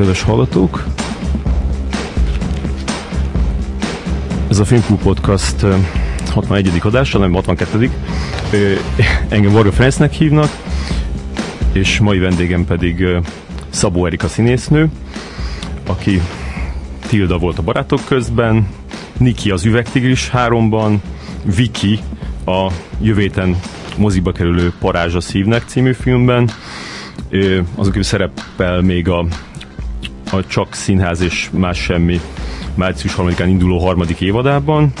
kedves hallgatók! Ez a Filmklub Podcast 61. adása, nem 62. Engem Varga Ferencnek hívnak, és mai vendégem pedig Szabó Erika színésznő, aki Tilda volt a barátok közben, Niki az Üvegtigris 3-ban, Viki a jövőten moziba kerülő Parázsa szívnek című filmben, azok szerepel még a, a Csak Színház és Más Semmi március 3-án induló harmadik évadában,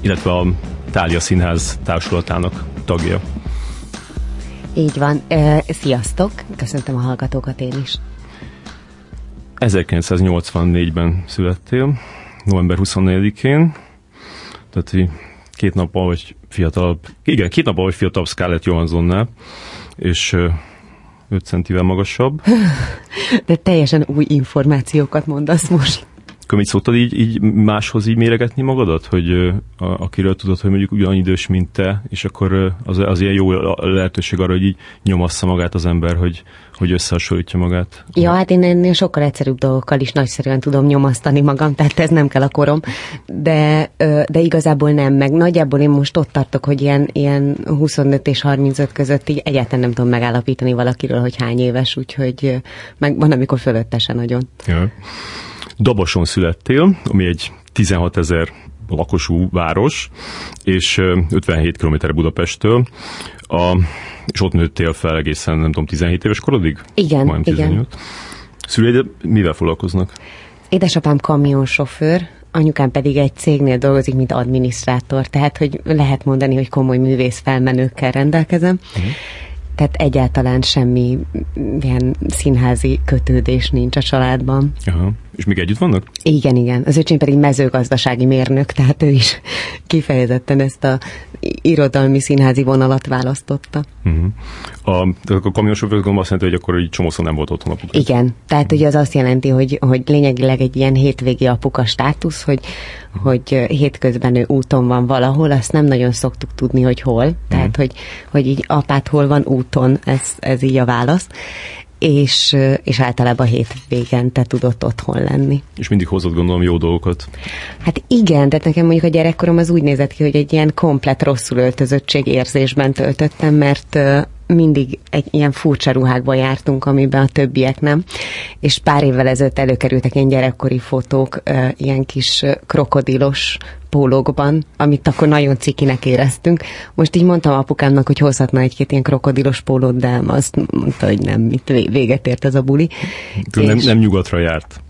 illetve a Tália Színház társulatának tagja. Így van. Sziasztok! Köszöntöm a hallgatókat én is. 1984-ben születtél, november 24-én, tehát két nap vagy fiatalabb, igen, két nap vagy fiatalabb Scarlett Johanssonnál, és 5 centivel magasabb. De teljesen új információkat mondasz most. Akkor mit szoktad így, így máshoz így méregetni magadat? Hogy a, akiről tudod, hogy mondjuk ugyan idős, mint te, és akkor az, az ilyen jó lehetőség arra, hogy így nyomassza magát az ember, hogy, hogy összehasonlítja magát. Ja, hát én ennél sokkal egyszerűbb dolgokkal is nagyszerűen tudom nyomasztani magam, tehát ez nem kell a korom, de, de igazából nem, meg nagyjából én most ott tartok, hogy ilyen, ilyen 25 és 35 között így egyáltalán nem tudom megállapítani valakiről, hogy hány éves, úgyhogy meg van, amikor fölöttesen nagyon. Ja. Dabason születtél, ami egy 16 ezer lakosú város, és 57 km Budapesttől, a, és ott nőttél fel egészen, nem tudom, 17 éves korodig? Igen, Majdnem 18. igen. Szüleid mivel foglalkoznak? Édesapám kamionsofőr, anyukám pedig egy cégnél dolgozik, mint adminisztrátor, tehát hogy lehet mondani, hogy komoly művész felmenőkkel rendelkezem. Uh-huh tehát egyáltalán semmi ilyen színházi kötődés nincs a családban. Aha. És még együtt vannak? Igen, igen. Az öcsém pedig mezőgazdasági mérnök, tehát ő is kifejezetten ezt a irodalmi színházi vonalat választotta. Uh-huh. A, a kamionsofőr gondolom azt jelenti, hogy akkor egy csomószor nem volt otthon apuka. Igen, tehát ugye az azt jelenti, hogy, hogy lényegileg egy ilyen hétvégi apuka státusz, hogy, uh-huh. hogy hétközben ő úton van valahol, azt nem nagyon szoktuk tudni, hogy hol. Tehát, uh-huh. hogy, hogy így apát hol van úton, ez, ez így a válasz és, és általában hétvégen te tudott otthon lenni. És mindig hozott gondolom jó dolgokat. Hát igen, de nekem mondjuk a gyerekkorom az úgy nézett ki, hogy egy ilyen komplet rosszul öltözöttség érzésben töltöttem, mert mindig egy ilyen furcsa ruhákba jártunk, amiben a többiek nem. És pár évvel ezelőtt előkerültek ilyen gyerekkori fotók, ilyen kis krokodilos pólókban, amit akkor nagyon cikinek éreztünk. Most így mondtam apukámnak, hogy hozhatna egy-két ilyen krokodilos pólót, de azt mondta, hogy nem, mit véget ért ez a buli. Nem, nem nyugatra járt.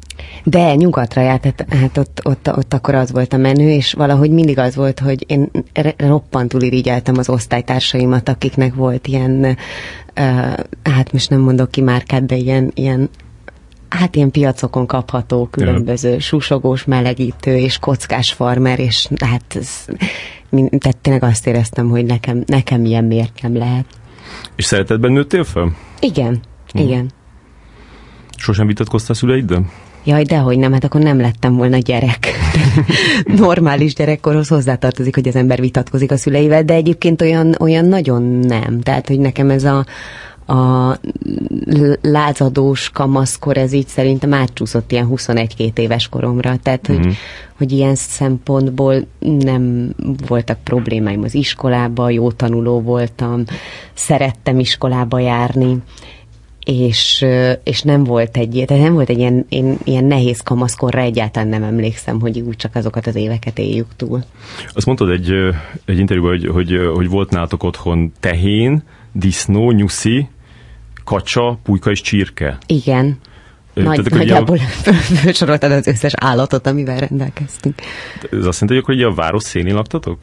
De nyugatra járt, hát, hát ott, ott, ott akkor az volt a menő, és valahogy mindig az volt, hogy én roppantul irigyeltem az osztálytársaimat, akiknek volt ilyen, uh, hát most nem mondok ki márkát, de ilyen, ilyen hát ilyen piacokon kapható különböző susogós melegítő és kockás farmer, és hát ez, tehát tényleg azt éreztem, hogy nekem, nekem ilyen miért nem lehet. És szeretetben nőttél fel? Igen, hm. igen. Sosem vitatkoztál szüleiddel? Jaj, dehogy nem, hát akkor nem lettem volna gyerek. Normális gyerekkorhoz hozzátartozik, hogy az ember vitatkozik a szüleivel, de egyébként olyan, olyan nagyon nem. Tehát, hogy nekem ez a, a lázadós kamaszkor, ez így szerintem átcsúszott ilyen 21-2 éves koromra, tehát hogy, mm. hogy ilyen szempontból nem voltak problémáim az iskolába, jó tanuló voltam, szerettem iskolába járni, és, és nem volt egy, tehát nem volt egy ilyen, én, ilyen nehéz kamaszkorra egyáltalán nem emlékszem, hogy úgy csak azokat az éveket éljük túl. Azt mondtad egy, egy interjúban, hogy, hogy, hogy volt nálatok otthon tehén, disznó, nyuszi, kacsa, pulyka és csirke. Igen. Nagy, Tehát, nagyjából a... felsoroltad az összes állatot, amivel rendelkeztünk. Ez azt jelenti, hogy a város szénén laktatok?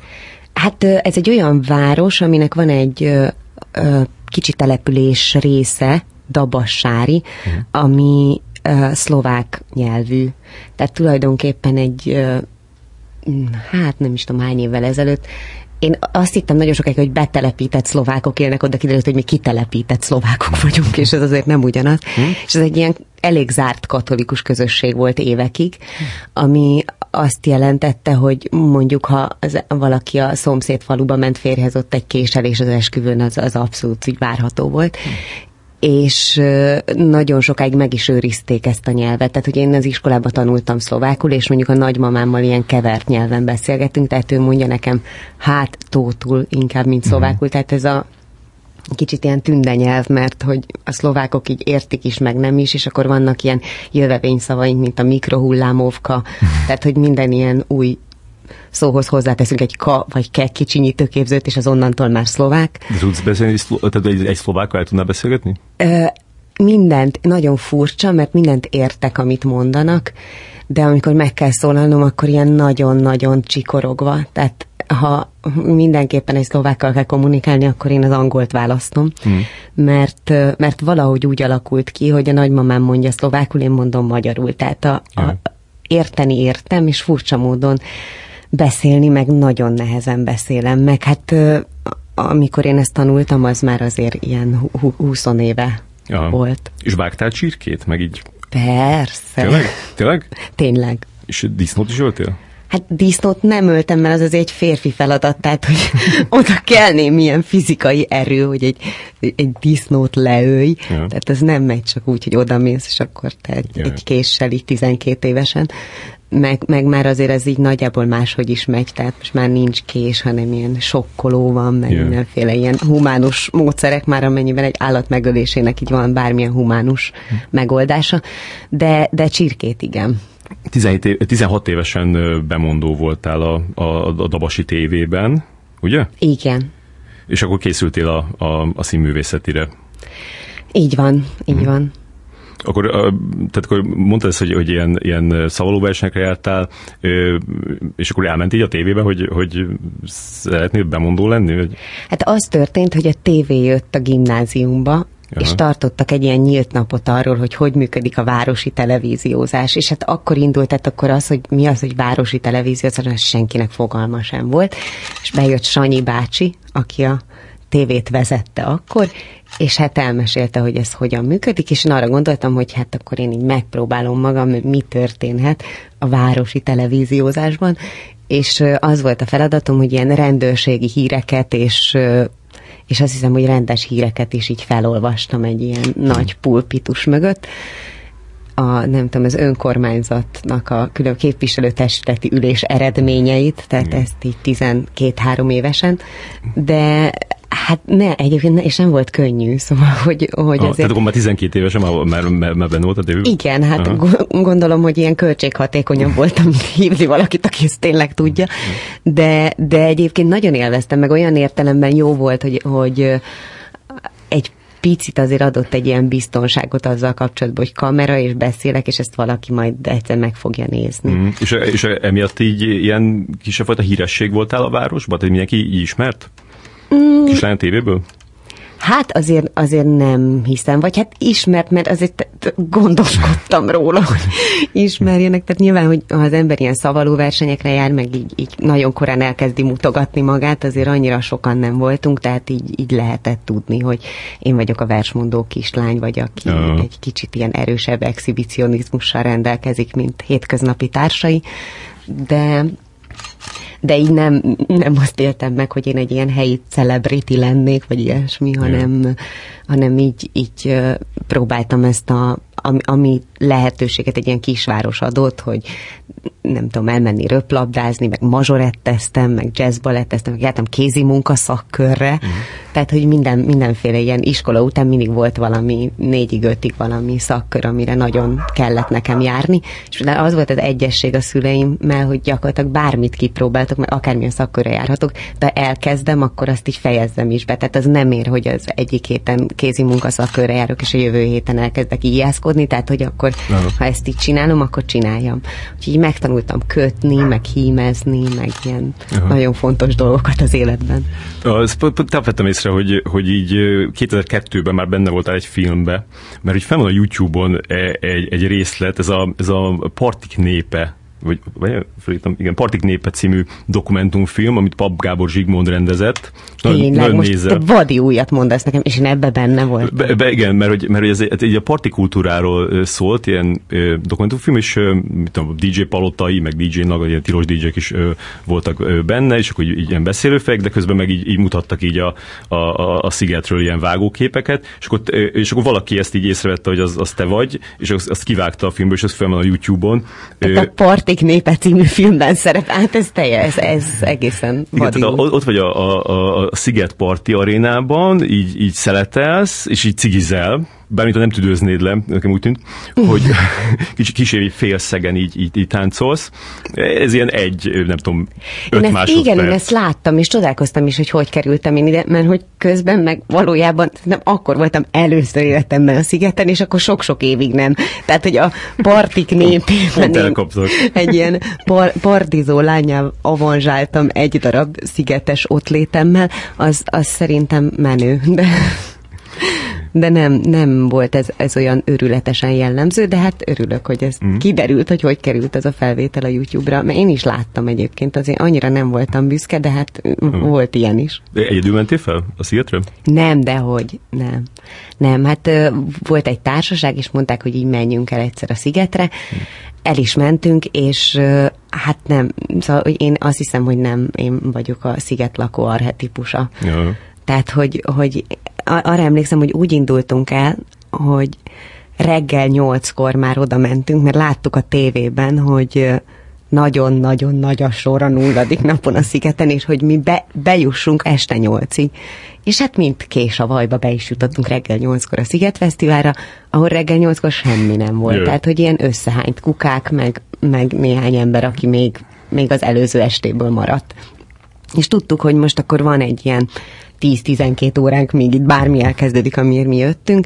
Hát ez egy olyan város, aminek van egy ö, ö, kicsi település része, Dabassári, uh-huh. ami ö, szlovák nyelvű. Tehát tulajdonképpen egy, ö, hát nem is tudom hány évvel ezelőtt, én azt hittem nagyon sokáig, hogy betelepített szlovákok élnek oda, kiderült, hogy mi kitelepített szlovákok vagyunk, és ez azért nem ugyanaz. Hm? És ez egy ilyen elég zárt katolikus közösség volt évekig, ami azt jelentette, hogy mondjuk, ha az, valaki a szomszéd faluba ment férhez, ott egy késelés az esküvőn, az, az abszolút így várható volt. És nagyon sokáig meg is őrizték ezt a nyelvet. Tehát, hogy én az iskolában tanultam szlovákul, és mondjuk a nagymamámmal ilyen kevert nyelven beszélgetünk, tehát ő mondja nekem hát tótul inkább, mint szlovákul. Mm. Tehát ez a kicsit ilyen tündenyelv, mert hogy a szlovákok így értik is, meg nem is, és akkor vannak ilyen jövevényszavaink, mint a mikrohullámovka, tehát hogy minden ilyen új szóhoz hozzáteszünk egy ka vagy ke kicsinyítőképzőt, és az onnantól már szlovák. De tudsz beszélni, tehát egy, egy szlovákkal el tudnál beszélgetni? Ö, mindent, nagyon furcsa, mert mindent értek, amit mondanak, de amikor meg kell szólalnom, akkor ilyen nagyon-nagyon csikorogva. Tehát ha mindenképpen egy szlovákkal kell kommunikálni, akkor én az angolt választom, hmm. mert, mert valahogy úgy alakult ki, hogy a nagymamám mondja szlovákul, én mondom magyarul. Tehát a, a, érteni értem, és furcsa módon beszélni, meg nagyon nehezen beszélem, meg hát amikor én ezt tanultam, az már azért ilyen 20 éve Aha. volt. És vágtál csirkét, meg így? Persze. Tényleg? Tényleg? Tényleg. És disznót is öltél? Hát disznót nem öltem, mert az azért egy férfi feladat, tehát hogy oda kell némilyen fizikai erő, hogy egy, egy disznót leölj. Ja. Tehát ez nem megy csak úgy, hogy oda mész, és akkor te egy, ja. egy késsel így 12 évesen meg, meg már azért ez így nagyjából máshogy is megy, tehát most már nincs kés, hanem ilyen sokkoló van, meg yeah. mindenféle ilyen humánus módszerek már, amennyiben egy állat megölésének így van bármilyen humánus hm. megoldása, de, de csirkét igen. 17 év, 16 évesen bemondó voltál a, a, a Dabasi tévében, ugye? Igen. És akkor készültél a, a, a színművészetire. Így van, így hmm. van. Akkor, tehát akkor mondtad ezt, hogy, hogy ilyen, ilyen szavalóversenyekre jártál, és akkor elment így a tévébe, hogy, hogy szeretnél bemondó lenni? Vagy? Hát az történt, hogy a tévé jött a gimnáziumba, Aha. és tartottak egy ilyen nyílt napot arról, hogy hogy működik a városi televíziózás, és hát akkor indult, tehát akkor az, hogy mi az, hogy városi televíziózás, senkinek fogalma sem volt, és bejött Sanyi bácsi, aki a tévét vezette akkor, és hát elmesélte, hogy ez hogyan működik, és én arra gondoltam, hogy hát akkor én így megpróbálom magam, hogy mi történhet a városi televíziózásban, és az volt a feladatom, hogy ilyen rendőrségi híreket és és azt hiszem, hogy rendes híreket is így felolvastam egy ilyen nagy pulpitus mögött, a, nem tudom, az önkormányzatnak a külön képviselőtestületi ülés eredményeit, tehát Igen. ezt így 12-3 évesen, de Hát ne, egyébként ne, és nem volt könnyű, szóval, hogy, hogy ah, azért... Tehát akkor már 12 évesen már, már, már, már benne volt a tévő? Igen, hát Aha. gondolom, hogy ilyen költséghatékonyabb voltam, hívni valakit, aki ezt tényleg tudja, de, de egyébként nagyon élveztem, meg olyan értelemben jó volt, hogy, hogy egy picit azért adott egy ilyen biztonságot azzal kapcsolatban, hogy kamera, és beszélek, és ezt valaki majd egyszer meg fogja nézni. Mm. És, és emiatt így ilyen kisebb fajta híresség voltál a városban? Tehát mindenki így ismert? Mm. Kislány tévéből? Hát azért, azért nem hiszem, vagy hát ismert, mert azért gondoskodtam róla, hogy ismerjenek. Tehát nyilván, hogy ha az ember ilyen szavaló versenyekre jár, meg így, így nagyon korán elkezdi mutogatni magát, azért annyira sokan nem voltunk, tehát így, így lehetett tudni, hogy én vagyok a versmondó kislány, vagy aki uh. egy kicsit ilyen erősebb exhibicionizmussal rendelkezik, mint hétköznapi társai. De de így nem, nem azt éltem meg, hogy én egy ilyen helyi celebrity lennék, vagy ilyesmi, hanem, hanem így, így próbáltam ezt a ami, ami lehetőséget egy ilyen kisváros adott, hogy nem tudom, elmenni röplabdázni, meg mazsoretteztem, meg jazzbaletteztem, meg jártam kézi munkaszakkörre, uh-huh. tehát, hogy minden, mindenféle ilyen iskola után mindig volt valami négyig, ötig valami szakkör, amire nagyon kellett nekem járni, és az volt az egyesség a szüleimmel, hogy gyakorlatilag bármit kipróbáltok, mert akármilyen szakkörre járhatok, de elkezdem, akkor azt így fejezzem is be, tehát az nem ér, hogy az egyik héten kézi munkaszakkörre járok, és a jövő héten elkezdek íjászkodni, tehát, hogy akkor, Aha. ha ezt így csinálom, akkor csináljam. Úgyhogy megtanultam kötni, meg hímezni, meg ilyen Aha. nagyon fontos dolgokat az életben. Azt vettem észre, hogy, hogy így 2002-ben már benne voltál egy filmbe, mert hogy fel van a YouTube-on e, egy, egy részlet, ez a, ez a Partik népe vagy, vagy felírtam, igen, Partik népe című dokumentumfilm, amit Pap Gábor Zsigmond rendezett. Tényleg, most nézel. vadi újat mondasz nekem, és én ebbe benne voltam. Be, be, igen, mert, hogy, mert hogy ez, ez egy a parti kultúráról szólt, ilyen ö, dokumentumfilm, és ö, mit tudom, DJ Palotai, meg DJ Naga, ilyen tilos DJ-k is ö, voltak ö, benne, és akkor így, így ilyen beszélőfejek, de közben meg így, így mutattak így a, a, a, a szigetről ilyen vágóképeket, és akkor, és akkor valaki ezt így észrevette, hogy az, az te vagy, és azt, azt kivágta a filmből, és az fel van a YouTube-on. Tehát a Partik népe című filmben szerepel, hát ez teljes, ez, egészen Igen, tehát ott vagy a, a, a, a Sziget Parti arénában, így, így szeletelsz, és így cigizel, bármint nem tüdőznéd le, nekem úgy tűnt, hogy kicsi kísérj félszegen így, így, így táncolsz. Ez ilyen egy, nem tudom, öt én ezt, Igen, én ezt láttam, és csodálkoztam is, hogy hogy kerültem én ide, mert hogy közben meg valójában nem akkor voltam először életemben a szigeten, és akkor sok-sok évig nem. Tehát, hogy a partik népében egy ilyen par, partizó lányával avanzsáltam egy darab szigetes ott létemmel, az, az szerintem menő. De de nem, nem volt ez, ez olyan örületesen jellemző, de hát örülök, hogy ez mm. kiderült, hogy hogy került ez a felvétel a YouTube-ra, mert én is láttam egyébként, azért annyira nem voltam büszke, de hát mm. volt ilyen is. De egyedül mentél fel a szigetre? Nem, de hogy nem. Nem, hát volt egy társaság, és mondták, hogy így menjünk el egyszer a szigetre, mm. el is mentünk, és hát nem, szóval én azt hiszem, hogy nem én vagyok a sziget lakó arhetipusa. Ja. Tehát, hogy, hogy arra emlékszem, hogy úgy indultunk el, hogy reggel nyolckor már oda mentünk, mert láttuk a tévében, hogy nagyon-nagyon nagy a sor a nulladik napon a szigeten, és hogy mi be, bejussunk este nyolcig. És hát mint kés a vajba be is jutottunk reggel nyolckor a Szigetfesztiválra, ahol reggel nyolckor semmi nem volt. Jö. Tehát, hogy ilyen összehányt kukák, meg, meg néhány ember, aki még, még az előző estéből maradt. És tudtuk, hogy most akkor van egy ilyen 10-12 óránk, még itt bármi elkezdődik, amiért mi jöttünk,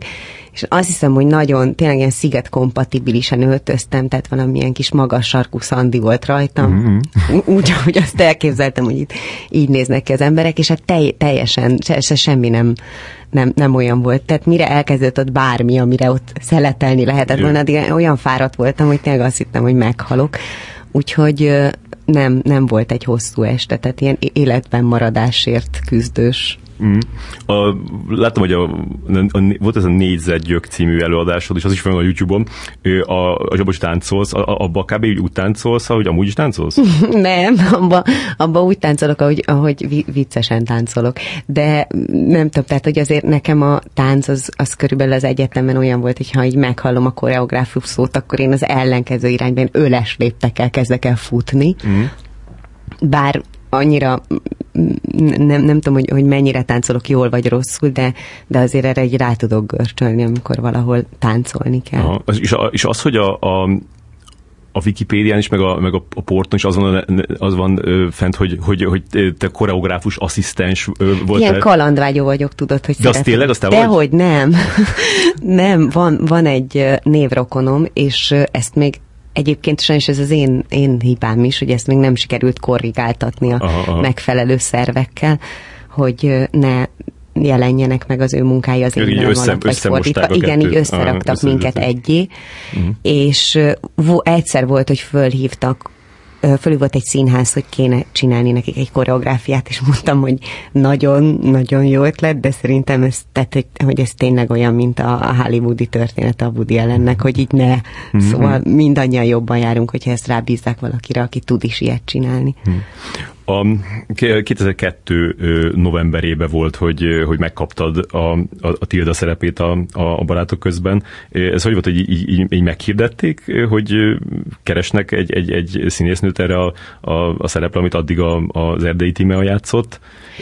és azt hiszem, hogy nagyon, tényleg ilyen sziget kompatibilisen öltöztem, tehát valamilyen kis magas sarkú szandi volt rajtam, mm-hmm. úgy, ahogy azt elképzeltem, hogy itt így néznek ki az emberek, és hát telj, teljesen, se, se, semmi nem, nem, nem olyan volt. Tehát mire elkezdődött bármi, amire ott szeletelni lehetett volna, addig olyan fáradt voltam, hogy tényleg azt hittem, hogy meghalok. Úgyhogy nem, nem volt egy hosszú este, tehát ilyen életben maradásért küzdős Mm. A, láttam, hogy a, a, a, volt ez a Négyzetgyök című előadásod, és az is van a YouTube-on. A, a Zsabos táncolsz, a, abba kb. úgy táncolsz, ahogy amúgy is táncolsz? nem, abba, abba úgy táncolok, ahogy, ahogy viccesen táncolok. De nem tudom, tehát, hogy azért nekem a tánc az, az körülbelül az egyetlenben olyan volt, hogy ha így meghallom a koreográfus szót, akkor én az ellenkező irányban öles léptekkel kezdek el futni. Mm bár annyira nem, nem tudom, hogy, hogy mennyire táncolok jól vagy rosszul, de, de azért erre egy rá tudok görcsölni, amikor valahol táncolni kell. Aha. És, a, és az, hogy a, a a Wikipédián is, meg a, meg a, a porton is az van, az van ö, fent, hogy, hogy, hogy te koreográfus asszisztens volt. Ilyen kalandvágyó vagyok, tudod, hogy De az tényleg, azt te Dehogy nem. nem, van, van egy névrokonom, és ezt még Egyébként sajnos ez az én, én hibám is, hogy ezt még nem sikerült korrigáltatni a aha, aha. megfelelő szervekkel, hogy ne jelenjenek meg az ő munkái az én nevem alatt, vagy fordítva. Igen, így összeraktak aha, minket egyé, uh-huh. és uh, egyszer volt, hogy fölhívtak fölhívott egy színház, hogy kéne csinálni nekik egy koreográfiát, és mondtam, hogy nagyon-nagyon jó ötlet, de szerintem ez, tehát, hogy, hogy ez tényleg olyan, mint a, hollywoodi történet a Woody ellennek, hogy így ne. Mm-hmm. Szóval mindannyian jobban járunk, hogyha ezt rábízzák valakire, aki tud is ilyet csinálni. Mm. A 2002 novemberében volt, hogy, hogy megkaptad a, a, a Tilda szerepét a, a barátok közben. Ez hogy volt, hogy így, így, így meghirdették, hogy keresnek egy, egy, egy színésznőt erre a, a, a szerepre, amit addig a, az erdei tímea játszott?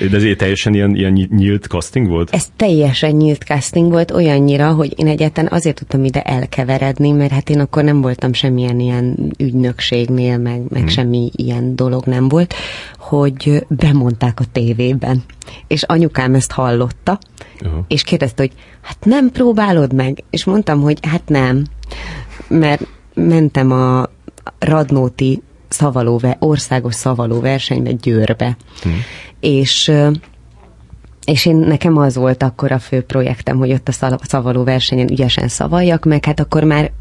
De ez teljesen ilyen, ilyen nyílt casting volt? Ez teljesen nyílt casting volt, olyannyira, hogy én egyáltalán azért tudtam ide elkeveredni, mert hát én akkor nem voltam semmilyen ilyen ügynökségnél, meg, meg hmm. semmi ilyen dolog nem volt, hogy bemondták a tévében. És anyukám ezt hallotta, uh-huh. és kérdezte, hogy hát nem próbálod meg? És mondtam, hogy hát nem, mert mentem a Radnóti szavaló, országos szavaló versenybe Győrbe. Hmm. És és én nekem az volt akkor a fő projektem, hogy ott a szavaló versenyen ügyesen szavaljak, meg hát akkor már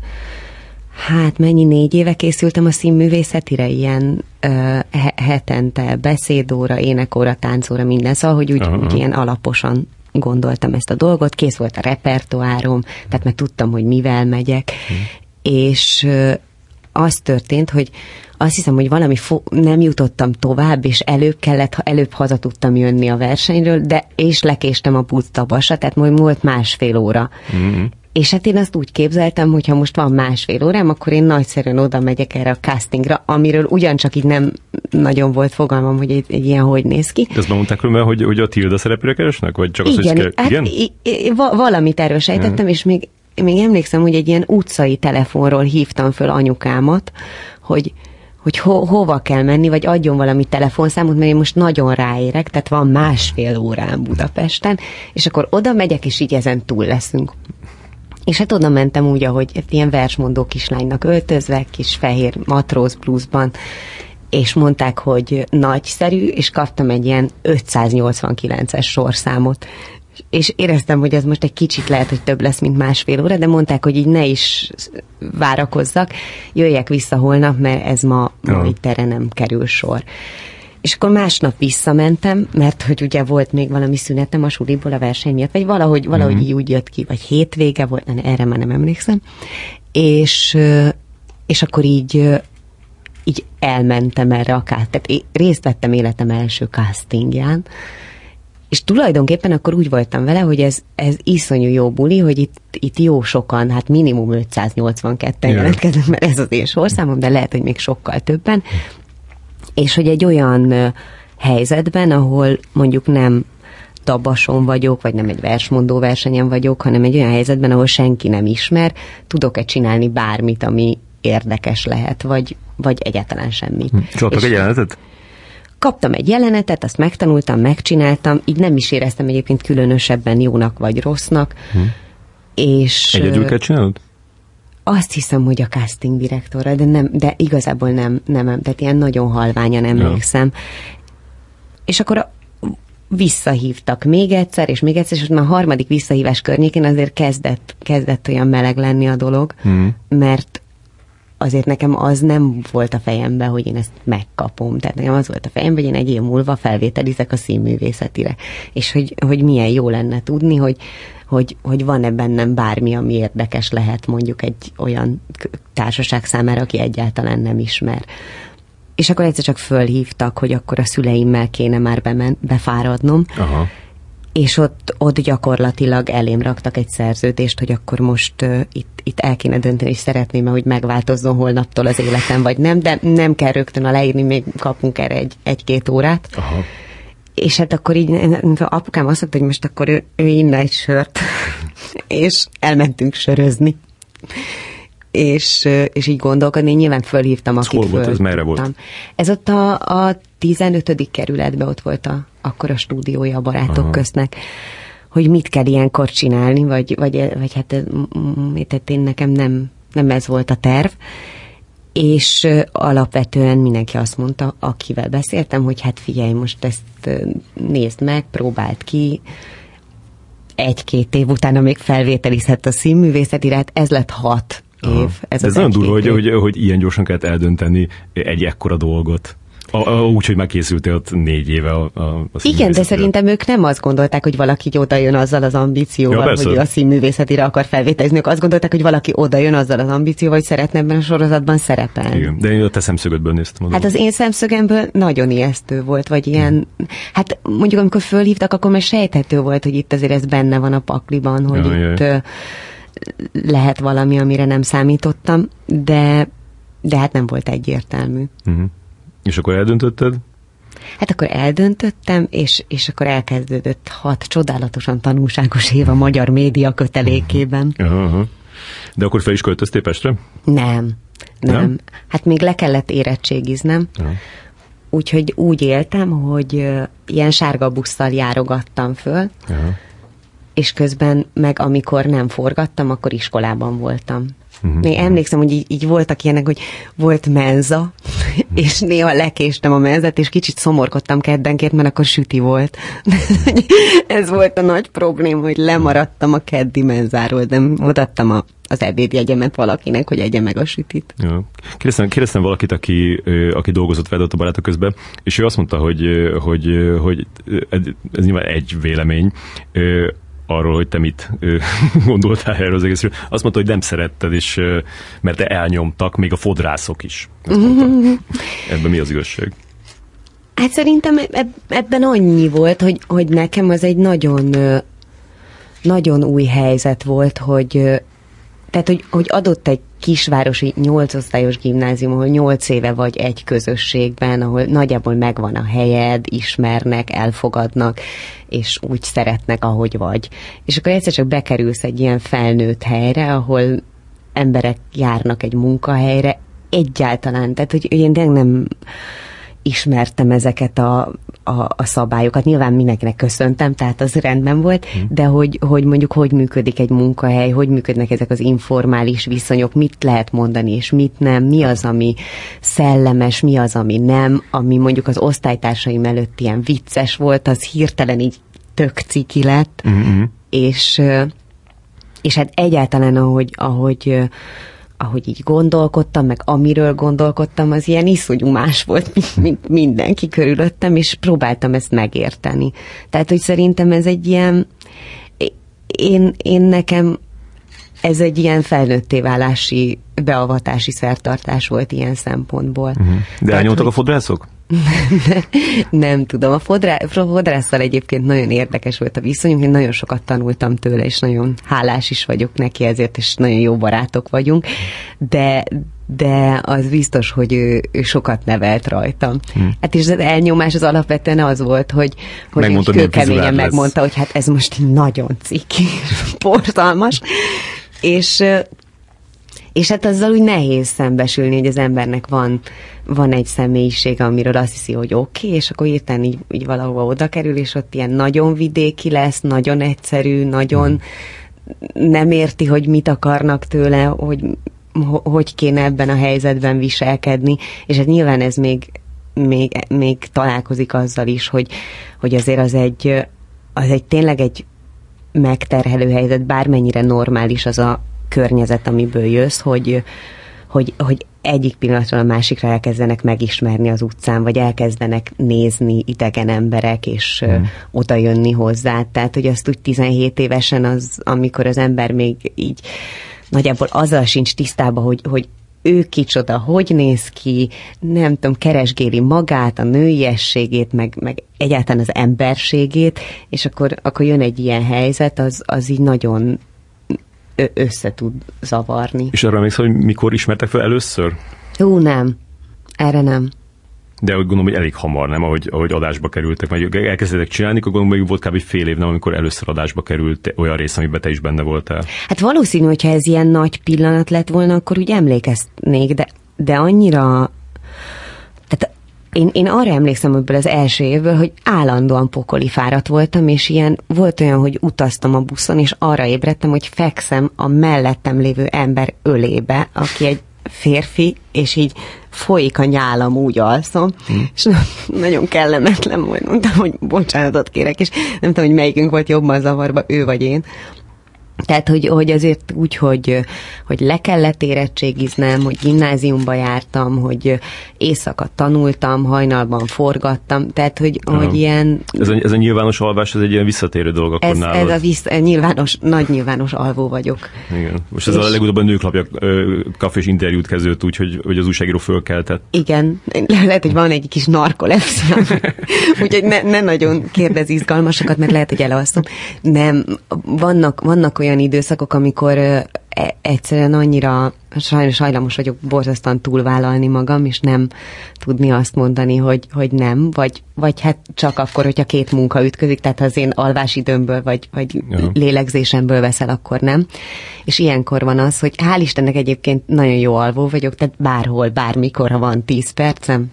Hát mennyi négy éve készültem a színművészetire, ilyen ö, hetente beszédóra, énekóra, táncóra, minden, szóval, hogy úgy, úgy ilyen alaposan gondoltam ezt a dolgot, kész volt a repertoárom, tehát meg tudtam, hogy mivel megyek, hmm. és ö, az történt, hogy azt hiszem, hogy valami fo- nem jutottam tovább, és előbb kellett, ha előbb haza tudtam jönni a versenyről, de és lekéstem a busztabasra, tehát majd volt másfél óra. Mm-hmm. És hát én azt úgy képzeltem, hogy ha most van másfél órám, akkor én nagyszerűen oda megyek erre a castingra, amiről ugyancsak így nem nagyon volt fogalmam, hogy egy, egy ilyen hogy néz ki. De azt mondták különben, hogy, hogy a Tilda szerepére keresnek? Vagy csak igen, az, hogy hát igen? I- I- valamit erről sejtettem, és még, még emlékszem, hogy egy ilyen utcai telefonról hívtam föl anyukámat, hogy hogy ho, hova kell menni, vagy adjon valami telefonszámot, mert én most nagyon ráérek, tehát van másfél órán Budapesten, és akkor oda megyek, és így ezen túl leszünk. És hát oda mentem úgy, ahogy egy ilyen versmondó kislánynak öltözve, kis fehér matróz pluszban, és mondták, hogy nagyszerű, és kaptam egy ilyen 589-es sorszámot. És éreztem, hogy ez most egy kicsit lehet, hogy több lesz, mint másfél óra, de mondták, hogy így ne is várakozzak, jöjjek vissza holnap, mert ez ma, ma itt erre nem kerül sor. És akkor másnap visszamentem, mert hogy ugye volt még valami szünetem a suliból a verseny miatt, vagy valahogy, valahogy mm-hmm. így úgy jött ki, vagy hétvége volt, erre már nem emlékszem. És, és akkor így így elmentem erre a casting, tehát részt vettem életem első castingján, és tulajdonképpen akkor úgy voltam vele, hogy ez, ez iszonyú jó buli, hogy itt, itt jó sokan, hát minimum 582-en jelentkeznek, mert ez az én sorszámom, de lehet, hogy még sokkal többen, és hogy egy olyan helyzetben, ahol mondjuk nem tabason vagyok, vagy nem egy versmondó versenyen vagyok, hanem egy olyan helyzetben, ahol senki nem ismer, tudok-e csinálni bármit, ami érdekes lehet, vagy, vagy egyáltalán semmit. Hm. egy jelenetet? Kaptam egy jelenetet, azt megtanultam, megcsináltam, így nem is éreztem egyébként különösebben jónak vagy rossznak. Hm. És, Egyedül kell csinálod? Azt hiszem, hogy a casting direktorra, de, nem, de igazából nem, nem, tehát ilyen nagyon halványan emlékszem. Ja. És akkor a, visszahívtak még egyszer, és még egyszer, és már a harmadik visszahívás környékén azért kezdett, kezdett olyan meleg lenni a dolog, mm. mert azért nekem az nem volt a fejemben, hogy én ezt megkapom. Tehát nekem az volt a fejemben, hogy én egy év múlva felvételizek a színművészetire. És hogy, hogy milyen jó lenne tudni, hogy, hogy, hogy van-e bennem bármi, ami érdekes lehet mondjuk egy olyan társaság számára, aki egyáltalán nem ismer. És akkor egyszer csak fölhívtak, hogy akkor a szüleimmel kéne már bemen, befáradnom. Aha és ott, ott gyakorlatilag elém raktak egy szerződést, hogy akkor most uh, itt, itt el kéne dönteni, és szeretném, hogy megváltozzon holnaptól az életem, vagy nem, de nem kell rögtön a leírni, még kapunk erre egy, egy-két órát. Aha. És hát akkor így apukám azt mondta, hogy most akkor ő, ő inne egy sört, és elmentünk sörözni. És, és így gondolkodni, nyilván fölhívtam, akit Hol volt, ez merre volt? Ez ott a, a 15. kerületben ott volt a, akkor a stúdiója a barátok Aha. köznek hogy mit kell ilyenkor csinálni, vagy, vagy, vagy hát tehát én nekem nem, nem ez volt a terv. És alapvetően mindenki azt mondta, akivel beszéltem, hogy hát figyelj, most ezt nézd meg, próbáld ki, egy-két év utána még felvételizhet a színművészet iránt, ez lett hat év. Ez, ez nagyon durva, hogy, hogy, hogy ilyen gyorsan kellett eldönteni egy ekkora dolgot. Úgy, hogy megkészültél ott négy éve a, a, a Igen, de szerintem ők nem azt gondolták, hogy valaki oda jön azzal az ambícióval, ja, hogy a színművészetire akar felvételizni. Ők azt gondolták, hogy valaki oda jön azzal az ambícióval, hogy szeretne ebben a sorozatban szerepelni. Igen, de én a te szemszögödből néztem. Hát az én szemszögemből nagyon ijesztő volt, vagy ilyen, hmm. hát mondjuk amikor fölhívtak, akkor már sejthető volt, hogy itt azért ez benne van a pakliban, hogy ja, itt jaj. lehet valami, amire nem számítottam, de, de hát nem volt egyértelmű. Uh-huh. És akkor eldöntötted? Hát akkor eldöntöttem, és, és akkor elkezdődött hat csodálatosan tanulságos év a magyar média kötelékében. Uh-huh. De akkor fel is költöztél Pestre? Nem, nem. nem? Hát még le kellett érettségiznem. Uh-huh. Úgyhogy úgy éltem, hogy ilyen sárga busszal járogattam föl, uh-huh. és közben meg amikor nem forgattam, akkor iskolában voltam. Uh-huh. Még emlékszem, hogy így, így voltak ilyenek, hogy volt menza, és néha lekéstem a menzet, és kicsit szomorkodtam keddenként, mert akkor süti volt. Ez volt a nagy probléma, hogy lemaradtam a keddi menzáról, de odaadtam a az ebédjegyemet valakinek, hogy egye meg a sütit. Ja. Kérdeztem, kérdeztem valakit, aki, aki dolgozott veled a barátok közben, és ő azt mondta, hogy, hogy, hogy ez nyilván egy vélemény, arról, hogy te mit gondoltál erről az egészről. Azt mondta, hogy nem szeretted, és, mert te elnyomtak, még a fodrászok is. Ebben mi az igazság? Hát szerintem ebben annyi volt, hogy, hogy nekem az egy nagyon, nagyon új helyzet volt, hogy tehát, hogy, hogy adott egy kisvárosi nyolcosztályos gimnázium, ahol nyolc éve vagy egy közösségben, ahol nagyjából megvan a helyed, ismernek, elfogadnak, és úgy szeretnek, ahogy vagy. És akkor egyszer csak bekerülsz egy ilyen felnőtt helyre, ahol emberek járnak egy munkahelyre, egyáltalán, tehát hogy én nem ismertem ezeket a, a, a szabályokat. Nyilván mindenkinek köszöntem, tehát az rendben volt, hmm. de hogy, hogy mondjuk hogy működik egy munkahely, hogy működnek ezek az informális viszonyok, mit lehet mondani, és mit nem, mi az, ami szellemes, mi az, ami nem, ami mondjuk az osztálytársaim előtt ilyen vicces volt, az hirtelen így tök ciki lett, mm-hmm. és, és hát egyáltalán, ahogy, ahogy ahogy így gondolkodtam, meg amiről gondolkodtam, az ilyen iszonyú más volt, mint, mindenki körülöttem, és próbáltam ezt megérteni. Tehát, hogy szerintem ez egy ilyen, én, én nekem ez egy ilyen felnőtté válási, beavatási szertartás volt ilyen szempontból. Uh-huh. De elnyomtak hogy... a fodrászok? nem tudom. A fodrá, fodrásszal egyébként nagyon érdekes volt a viszonyunk, én nagyon sokat tanultam tőle, és nagyon hálás is vagyok neki ezért, és nagyon jó barátok vagyunk, de, de az biztos, hogy ő, ő sokat nevelt rajtam. Hmm. Hát és az elnyomás az alapvetően az volt, hogy, hogy kőkeményen megmondta, hogy hát ez most nagyon ciki, portalmas, és és hát azzal úgy nehéz szembesülni, hogy az embernek van, van egy személyiség, amiről azt hiszi, hogy oké, okay, és akkor írtán így, így valahova oda kerül, és ott ilyen nagyon vidéki lesz, nagyon egyszerű, nagyon mm. nem érti, hogy mit akarnak tőle, hogy hogy kéne ebben a helyzetben viselkedni, és hát nyilván ez még, még, még találkozik azzal is, hogy, hogy azért az egy, az egy tényleg egy megterhelő helyzet, bármennyire normális az a, környezet, amiből jössz, hogy, hogy, hogy egyik pillanatról a másikra elkezdenek megismerni az utcán, vagy elkezdenek nézni idegen emberek, és mm. oda jönni hozzá. Tehát, hogy azt úgy 17 évesen az, amikor az ember még így nagyjából azzal sincs tisztában, hogy, hogy ő kicsoda, hogy néz ki, nem tudom, keresgéli magát, a nőiességét, meg, meg egyáltalán az emberségét, és akkor, akkor jön egy ilyen helyzet, az, az így nagyon össze tud zavarni. És arra emlékszel, hogy mikor ismertek fel először? Ú, nem. Erre nem. De úgy gondolom, hogy elég hamar, nem? Ahogy, ahogy adásba kerültek, vagy elkezdtek csinálni, akkor gondolom, hogy volt kb. fél év, nem, amikor először adásba került olyan rész, amiben te is benne voltál. Hát valószínű, hogyha ez ilyen nagy pillanat lett volna, akkor úgy emlékeznék, de, de annyira én, én arra emlékszem ebből az első évből, hogy állandóan pokoli fáradt voltam, és ilyen volt olyan, hogy utaztam a buszon, és arra ébredtem, hogy fekszem a mellettem lévő ember ölébe, aki egy férfi, és így folyik a nyálam, úgy alszom, hmm. és nagyon kellemetlen volt, mondtam, hogy bocsánatot kérek, és nem tudom, hogy melyikünk volt jobban zavarba, ő vagy én. Tehát, hogy, hogy azért úgy, hogy, hogy le kellett érettségiznem, hogy gimnáziumba jártam, hogy éjszaka tanultam, hajnalban forgattam, tehát, hogy, ja. hogy ilyen... Ez a, ez a nyilvános alvás, ez egy ilyen visszatérő dolog akkor ez, nálad. Ez a vissza, nyilvános, nagy nyilvános alvó vagyok. Igen. Most ez és... a legutóbb a nőklapja kafés interjút kezdődött úgy, hogy, hogy az újságíró fölkeltett. Igen. Lehet, hogy van egy kis narkolepsziám. Úgyhogy ne, ne nagyon kérdez izgalmasokat, mert lehet, hogy elalszom. Nem, vannak, vannak olyan időszakok, amikor e, egyszerűen annyira sajnos hajlamos vagyok borzasztóan túlvállalni magam, és nem tudni azt mondani, hogy, hogy nem, vagy, vagy hát csak akkor, hogyha két munka ütközik, tehát ha az én alvásidőmből, vagy, vagy ja. lélegzésemből veszel, akkor nem. És ilyenkor van az, hogy hál' Istennek egyébként nagyon jó alvó vagyok, tehát bárhol, bármikor, ha van tíz percem,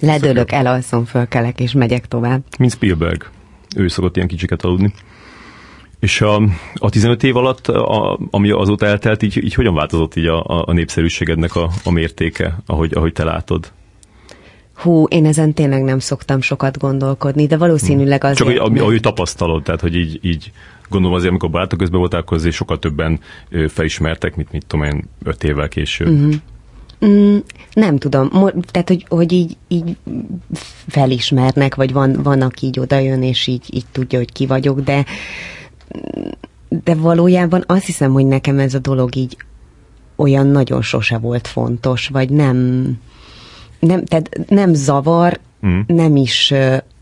ledőlök, elalszom, fölkelek, és megyek tovább. Mint Spielberg. Ő szokott ilyen kicsiket aludni. És a, a 15 év alatt, a, ami azóta eltelt, így, így hogyan változott így a, a népszerűségednek a, a mértéke, ahogy, ahogy te látod? Hú, én ezen tényleg nem szoktam sokat gondolkodni, de valószínűleg azért... Csak hogy, ami, ahogy tapasztalod, tehát hogy így, így gondolom azért, amikor barátok közben voltál, akkor azért sokkal többen felismertek, mint mit tudom én, öt évvel később. Uh-huh. Mm, nem tudom, tehát hogy, hogy így, így felismernek, vagy van, van, aki így odajön, és így, így tudja, hogy ki vagyok, de de valójában azt hiszem, hogy nekem ez a dolog így olyan nagyon sose volt fontos, vagy nem, nem, tehát nem zavar, mm. nem is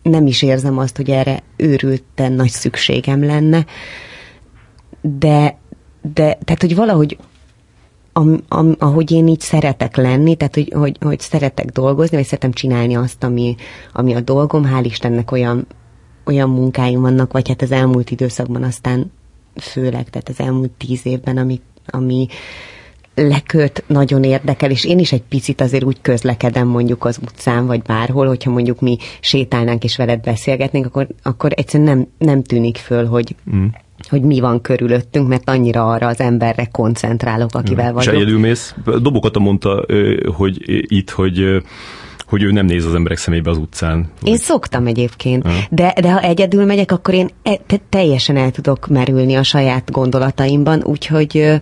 nem is érzem azt, hogy erre őrülten nagy szükségem lenne, de, de tehát, hogy valahogy am, am, ahogy én így szeretek lenni, tehát hogy, hogy, hogy szeretek dolgozni, vagy szeretem csinálni azt, ami, ami a dolgom, hál' Istennek olyan, olyan munkáim vannak, vagy hát az elmúlt időszakban aztán főleg, tehát az elmúlt tíz évben, ami, ami leköt nagyon érdekel, és én is egy picit azért úgy közlekedem mondjuk az utcán, vagy bárhol, hogyha mondjuk mi sétálnánk és veled beszélgetnénk, akkor, akkor egyszerűen nem, nem tűnik föl, hogy, mm hogy mi van körülöttünk, mert annyira arra az emberre koncentrálok, akivel vagyok. És mész. Dobokata mondta, hogy itt, hogy hogy ő nem néz az emberek szemébe az utcán. Én szoktam egyébként, ha. de, de ha egyedül megyek, akkor én e, teljesen el tudok merülni a saját gondolataimban, úgyhogy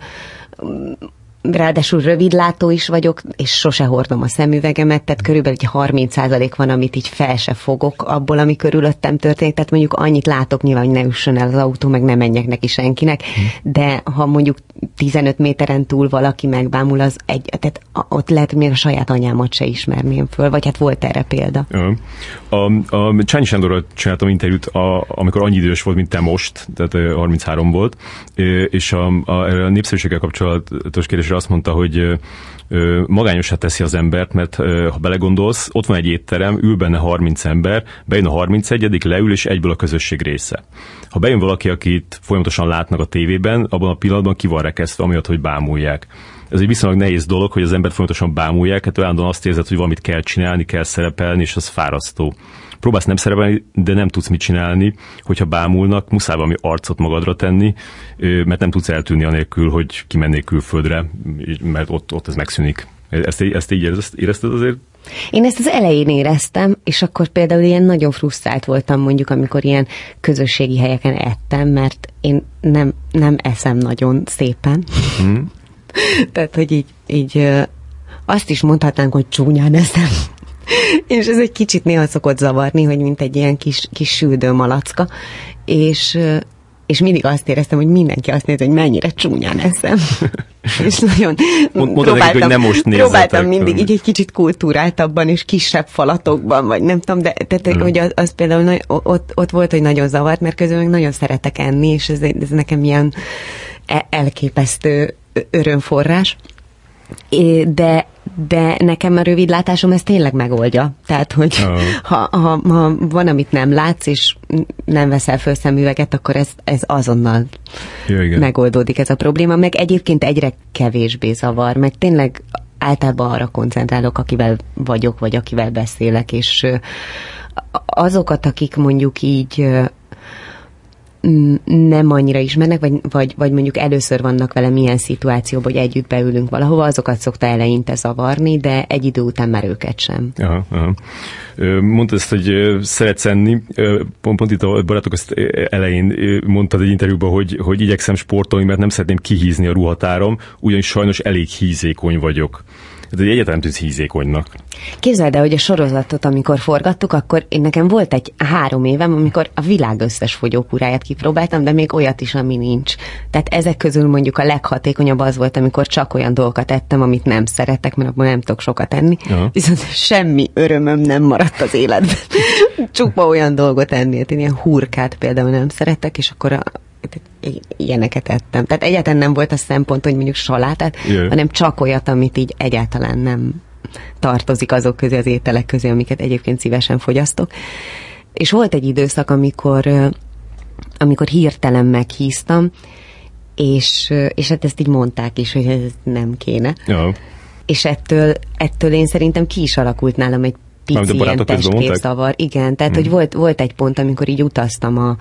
ráadásul rövidlátó is vagyok, és sose hordom a szemüvegemet, tehát körülbelül egy 30% van, amit így fel se fogok abból, ami körülöttem történik, tehát mondjuk annyit látok nyilván, hogy ne üssön el az autó, meg ne menjek neki senkinek, de ha mondjuk 15 méteren túl valaki megbámul, az egy, tehát ott lehet, hogy még a saját anyámat se ismerném föl, vagy hát volt erre példa. A, a Csányi Sándorral csináltam interjút, a, amikor annyi idős volt, mint te most, tehát 33 volt, és a, a, a népszerűséggel kapcsolatos kérdésre azt mondta, hogy magányosá teszi az embert, mert ha belegondolsz, ott van egy étterem, ül benne 30 ember, bejön a 31 leül, és egyből a közösség része. Ha bejön valaki, akit folyamatosan látnak a tévében, abban a pillanatban ki van rekesztve, amiatt, hogy bámulják. Ez egy viszonylag nehéz dolog, hogy az embert folyamatosan bámulják, hát olyan azt érzed, hogy valamit kell csinálni, kell szerepelni, és az fárasztó próbálsz nem szerepelni, de nem tudsz mit csinálni, hogyha bámulnak, muszáj valami arcot magadra tenni, mert nem tudsz eltűnni anélkül, hogy kimennék külföldre, mert ott, ott ez megszűnik. Ezt, ezt így érezted azért? Én ezt az elején éreztem, és akkor például ilyen nagyon frusztrált voltam mondjuk, amikor ilyen közösségi helyeken ettem, mert én nem, nem eszem nagyon szépen. Hmm. Tehát, hogy így, így azt is mondhatnánk, hogy csúnyán eszem. És ez egy kicsit néha szokott zavarni, hogy mint egy ilyen kis, kis süldő malacka, és és mindig azt éreztem, hogy mindenki azt nézi, hogy mennyire csúnyán eszem. és nagyon Mond, próbáltam, nekik, hogy nem most próbáltam mindig így egy kicsit kultúráltabban és kisebb falatokban, vagy nem tudom, de tehát, hmm. hogy az, az például nagy, ott, ott volt, hogy nagyon zavart, mert közben meg nagyon szeretek enni, és ez, ez nekem ilyen e, elképesztő örömforrás de, de nekem a rövidlátásom ezt tényleg megoldja. Tehát, hogy oh. ha, ha, ha van, amit nem látsz, és nem veszel föl szemüveget, akkor ez, ez azonnal ja, igen. megoldódik ez a probléma. Meg egyébként egyre kevésbé zavar, meg tényleg általában arra koncentrálok, akivel vagyok, vagy akivel beszélek, és azokat, akik mondjuk így nem annyira ismernek, vagy, vagy, vagy mondjuk először vannak vele milyen szituációban, hogy együtt beülünk valahova, azokat szokta eleinte zavarni, de egy idő után már őket sem. Aha, aha. Mondtad ezt, hogy szeretsz enni, pont, pont itt a barátok azt elején mondtad egy interjúban, hogy, hogy igyekszem sportolni, mert nem szeretném kihízni a ruhatárom, ugyanis sajnos elég hízékony vagyok. Ez egy egyáltalán tűz hízékonynak. Képzeld el, hogy a sorozatot, amikor forgattuk, akkor én nekem volt egy három évem, amikor a világ összes fogyókúráját kipróbáltam, de még olyat is, ami nincs. Tehát ezek közül mondjuk a leghatékonyabb az volt, amikor csak olyan dolgokat ettem, amit nem szeretek, mert abban nem tudok sokat enni. Aha. Viszont semmi örömöm nem maradt az életben. Csupa olyan dolgot enni, hát én ilyen hurkát például nem szeretek, és akkor a, ilyeneket ettem. Tehát egyáltalán nem volt a szempont, hogy mondjuk salátát, Jö. hanem csak olyat, amit így egyáltalán nem tartozik azok közé, az ételek közé, amiket egyébként szívesen fogyasztok. És volt egy időszak, amikor, amikor hirtelen meghíztam, és, és hát ezt így mondták is, hogy ez nem kéne. Ja. És ettől, ettől én szerintem ki is alakult nálam egy pici ilyen testképzavar. Igen, tehát hmm. hogy volt, volt egy pont, amikor így utaztam a,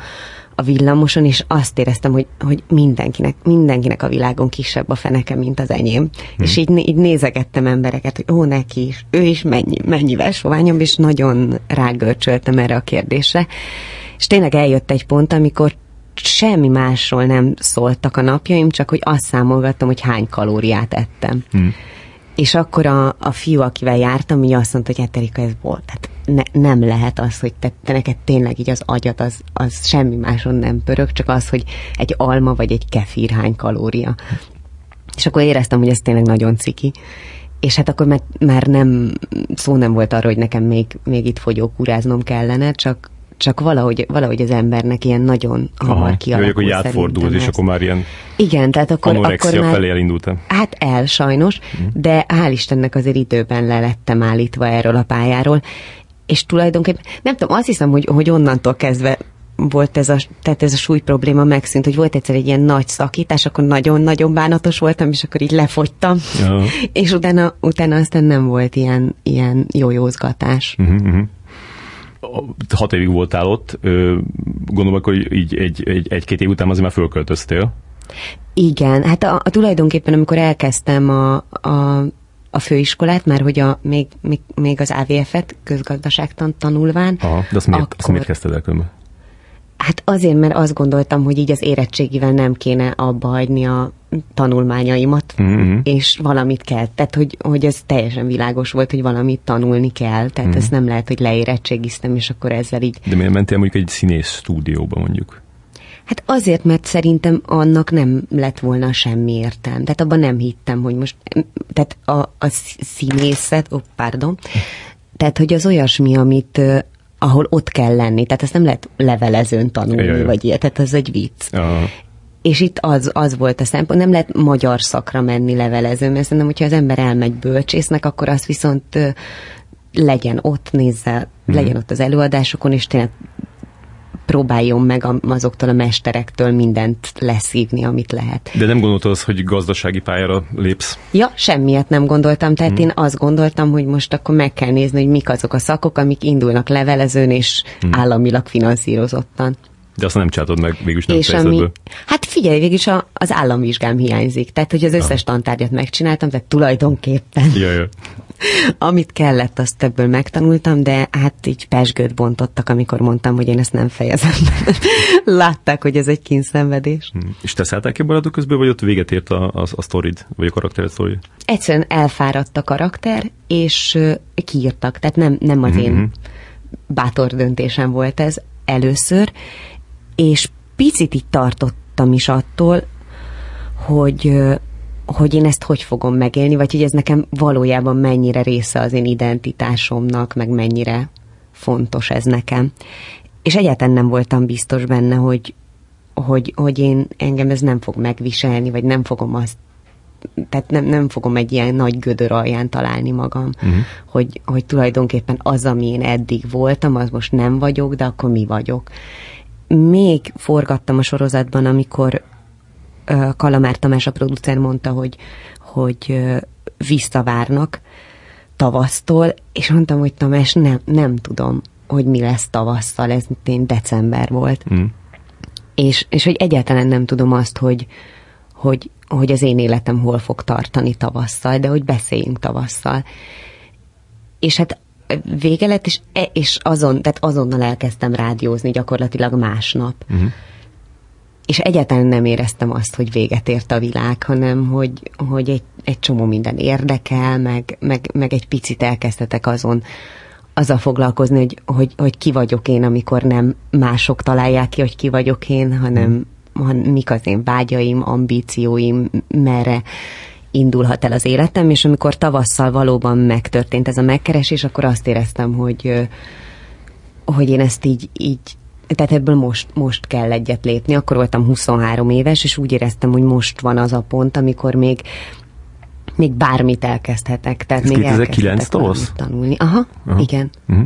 a villamoson, és azt éreztem, hogy, hogy mindenkinek, mindenkinek a világon kisebb a feneke, mint az enyém. Hmm. És így, így nézegettem embereket, hogy ó, neki is, ő is mennyi, mennyivel soványabb, és nagyon rágörcsöltem erre a kérdésre. És tényleg eljött egy pont, amikor semmi másról nem szóltak a napjaim, csak hogy azt számolgattam, hogy hány kalóriát ettem. Hmm. És akkor a, a fiú, akivel jártam, így azt mondta, hogy hát Erika, ez volt. Tehát ne, nem lehet az, hogy te, te neked tényleg így az agyat, az, az semmi máson nem pörög, csak az, hogy egy alma vagy egy kefir hány kalória. És akkor éreztem, hogy ez tényleg nagyon ciki. És hát akkor már, már nem, szó nem volt arra, hogy nekem még, még itt fogyókúráznom kellene, csak, csak valahogy, valahogy az embernek ilyen nagyon hamar kialakul. Jó, hogy átfordult, és akkor már ilyen Igen, tehát akkor, akkor már, felé elindultam. Hát el sajnos, mm. de hál' Istennek azért időben le lettem állítva erről a pályáról, és tulajdonképpen, nem tudom, azt hiszem, hogy, hogy onnantól kezdve volt ez a, tehát ez a súly probléma megszűnt, hogy volt egyszer egy ilyen nagy szakítás, akkor nagyon-nagyon bánatos voltam, és akkor így lefogytam, ja. és utána, utána aztán nem volt ilyen, ilyen jójózgatás. Uh-huh, uh-huh hat évig voltál ott, gondolom, hogy így egy, egy, egy-két év után azért már fölköltöztél. Igen, hát a, a tulajdonképpen amikor elkezdtem a, a, a főiskolát, már hogy a, még, még, még az AVF-et, közgazdaságtan tanulván. Aha, de azt miért, akkor, azt miért kezdted el különben? Hát azért, mert azt gondoltam, hogy így az érettségivel nem kéne abba hagyni a tanulmányaimat, mm-hmm. és valamit kell. Tehát, hogy, hogy ez teljesen világos volt, hogy valamit tanulni kell. Tehát mm-hmm. ez nem lehet, hogy leérettségiztem, és akkor ezzel így... De miért mentél mondjuk egy színész stúdióba mondjuk? Hát azért, mert szerintem annak nem lett volna semmi értelme. Tehát abban nem hittem, hogy most... Tehát a, a színészet... Ó, oh, pardon. Tehát, hogy az olyasmi, amit ahol ott kell lenni. Tehát ezt nem lehet levelezőn tanulni, Jaj, vagy ilyet. Tehát ez egy vicc. Aha. És itt az, az volt a szempont, nem lehet magyar szakra menni levelezőn, mert szerintem, hogyha az ember elmegy bölcsésznek, akkor az viszont legyen ott, nézze, hmm. legyen ott az előadásokon, és tényleg próbáljon meg azoktól a mesterektől mindent leszívni, amit lehet. De nem gondoltad az, hogy gazdasági pályára lépsz? Ja, semmiet nem gondoltam. Tehát hmm. én azt gondoltam, hogy most akkor meg kell nézni, hogy mik azok a szakok, amik indulnak levelezőn és hmm. államilag finanszírozottan. De azt nem csináltad meg végülis nem és ami, Hát figyelj, végülis a, az államvizsgám hiányzik. Tehát, hogy az összes ah. tantárgyat megcsináltam, tehát tulajdonképpen. Ja, ja. Amit kellett, azt ebből megtanultam, de hát így pesgőt bontottak, amikor mondtam, hogy én ezt nem fejezem. Látták, hogy ez egy kínszenvedés. Hmm. És te szálltál ki barátok közben, vagy ott véget ért a, a, a sztorid, vagy a karaktered sztori? Egyszerűen elfáradt a karakter, és uh, kiírtak. Tehát nem, nem az mm-hmm. én mhm. bátor döntésem volt ez először, és picit itt tartottam is attól, hogy hogy én ezt hogy fogom megélni, vagy hogy ez nekem valójában mennyire része az én identitásomnak, meg mennyire fontos ez nekem. És egyáltalán nem voltam biztos benne, hogy, hogy, hogy én engem ez nem fog megviselni, vagy nem fogom azt tehát nem, nem fogom egy ilyen nagy gödör alján találni magam, uh-huh. hogy, hogy tulajdonképpen az, ami én eddig voltam, az most nem vagyok, de akkor mi vagyok. Még forgattam a sorozatban, amikor Kalamár Tamás a producer mondta, hogy, hogy visszavárnak tavasztól, és mondtam, hogy Tamás, nem, nem tudom, hogy mi lesz tavasszal, ez én december volt. Mm. És, és hogy egyáltalán nem tudom azt, hogy, hogy, hogy az én életem hol fog tartani tavasszal, de hogy beszéljünk tavasszal. És hát vége lett, és, és azon, tehát azonnal elkezdtem rádiózni gyakorlatilag másnap. Uh-huh és egyáltalán nem éreztem azt, hogy véget ért a világ, hanem hogy, hogy egy, egy csomó minden érdekel, meg, meg, meg egy picit elkezdhetek azon azzal foglalkozni, hogy, hogy, hogy ki vagyok én, amikor nem mások találják ki, hogy ki vagyok én, hanem, hanem mik az én vágyaim, ambícióim, merre indulhat el az életem, és amikor tavasszal valóban megtörtént ez a megkeresés, akkor azt éreztem, hogy, hogy én ezt így, így tehát ebből most, most kell egyet lépni. Akkor voltam 23 éves, és úgy éreztem, hogy most van az a pont, amikor még még bármit elkezdhetek. Tehát Ez még 2009 tavasz? tanulni. Aha, Aha. igen. Uh-huh.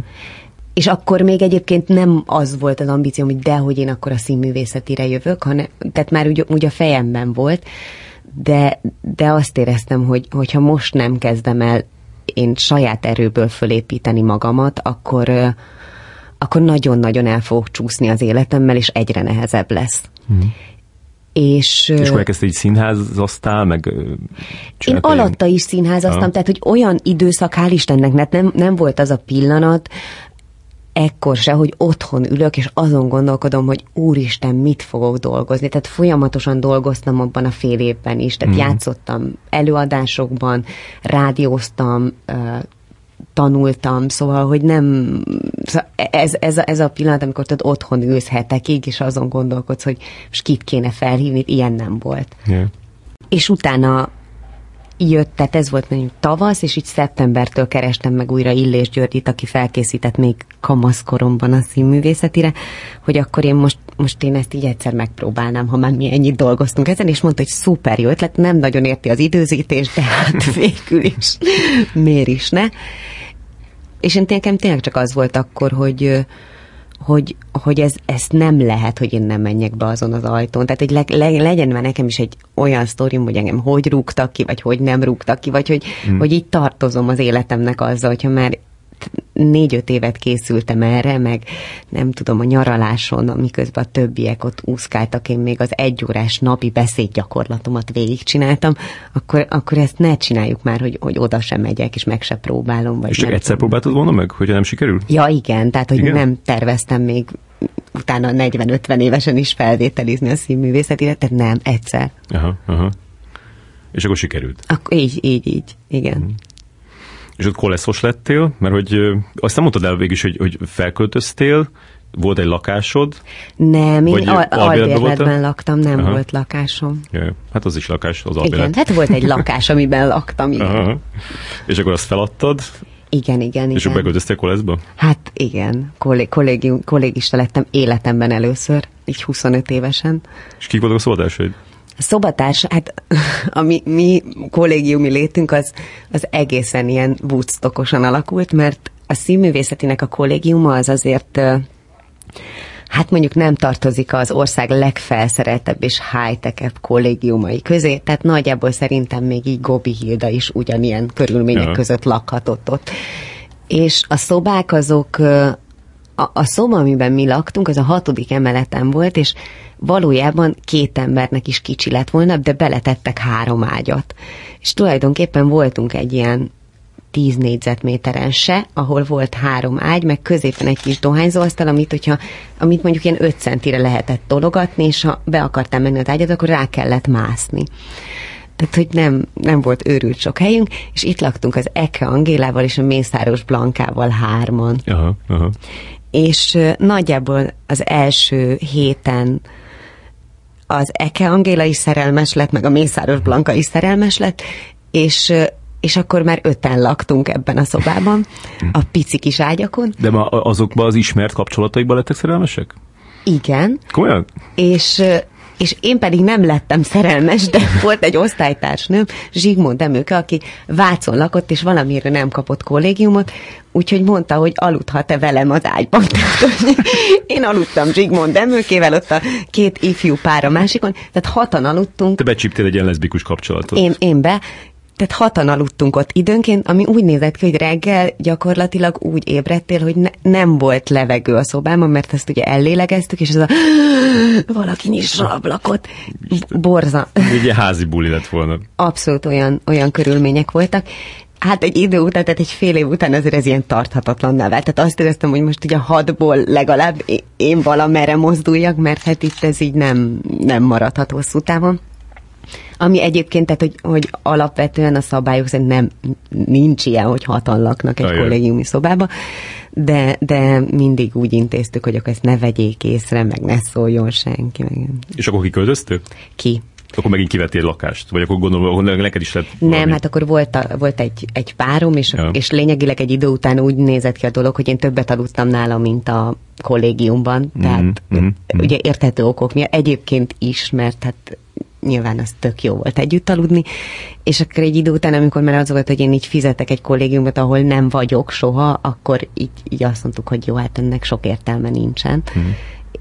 És akkor még egyébként nem az volt az ambícióm, hogy dehogy én akkor a színművészetire jövök, hanem, tehát már úgy, úgy a fejemben volt, de, de azt éreztem, hogy hogyha most nem kezdem el én saját erőből fölépíteni magamat, akkor, akkor nagyon-nagyon el fogok csúszni az életemmel, és egyre nehezebb lesz. Mm. És, és akkor elkezdte így színházasztál, meg Én alatta is színházaztam, ha. tehát hogy olyan időszak, hál' Istennek, nem, nem volt az a pillanat, ekkor se, hogy otthon ülök, és azon gondolkodom, hogy úristen, mit fogok dolgozni. Tehát folyamatosan dolgoztam abban a fél évben is, tehát mm. játszottam előadásokban, rádióztam, tanultam, szóval, hogy nem, szóval ez, ez, ez a pillanat, amikor tudod otthon ülsz hetekig, és azon gondolkodsz, hogy most kit kéne felhívni, ilyen nem volt. Yeah. És utána jött, tehát ez volt mondjuk tavasz, és így szeptembertől kerestem meg újra Illés Györgyit, aki felkészített még kamaszkoromban a színművészetire, hogy akkor én most, most én ezt így egyszer megpróbálnám, ha már mi ennyit dolgoztunk ezen, és mondta, hogy szuper jó ötlet, nem nagyon érti az időzítést, de hát végül is miért is ne. És én nekem tényleg csak az volt akkor, hogy hogy, hogy ez, ez nem lehet, hogy én nem menjek be azon az ajtón. Tehát, hogy le, le, legyen már nekem is egy olyan sztorim, hogy engem hogy rúgtak ki, vagy hogy nem rúgtak ki, vagy hogy, hmm. hogy így tartozom az életemnek azzal, hogyha már négy-öt évet készültem erre, meg nem tudom, a nyaraláson, amiközben a többiek ott úszkáltak, én még az egyórás napi beszédgyakorlatomat végigcsináltam, akkor, akkor ezt ne csináljuk már, hogy, hogy oda sem megyek, és meg se próbálom. Vagy és csak egyszer tudom. próbáltad volna meg, hogyha nem sikerül? Ja, igen, tehát hogy igen? nem terveztem még utána 40-50 évesen is felvételizni a színművészetére, tehát nem, egyszer. Aha, aha. És akkor sikerült? Akkor így, így, így, igen. Hmm és ott koleszos lettél, mert hogy azt nem mondtad el végig is, hogy, hogy felköltöztél, volt egy lakásod? Nem, én al- albérletben laktam, nem Aha. volt lakásom. Ja, hát az is lakás, az albérlet. Igen, hát volt egy lakás, amiben laktam, igen. Aha. És akkor azt feladtad? Igen, igen, És akkor beköltöztél koleszba? Hát igen, kollég, kollégium, kollégista lettem életemben először, így 25 évesen. És kik voltak a szolgáltatóid? Szobatárs, hát a mi, mi kollégiumi létünk az, az egészen ilyen woodstockosan alakult, mert a színművészetinek a kollégiuma az azért hát mondjuk nem tartozik az ország legfelszereltebb és high-techebb kollégiumai közé, tehát nagyjából szerintem még így Gobi Hilda is ugyanilyen körülmények ja. között lakhatott ott. És a szobák azok, a, a szoba, amiben mi laktunk, az a hatodik emeleten volt, és valójában két embernek is kicsi lett volna, de beletettek három ágyat. És tulajdonképpen voltunk egy ilyen 10 négyzetméteren se, ahol volt három ágy, meg középen egy kis dohányzóasztal, amit, hogyha, amit mondjuk ilyen 5 centire lehetett tologatni, és ha be akartam menni az ágyat, akkor rá kellett mászni. Tehát, hogy nem, nem volt őrült sok helyünk, és itt laktunk az Eke Angélával és a Mészáros Blankával hárman. Aha, aha. És nagyjából az első héten az Eke Angéla is szerelmes lett, meg a Mészáros Blanka is szerelmes lett, és és akkor már öten laktunk ebben a szobában, a pici kis ágyakon. De ma azokban az ismert kapcsolataikban lettek szerelmesek? Igen. Komolyan? És és én pedig nem lettem szerelmes, de volt egy osztálytársnőm, Zsigmond Demőke, aki Vácon lakott, és valamire nem kapott kollégiumot, úgyhogy mondta, hogy aludhat-e velem az ágyban. én aludtam Zsigmond Demőkével, ott a két ifjú pár a másikon, tehát hatan aludtunk. Te becsíptél egy ilyen leszbikus kapcsolatot. Én, én be, tehát hatan aludtunk ott időnként, ami úgy nézett ki, hogy reggel gyakorlatilag úgy ébredtél, hogy ne, nem volt levegő a szobában, mert ezt ugye ellélegeztük, és ez a valaki nyissa ablakot. Borza. Ugye házi buli lett volna. Abszolút olyan, olyan körülmények voltak. Hát egy idő után, tehát egy fél év után azért ez ilyen tarthatatlanná vált. Tehát azt éreztem, hogy most ugye a hatból legalább én valamerre mozduljak, mert hát itt ez így nem, nem maradhat hosszú távon. Ami egyébként, tehát, hogy, hogy alapvetően a szabályok szerint nem, nincs ilyen, hogy hatan laknak egy Ajaj. kollégiumi szobába, de, de mindig úgy intéztük, hogy akkor ezt ne vegyék észre, meg ne szóljon senki. Meg... És akkor kiköltöztök? Ki. Akkor megint kivettél lakást? Vagy akkor gondolom, hogy neked is lett valami... Nem, hát akkor volt, a, volt egy, egy párom, és, ja. és lényegileg egy idő után úgy nézett ki a dolog, hogy én többet aludtam nála, mint a kollégiumban. Tehát mm-hmm. ugye érthető okok miatt. Egyébként is, mert hát nyilván az tök jó volt együtt aludni, és akkor egy idő után, amikor már az volt, hogy én így fizetek egy kollégiumot, ahol nem vagyok soha, akkor így, így azt mondtuk, hogy jó, hát ennek sok értelme nincsen. Mm.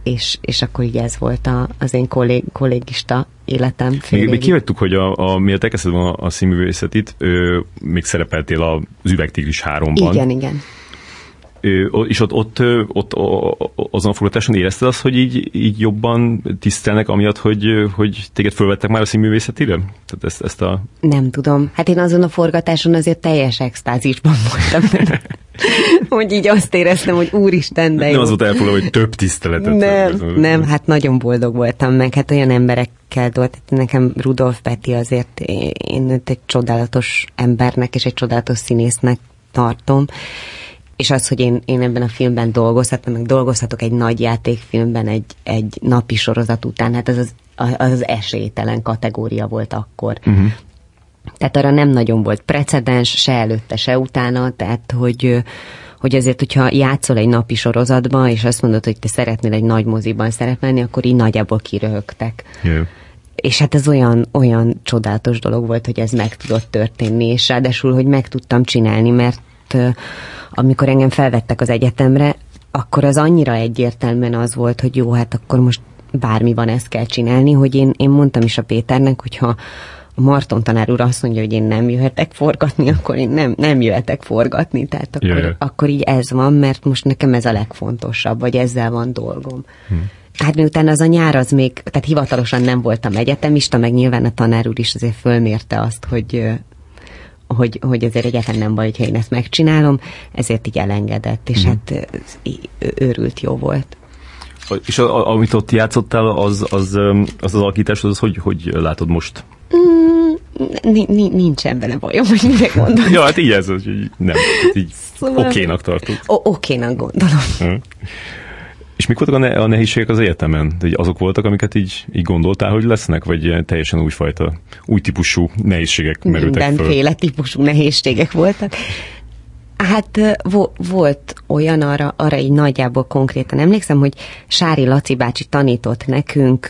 és, és akkor így ez volt a, az én kollég, kollégista életem. Még, még kihagytuk, hogy a, a, miért elkezdted a, a színművészetit, ö, még szerepeltél az Üvegtigris 3-ban. Igen, igen. És ott, ott, ott, ott azon a forgatáson érezted azt, hogy így, így jobban tisztelnek, amiatt, hogy, hogy téged fölvettek már a színművészetire? Tehát ezt, ezt a... Nem tudom. Hát én azon a forgatáson azért teljes extázisban voltam. hogy így azt éreztem, hogy úristen, de Nem jó. az volt elfoglalva, hogy több tiszteletet. Nem, nem, hát nagyon boldog voltam meg, hát olyan emberekkel hát nekem Rudolf Peti azért, én őt egy csodálatos embernek és egy csodálatos színésznek tartom, és az, hogy én, én ebben a filmben dolgozhatom, meg dolgozhatok egy nagy játékfilmben egy, egy napi sorozat után, hát az az, az, az esélytelen kategória volt akkor. Uh-huh. Tehát arra nem nagyon volt precedens, se előtte, se utána, tehát hogy, hogy azért, hogyha játszol egy napi sorozatban, és azt mondod, hogy te szeretnél egy nagy moziban szerepelni, akkor így nagyjából kiröhögtek. Yeah. És hát ez olyan, olyan csodálatos dolog volt, hogy ez meg tudott történni, és ráadásul, hogy meg tudtam csinálni, mert amikor engem felvettek az egyetemre, akkor az annyira egyértelműen az volt, hogy jó, hát akkor most bármi van, ezt kell csinálni, hogy én, én mondtam is a Péternek, hogyha a Marton tanár úr azt mondja, hogy én nem jöhetek forgatni, akkor én nem, nem jöhetek forgatni. Tehát akkor, Jaj. akkor így ez van, mert most nekem ez a legfontosabb, vagy ezzel van dolgom. Hmm. Hát miután az a nyár az még, tehát hivatalosan nem voltam egyetemista, meg nyilván a tanár úr is azért fölmérte azt, hogy hogy, hogy azért egyáltalán nem baj, hogyha én ezt megcsinálom, ezért így elengedett, és hmm. hát őrült jó volt. És a, a, amit ott játszottál, az az, az, az alakítás, az hogy, hogy látod most? Mm, nincsen vele bajom, hogy mire gondolsz. ja, hát így ez, hogy nem, így szóval... okénak tartod. O- okénak gondolom. És mik voltak a, ne- a nehézségek az egyetemen? De azok voltak, amiket így, így gondoltál, hogy lesznek, vagy teljesen újfajta, új típusú nehézségek merültek föl? Mindenféle típusú nehézségek voltak. Hát vo- volt olyan, arra, arra így nagyjából konkrétan emlékszem, hogy Sári Laci bácsi tanított nekünk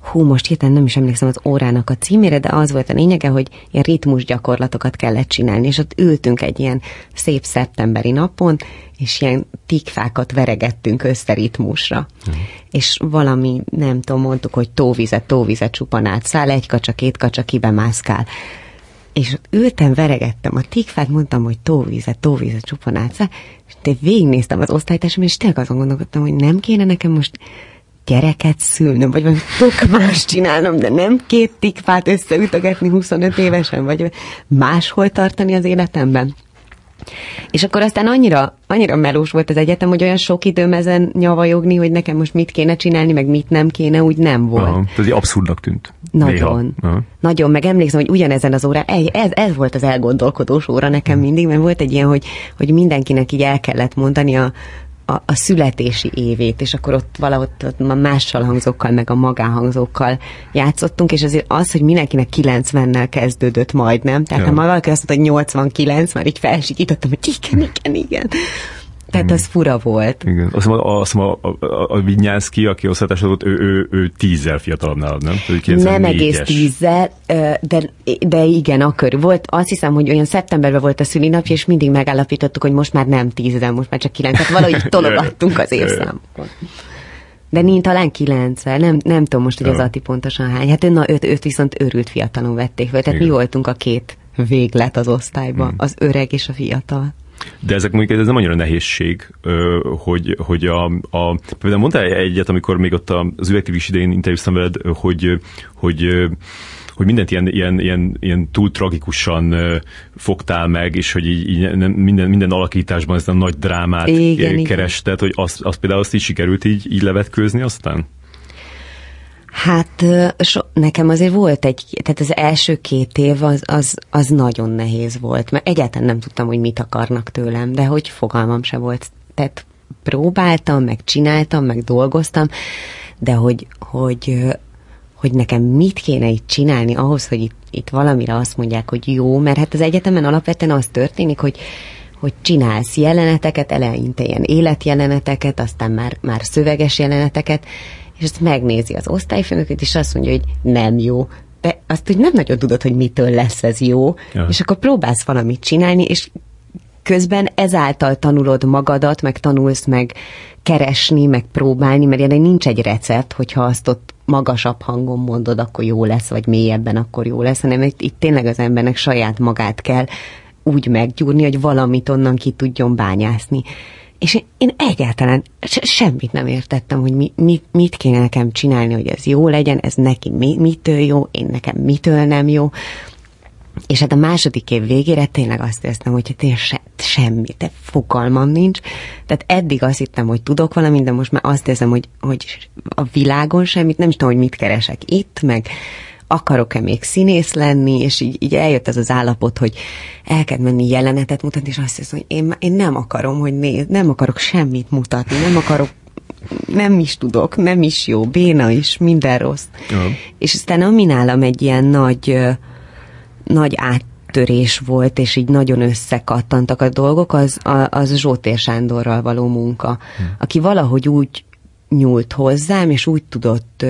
hú, most hirtelen nem is emlékszem az órának a címére, de az volt a lényege, hogy ilyen ritmus gyakorlatokat kellett csinálni, és ott ültünk egy ilyen szép szeptemberi napon, és ilyen tikfákat veregettünk össze ritmusra. Uh-huh. És valami, nem tudom, mondtuk, hogy tóvizet, tóvizet csupan átszáll, egy kacsa, két kacsa, kibe mászkál. És ott ültem, veregettem a tikfát, mondtam, hogy tóvizet, tóvizet csupan átszáll, és te végignéztem az osztálytársamat, és tényleg azon gondolkodtam, hogy nem kéne nekem most gyereket szülnöm, vagy tök más csinálnom, de nem két tikfát összeütögetni 25 évesen, vagy máshol tartani az életemben. És akkor aztán annyira, annyira melós volt az egyetem, hogy olyan sok időm ezen nyavajogni, hogy nekem most mit kéne csinálni, meg mit nem kéne, úgy nem volt. Aha, ez egy abszurdnak tűnt. Nagyon. Nagyon, meg emlékszem, hogy ugyanezen az órán, ez, ez volt az elgondolkodós óra nekem mindig, mert volt egy ilyen, hogy, hogy mindenkinek így el kellett mondani a, a, a születési évét, és akkor ott valahogy ott a mással hangzókkal, meg a magánhangzókkal játszottunk, és azért az, hogy mindenkinek 90-nel kezdődött majdnem, tehát ja. ha valaki azt mondta, hogy 89, már így felsikítottam, hogy igen, igen, igen. Tehát igen. az fura volt. Igen. Azt hiszem, a, azt hiszem a, a, Vinyánszki, aki osztálytárs volt, ő, ő, ő tízzel fiatalabb nálad, nem? Nem egész tízzel, de, de igen, akkor volt. Azt hiszem, hogy olyan szeptemberben volt a szülinapja, és mindig megállapítottuk, hogy most már nem tízzel, most már csak kilenc. Tehát valahogy tologattunk az évszámokon. De nincs talán kilenccel, nem, nem tudom most, hogy az Ati pontosan hány. Hát ő, na, őt, őt viszont őrült fiatalon vették fel. Tehát Igen. mi voltunk a két véglet az osztályban, hmm. az öreg és a fiatal. De ezek mondjuk ez nem annyira nehézség, hogy, hogy a, a például mondtál egyet, amikor még ott az üvegtívis idején interjúztam veled, hogy, hogy hogy mindent ilyen, ilyen, ilyen, ilyen túl tragikusan fogtál meg, és hogy így, így nem, minden, minden alakításban ezt a nagy drámát igen, kerested, igen. hogy azt, azt például azt is sikerült így, így levetkőzni aztán? Hát so, nekem azért volt egy, tehát az első két év az, az, az nagyon nehéz volt, mert egyáltalán nem tudtam, hogy mit akarnak tőlem, de hogy fogalmam se volt. Tehát próbáltam, meg csináltam, meg dolgoztam, de hogy, hogy, hogy nekem mit kéne itt csinálni ahhoz, hogy itt, itt valamire azt mondják, hogy jó, mert hát az egyetemen alapvetően az történik, hogy hogy csinálsz jeleneteket, eleinte ilyen életjeleneteket, aztán már, már szöveges jeleneteket, és ezt megnézi az osztályfőnököt, és azt mondja, hogy nem jó. De azt, hogy nem nagyon tudod, hogy mitől lesz ez jó, ja. és akkor próbálsz valamit csinálni, és közben ezáltal tanulod magadat, meg tanulsz meg keresni, meg próbálni, mert ilyen nincs egy recept, hogyha azt ott magasabb hangon mondod, akkor jó lesz, vagy mélyebben, akkor jó lesz, hanem itt, itt tényleg az embernek saját magát kell úgy meggyúrni, hogy valamit onnan ki tudjon bányászni. És én, egyáltalán se, semmit nem értettem, hogy mi, mi, mit kéne nekem csinálni, hogy ez jó legyen, ez neki mi, mitől jó, én nekem mitől nem jó. És hát a második év végére tényleg azt éreztem, hogy hát én se, semmi, de fogalmam nincs. Tehát eddig azt hittem, hogy tudok valamit, de most már azt érzem, hogy, hogy a világon semmit, nem is tudom, hogy mit keresek itt, meg akarok-e még színész lenni, és így, így eljött ez az állapot, hogy el kell menni jelenetet mutatni, és azt hiszem, hogy én, én nem akarom, hogy néz, nem akarok semmit mutatni, nem akarok nem is tudok, nem is jó, béna is, minden rossz. Ja. És aztán ami nálam egy ilyen nagy, nagy áttörés volt, és így nagyon összekattantak a dolgok, az, az Zsótér Sándorral való munka, hm. aki valahogy úgy nyúlt hozzám, és úgy tudott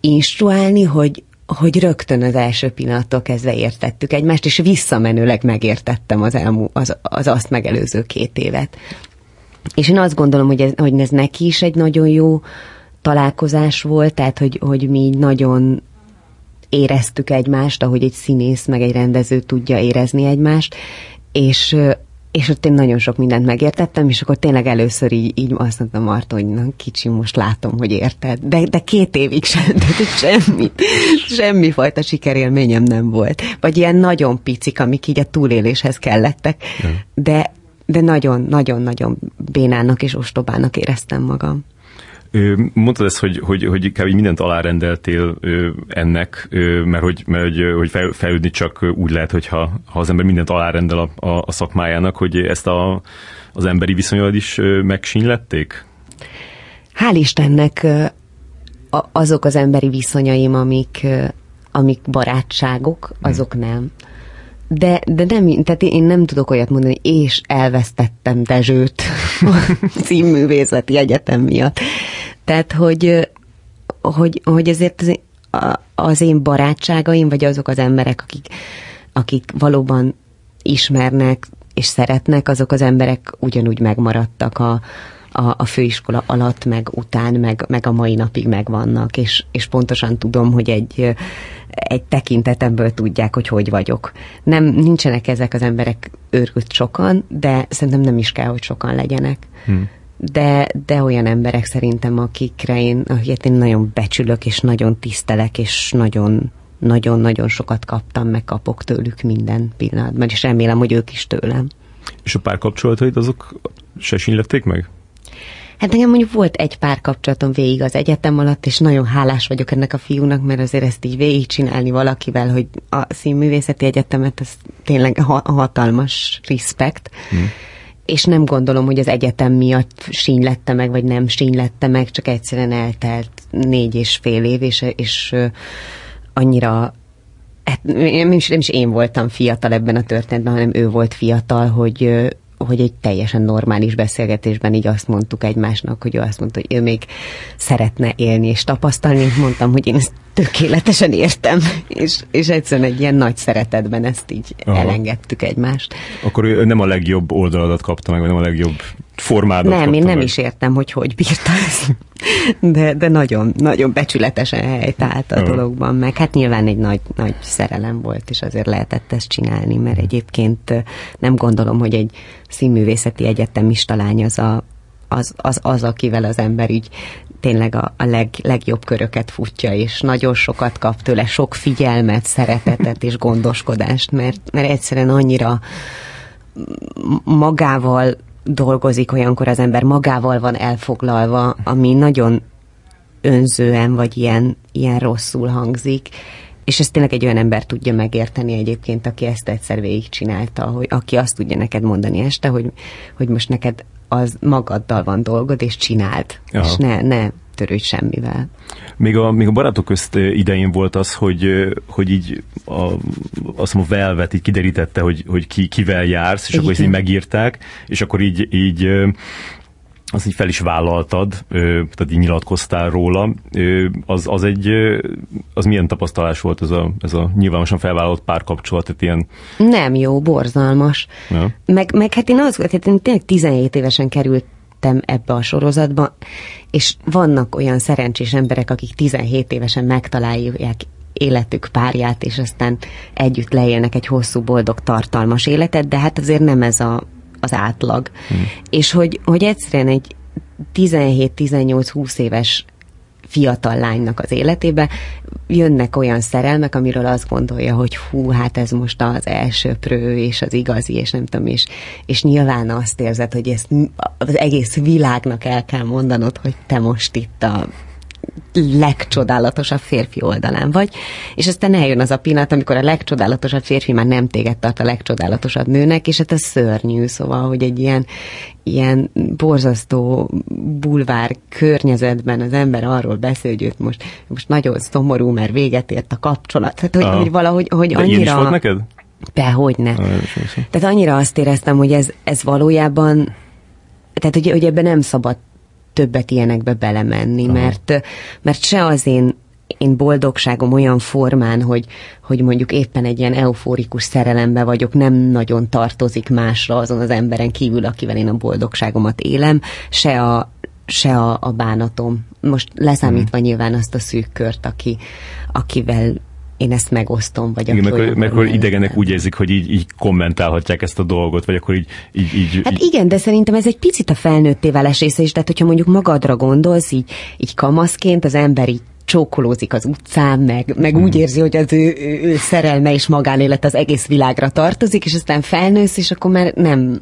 instruálni, hogy, hogy rögtön az első pillanattól kezdve értettük egymást, és visszamenőleg megértettem az, elmú, az, az azt megelőző két évet. És én azt gondolom, hogy ez, hogy ez neki is egy nagyon jó találkozás volt, tehát hogy, hogy mi nagyon éreztük egymást, ahogy egy színész meg egy rendező tudja érezni egymást, és, és ott én nagyon sok mindent megértettem, és akkor tényleg először így, így azt mondtam Marta, hogy na, kicsi, most látom, hogy érted. De, de két évig sem, de semmi, semmi fajta sikerélményem nem volt. Vagy ilyen nagyon picik, amik így a túléléshez kellettek. De, de nagyon-nagyon-nagyon bénának és ostobának éreztem magam. Mondtad ezt, hogy, hogy, hogy kb. mindent alárendeltél ennek, mert hogy, mert hogy, hogy fejlődni csak úgy lehet, hogyha ha az ember mindent alárendel a, a, a szakmájának, hogy ezt a, az emberi viszonyod is megsínlették? Hál' Istennek azok az emberi viszonyaim, amik, amik barátságok, azok hmm. nem. De, de nem, tehát én nem tudok olyat mondani, és elvesztettem Dezsőt a címművészeti egyetem miatt. Tehát, hogy, hogy, hogy ezért az, az én barátságaim, vagy azok az emberek, akik, akik valóban ismernek és szeretnek, azok az emberek ugyanúgy megmaradtak a, a, a főiskola alatt, meg után, meg, meg a mai napig megvannak, és, és pontosan tudom, hogy egy, egy tekintetemből tudják, hogy hogy vagyok. Nem, nincsenek ezek az emberek őrült sokan, de szerintem nem is kell, hogy sokan legyenek. Hmm de, de olyan emberek szerintem, akikre én, akiket én nagyon becsülök, és nagyon tisztelek, és nagyon nagyon-nagyon sokat kaptam, meg kapok tőlük minden pillanatban, és remélem, hogy ők is tőlem. És a párkapcsolataid azok se sinlették meg? Hát nekem mondjuk volt egy pár kapcsolatom végig az egyetem alatt, és nagyon hálás vagyok ennek a fiúnak, mert azért ezt így végigcsinálni valakivel, hogy a színművészeti egyetemet, ez tényleg hatalmas respekt. Hmm és nem gondolom, hogy az egyetem miatt sínylette meg, vagy nem sínylette meg, csak egyszerűen eltelt négy és fél év, és, és annyira hát nem is, nem is én voltam fiatal ebben a történetben, hanem ő volt fiatal, hogy hogy egy teljesen normális beszélgetésben így azt mondtuk egymásnak, hogy ő azt mondta, hogy ő még szeretne élni és tapasztalni, és mondtam, hogy én ezt tökéletesen értem, és, és egyszerűen egy ilyen nagy szeretetben ezt így Aha. elengedtük egymást. Akkor ő nem a legjobb oldaladat kapta meg, vagy nem a legjobb formádat Nem, én nem meg. is értem, hogy hogy bírta ezt, de, de nagyon, nagyon becsületesen helytált a dologban, meg. Hát nyilván egy nagy, nagy szerelem volt, és azért lehetett ezt csinálni, mert egyébként nem gondolom, hogy egy színművészeti egyetemista lány az a, az, az, az, akivel az ember így tényleg a, a leg, legjobb köröket futja, és nagyon sokat kap tőle, sok figyelmet, szeretetet és gondoskodást, mert, mert egyszerűen annyira magával dolgozik olyankor az ember, magával van elfoglalva, ami nagyon önzően, vagy ilyen, ilyen rosszul hangzik, és ezt tényleg egy olyan ember tudja megérteni egyébként, aki ezt egyszer végigcsinálta, hogy aki azt tudja neked mondani este, hogy, hogy most neked az magaddal van dolgod, és csináld, Aha. és ne, ne törődj semmivel. Még a, még a barátok közt idején volt az, hogy, hogy így a, azt mondom, a Velvet így kiderítette, hogy, hogy ki, kivel jársz, és Igen. akkor ezt így megírták, és akkor így, így azt így fel is vállaltad, tehát így nyilatkoztál róla, az, az egy, az milyen tapasztalás volt ez a, ez a nyilvánosan felvállalt párkapcsolat, tehát ilyen... Nem jó, borzalmas. Ja. Meg, meg hát én az, hát én tényleg 17 évesen került belettem ebbe a sorozatba, és vannak olyan szerencsés emberek, akik 17 évesen megtalálják életük párját, és aztán együtt leélnek egy hosszú, boldog, tartalmas életet, de hát azért nem ez a, az átlag. Hmm. És hogy, hogy egyszerűen egy 17-18-20 éves fiatal lánynak az életébe. Jönnek olyan szerelmek, amiről azt gondolja, hogy hú, hát ez most az első prő, és az igazi, és nem tudom, és, és nyilván azt érzed, hogy ezt az egész világnak el kell mondanod, hogy te most itt a legcsodálatosabb férfi oldalán vagy, és aztán eljön az a pillanat, amikor a legcsodálatosabb férfi már nem téged tart a legcsodálatosabb nőnek, és hát ez szörnyű, szóval, hogy egy ilyen, ilyen borzasztó bulvár környezetben az ember arról beszél, hogy őt most, most nagyon szomorú, mert véget ért a kapcsolat. Tehát, hogy, hogy valahogy hogy De annyira... is volt neked? Dehogyne. Tehát annyira azt éreztem, hogy ez, ez valójában tehát, hogy, hogy ebben nem szabad többet ilyenekbe belemenni, Aha. mert, mert se az én én boldogságom olyan formán, hogy, hogy mondjuk éppen egy ilyen eufórikus szerelembe vagyok, nem nagyon tartozik másra azon az emberen kívül, akivel én a boldogságomat élem, se a, se a, a bánatom. Most leszámítva hmm. nyilván azt a szűk kört, aki, akivel én ezt megosztom, vagy Igen, mert, mert akkor idegenek úgy érzik, hogy így, így kommentálhatják ezt a dolgot, vagy akkor így... így, így hát így... igen, de szerintem ez egy picit a felnőtté válás része is, tehát hogyha mondjuk magadra gondolsz, így, így kamaszként az ember így csókolózik az utcán, meg, meg úgy hmm. érzi, hogy az ő, ő, ő szerelme és magánélet az egész világra tartozik, és aztán felnősz, és akkor már nem,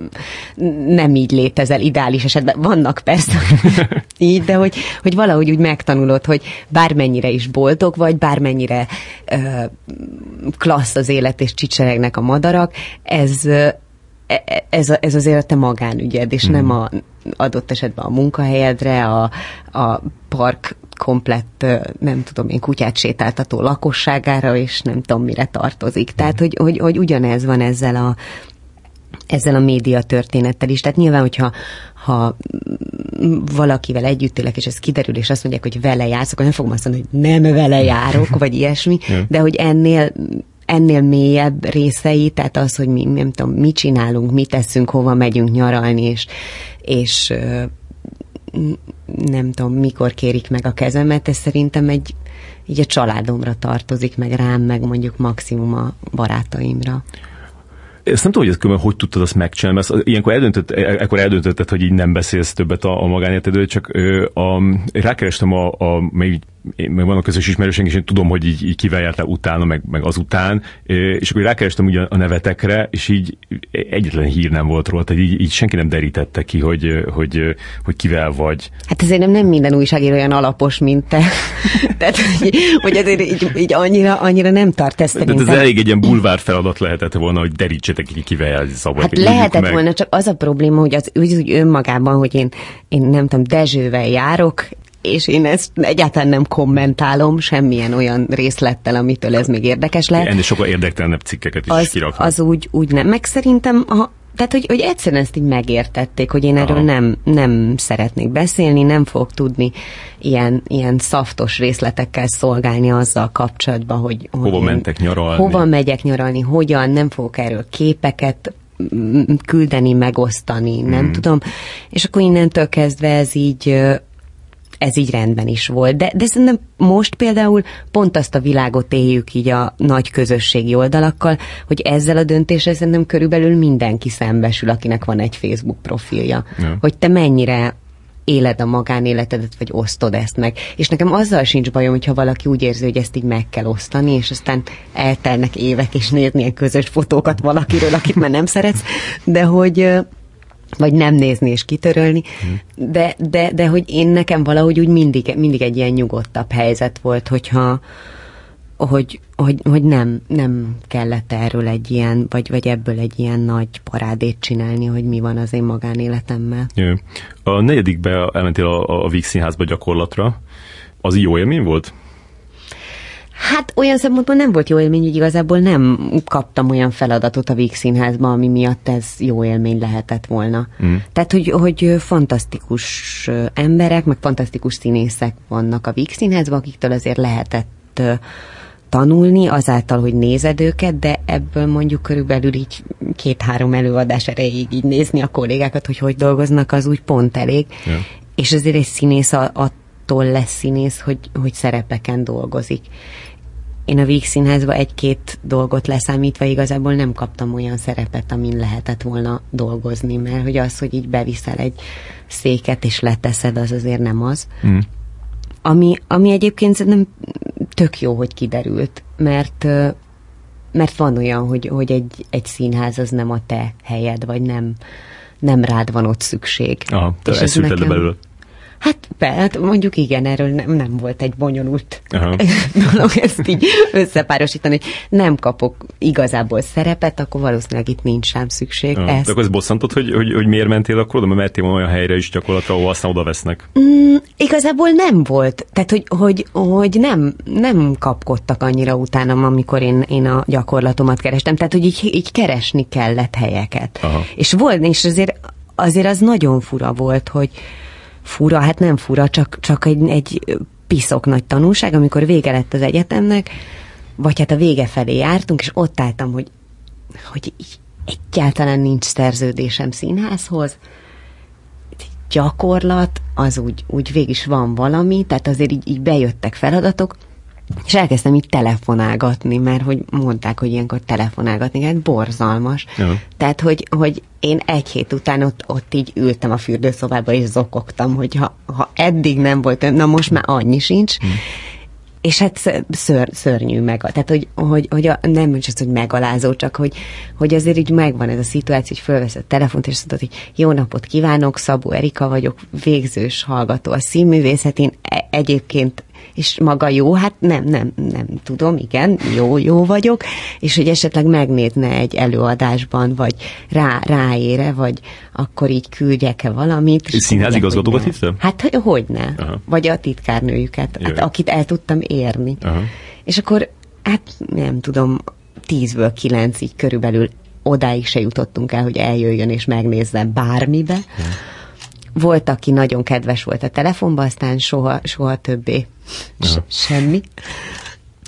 nem így létezel ideális esetben. Vannak persze így, de hogy, hogy valahogy úgy megtanulod, hogy bármennyire is boldog vagy, bármennyire ö, klassz az élet, és csicseregnek a madarak, ez e, e, ez, ez azért a te magánügyed, és mm. nem a adott esetben a munkahelyedre, a, a park komplett, nem tudom én, kutyát sétáltató lakosságára, és nem tudom mire tartozik. Tehát, hogy, hogy, hogy ugyanez van ezzel a, ezzel a média történettel is. Tehát nyilván, hogyha ha valakivel együtt élek, és ez kiderül, és azt mondják, hogy vele jársz, akkor nem fogom azt mondani, hogy nem vele járok, vagy ilyesmi, de hogy ennél ennél mélyebb részei, tehát az, hogy mi, nem tudom, mit csinálunk, mit teszünk, hova megyünk nyaralni, és, és nem tudom, mikor kérik meg a kezemet, ez szerintem egy így a családomra tartozik, meg rám, meg mondjuk maximum a barátaimra. Ezt nem tudom, hogy ezt hogy tudtad azt megcsinálni, mert ilyenkor eldöntött, e- ekkor eldöntötted, hogy így nem beszélsz többet a, a magánéletedről, csak ö, a, rákerestem a, a még én, meg vannak közös ismerőseink, és én tudom, hogy így, így kivel jártál utána, meg, meg azután, és akkor rákerestem ugye a nevetekre, és így egyetlen hír nem volt róla, tehát így, így senki nem derítette ki, hogy, hogy, hogy kivel vagy. Hát azért nem, nem minden újságíró olyan alapos, mint te. Tehát, hogy, hogy azért így, így annyira, annyira nem tart ezt De ez elég egy ilyen bulvár feladat lehetett volna, hogy derítsetek ki, kivel szabad. Hát lehetett meg. volna, csak az a probléma, hogy az úgy, úgy önmagában, hogy én, én nem tudom, Dezsővel járok, és én ezt egyáltalán nem kommentálom semmilyen olyan részlettel, amitől ez még érdekes lehet. Ennél sokkal érdektelenebb cikkeket is az, kiraknak. Az úgy, úgy nem. Meg szerintem, ha, tehát, hogy, hogy egyszerűen ezt így megértették, hogy én erről nem, nem szeretnék beszélni, nem fogok tudni ilyen, ilyen szaftos részletekkel szolgálni azzal kapcsolatban, hogy... Hova mentek nyaralni? Hova megyek nyaralni, hogyan, nem fogok erről képeket küldeni, megosztani, nem hmm. tudom. És akkor innentől kezdve ez így ez így rendben is volt. De, de szerintem most például pont azt a világot éljük így a nagy közösségi oldalakkal, hogy ezzel a döntéssel szerintem körülbelül mindenki szembesül, akinek van egy Facebook profilja. Ja. Hogy te mennyire éled a magánéletedet, vagy osztod ezt meg. És nekem azzal sincs bajom, hogyha valaki úgy érzi, hogy ezt így meg kell osztani, és aztán eltelnek évek, és nézni ilyen közös fotókat valakiről, akit már nem szeretsz, de hogy vagy nem nézni és kitörölni, hmm. de, de, de hogy én nekem valahogy úgy mindig, mindig egy ilyen nyugodtabb helyzet volt, hogyha hogy, hogy, hogy nem, nem kellett erről egy ilyen, vagy, vagy ebből egy ilyen nagy parádét csinálni, hogy mi van az én magánéletemmel. Jö. A negyedikbe elmentél a, a Víg Színházba gyakorlatra. Az jó élmény volt? Hát olyan szempontból nem volt jó élmény, hogy igazából nem kaptam olyan feladatot a Víg Színházban, ami miatt ez jó élmény lehetett volna. Mm. Tehát, hogy, hogy fantasztikus emberek, meg fantasztikus színészek vannak a Víg Színházban, akiktől azért lehetett tanulni azáltal, hogy nézed őket, de ebből mondjuk körülbelül így két-három előadás erejéig így nézni a kollégákat, hogy hogy dolgoznak, az úgy pont elég. Ja. És azért egy színész attól lesz színész, hogy, hogy szerepeken dolgozik. Én a Víg Színházba egy-két dolgot leszámítva igazából nem kaptam olyan szerepet, amin lehetett volna dolgozni, mert hogy az, hogy így beviszel egy széket és leteszed, az azért nem az. Mm. Ami, ami egyébként szerintem tök jó, hogy kiderült, mert mert van olyan, hogy, hogy egy, egy színház az nem a te helyed, vagy nem, nem rád van ott szükség. Aha, te ezt nekem... belőle. Hát, hát mondjuk igen, erről nem, nem volt egy bonyolult dolog ezt így összepárosítani. Nem kapok igazából szerepet, akkor valószínűleg itt nincs sem szükség. Aha. Ezt... De akkor ez bosszantott, hogy, hogy, hogy miért mentél akkor oda, mert mertél olyan helyre is gyakorlatilag, ahol aztán oda vesznek? Mm, igazából nem volt. Tehát, hogy, hogy, hogy nem, nem kapkodtak annyira utánam, amikor én, én a gyakorlatomat kerestem. Tehát, hogy így, így keresni kellett helyeket. Aha. És volt, és azért, azért az nagyon fura volt, hogy, fura, hát nem fura, csak, csak egy, egy piszok nagy tanulság, amikor vége lett az egyetemnek, vagy hát a vége felé jártunk, és ott álltam, hogy, hogy egyáltalán nincs szerződésem színházhoz, gyakorlat, az úgy, úgy végig is van valami, tehát azért így, így bejöttek feladatok, és elkezdtem így telefonálgatni, mert hogy mondták, hogy ilyenkor telefonálgatni, hát borzalmas. Ja. Tehát, hogy, hogy én egy hét után ott, ott így ültem a fürdőszobába, és zokogtam, hogy ha, ha eddig nem volt, na most már annyi sincs. Hmm. És hát ször, szörnyű meg. Tehát, hogy, hogy, hogy a, nem is az, hogy megalázó, csak hogy, hogy azért így megvan ez a szituáció, hogy fölveszed a telefont, és mondod, hogy jó napot kívánok, Szabó Erika vagyok, végzős hallgató a színművészetén. E- egyébként és maga jó, hát nem, nem, nem tudom, igen, jó, jó vagyok, és hogy esetleg megnézne egy előadásban, vagy rá, ráére, vagy akkor így küldjek-e valamit. És színházigazgatókat hiszem? Hát, hogy hogyne. Aha. Vagy a titkárnőjüket, hát, akit el tudtam érni. Aha. És akkor, hát nem tudom, tízből kilenc így körülbelül odáig se jutottunk el, hogy eljöjjön és megnézzen bármibe. Ja. Volt, aki nagyon kedves volt a telefonban, aztán soha, soha többé Se, semmi.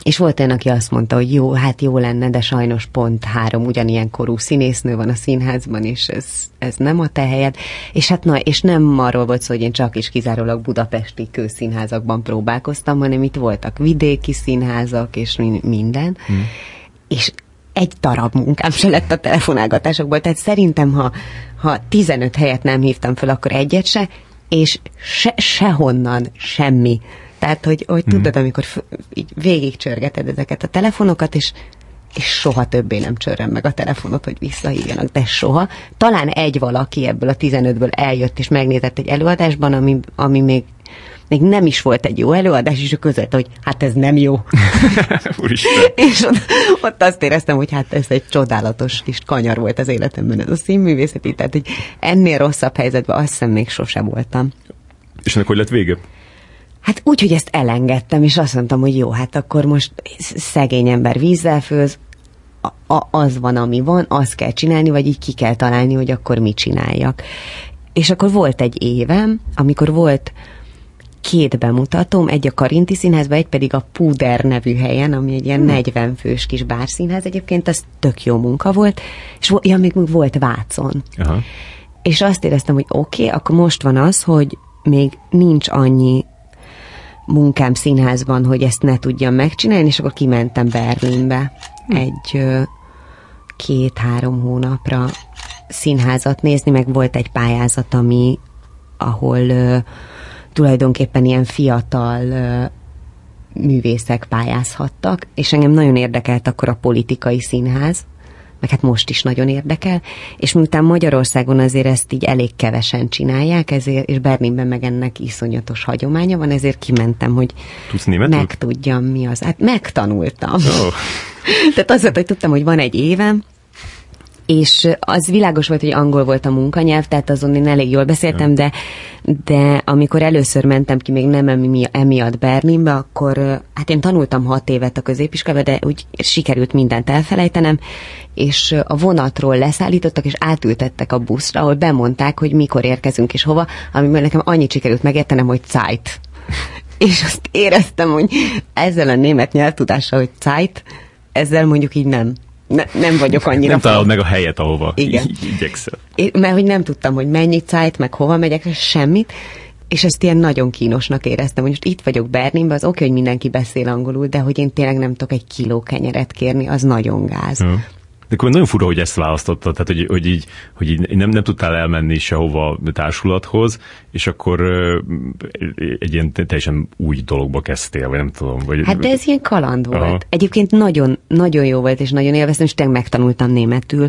És volt olyan, aki azt mondta, hogy jó, hát jó lenne, de sajnos pont három ugyanilyen korú színésznő van a színházban, és ez, ez nem a te helyed. És hát na, és nem arról volt szó, hogy én csak is kizárólag budapesti kőszínházakban próbálkoztam, hanem itt voltak vidéki színházak, és minden. Hmm. És egy darab munkám se lett a telefonálgatásokból, tehát szerintem, ha, ha 15 helyet nem hívtam fel, akkor egyet se, és se, sehonnan semmi tehát, hogy, hogy hmm. tudod, amikor így végigcsörgeted ezeket a telefonokat, és és soha többé nem csörrem meg a telefonot, hogy visszahívjanak, de soha. Talán egy valaki ebből a 15-ből eljött és megnézett egy előadásban, ami, ami még, még nem is volt egy jó előadás, és ő között, hogy hát ez nem jó. és ott, ott azt éreztem, hogy hát ez egy csodálatos kis kanyar volt az életemben, ez a színművészeti, tehát hogy ennél rosszabb helyzetben azt hiszem még sose voltam. És ennek hogy lett vége? Hát úgy, hogy ezt elengedtem, és azt mondtam, hogy jó, hát akkor most szegény ember vízzel főz, a, a, az van, ami van, azt kell csinálni, vagy így ki kell találni, hogy akkor mit csináljak. És akkor volt egy évem, amikor volt két bemutatóm, egy a Karinti Színházban, egy pedig a Puder nevű helyen, ami egy ilyen hmm. 40 fős kis bárszínház egyébként, az tök jó munka volt, és ja, még volt Vácon. Aha. És azt éreztem, hogy oké, okay, akkor most van az, hogy még nincs annyi munkám színházban, hogy ezt ne tudjam megcsinálni, és akkor kimentem Berlinbe egy két-három hónapra színházat nézni, meg volt egy pályázat, ami ahol uh, tulajdonképpen ilyen fiatal uh, művészek pályázhattak, és engem nagyon érdekelt akkor a politikai színház, meg hát most is nagyon érdekel, és miután Magyarországon azért ezt így elég kevesen csinálják, ezért, és Berlinben meg ennek iszonyatos hagyománya van, ezért kimentem, hogy Tudsz megtudjam mi az. Hát megtanultam. Oh. Tehát az volt, hogy tudtam, hogy van egy évem, és az világos volt, hogy angol volt a munkanyelv, tehát azon én elég jól beszéltem, de, de amikor először mentem ki, még nem emi, emiatt Berlinbe, akkor hát én tanultam hat évet a középiskolában, de úgy sikerült mindent elfelejtenem, és a vonatról leszállítottak, és átültettek a buszra, ahol bemondták, hogy mikor érkezünk és hova, amiből nekem annyit sikerült megértenem, hogy Zeit. és azt éreztem, hogy ezzel a német nyelvtudással, hogy Zeit, ezzel mondjuk így nem. Ne, nem vagyok annyira. Nem találod meg a helyet, ahova Igen. igyekszel. É, mert hogy nem tudtam, hogy mennyi Zeit, meg hova megyek, semmit. És ezt ilyen nagyon kínosnak éreztem, hogy most itt vagyok Berlinben, az oké, hogy mindenki beszél angolul, de hogy én tényleg nem tudok egy kiló kenyeret kérni, az nagyon gáz. Ja. De akkor nagyon fura, hogy ezt választottad, tehát hogy, hogy így, hogy így nem, nem tudtál elmenni sehova társulathoz, és akkor egy ilyen teljesen új dologba kezdtél, vagy nem tudom. Vagy... Hát de ez ilyen kaland volt. Aha. Egyébként nagyon, nagyon jó volt, és nagyon élveztem, és tényleg megtanultam németül.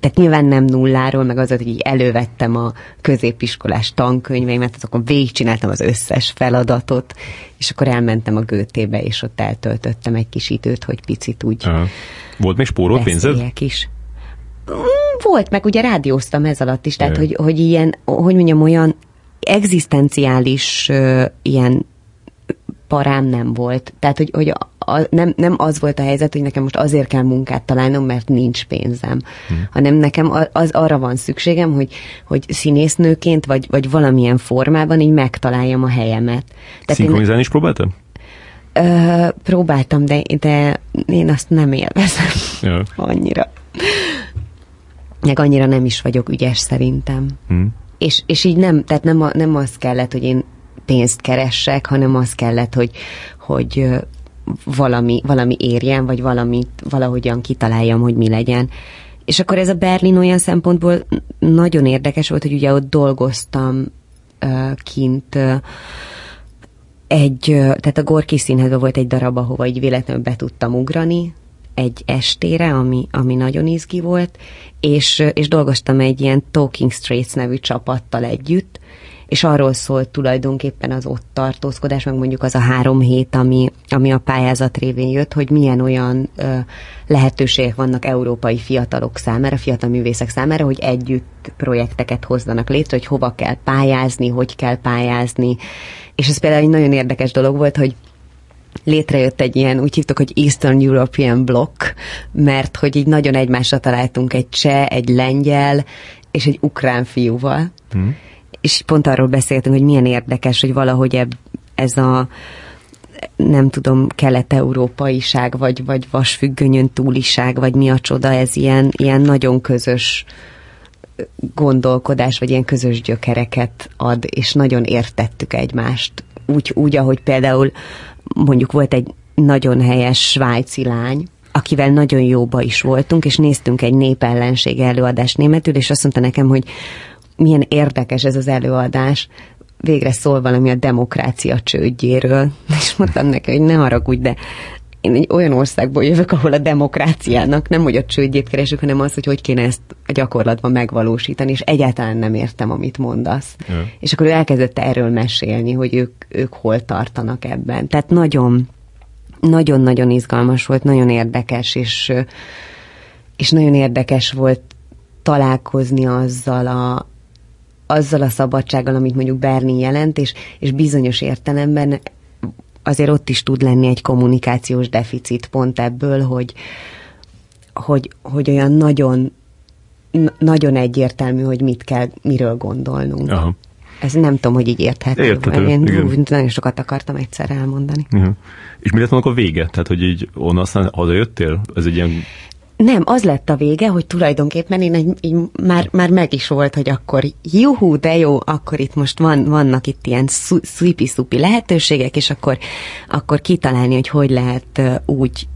Tehát nyilván nem nulláról, meg az, hogy így elővettem a középiskolás tankönyveimet, azokon végigcsináltam az összes feladatot, és akkor elmentem a Gőtébe, és ott eltöltöttem egy kis időt, hogy picit úgy Aha. Volt még spórolt pénzed? is. Mm, Volt, meg ugye rádióztam ez alatt is, tehát hogy, hogy ilyen, hogy mondjam, olyan egzisztenciális uh, ilyen parám nem volt. Tehát, hogy, hogy a, a, nem, nem az volt a helyzet, hogy nekem most azért kell munkát találnom, mert nincs pénzem, hmm. hanem nekem a- az arra van szükségem, hogy, hogy színésznőként, vagy, vagy valamilyen formában így megtaláljam a helyemet. Tehát én, Szinkronizálni is próbáltál? Ö, próbáltam, de, de én azt nem élvezem Ja. annyira. Meg annyira nem is vagyok ügyes szerintem. Hm. És, és így nem, tehát nem, a, nem az kellett, hogy én pénzt keressek, hanem az kellett, hogy, hogy valami, valami érjen, vagy valamit valahogyan kitaláljam, hogy mi legyen. És akkor ez a Berlin olyan szempontból nagyon érdekes volt, hogy ugye ott dolgoztam ö, kint ö, egy, tehát a Gorki színházban volt egy darab, ahova így véletlenül be tudtam ugrani, egy estére, ami, ami nagyon izgi volt, és, és dolgoztam egy ilyen Talking Straits nevű csapattal együtt, és arról szólt tulajdonképpen az ott tartózkodás, meg mondjuk az a három hét, ami, ami a pályázat révén jött, hogy milyen olyan ö, lehetőségek vannak európai fiatalok számára, fiatal művészek számára, hogy együtt projekteket hozzanak létre, hogy hova kell pályázni, hogy kell pályázni. És ez például egy nagyon érdekes dolog volt, hogy létrejött egy ilyen, úgy hívtuk, hogy Eastern European Block, mert hogy így nagyon egymásra találtunk egy cseh, egy lengyel és egy ukrán fiúval. Hmm. És pont arról beszéltünk, hogy milyen érdekes, hogy valahogy eb, ez a nem tudom, kelet-európaiság, vagy, vagy vasfüggönyön túliság, vagy mi a csoda, ez ilyen, ilyen nagyon közös gondolkodás, vagy ilyen közös gyökereket ad, és nagyon értettük egymást. Úgy, úgy ahogy például mondjuk volt egy nagyon helyes svájci lány, akivel nagyon jóba is voltunk, és néztünk egy népellenség előadást németül, és azt mondta nekem, hogy milyen érdekes ez az előadás, végre szól valami a demokrácia csődjéről. És mondtam neki, hogy ne haragudj, de én egy olyan országból jövök, ahol a demokráciának nem hogy a csődjét keresünk, hanem az, hogy hogy kéne ezt a gyakorlatban megvalósítani, és egyáltalán nem értem, amit mondasz. Ja. És akkor ő elkezdett erről mesélni, hogy ők, ők hol tartanak ebben. Tehát nagyon, nagyon-nagyon izgalmas volt, nagyon érdekes, és, és nagyon érdekes volt találkozni azzal a, azzal a szabadsággal, amit mondjuk Berlin jelent, és, és bizonyos értelemben azért ott is tud lenni egy kommunikációs deficit pont ebből, hogy, hogy, hogy olyan nagyon, nagyon egyértelmű, hogy mit kell, miről gondolnunk. Aha. Ez nem tudom, hogy így érthető. Érthető, Én igen. nagyon sokat akartam egyszer elmondani. Ja. És mi lett volna a vége? Tehát, hogy így onnan aztán hazajöttél? Ez egy ilyen... Nem, az lett a vége, hogy tulajdonképpen én egy, így már, már meg is volt, hogy akkor juhú, de jó, akkor itt most van, vannak itt ilyen szupi-szupi lehetőségek, és akkor, akkor kitalálni, hogy hogy lehet úgy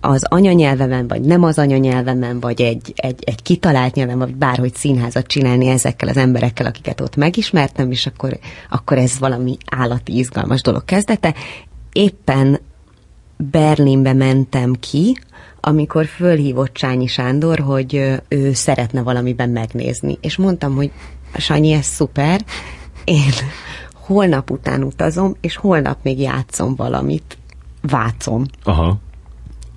az anyanyelvemen, vagy nem az anyanyelvemen, vagy egy, egy, egy kitalált nyelven, vagy bárhogy színházat csinálni ezekkel az emberekkel, akiket ott megismertem, és akkor, akkor ez valami állati izgalmas dolog kezdete. Éppen Berlinbe mentem ki, amikor fölhívott Csányi Sándor, hogy ő szeretne valamiben megnézni. És mondtam, hogy Sanyi, ez szuper, én holnap után utazom, és holnap még játszom valamit. Vácom. Aha.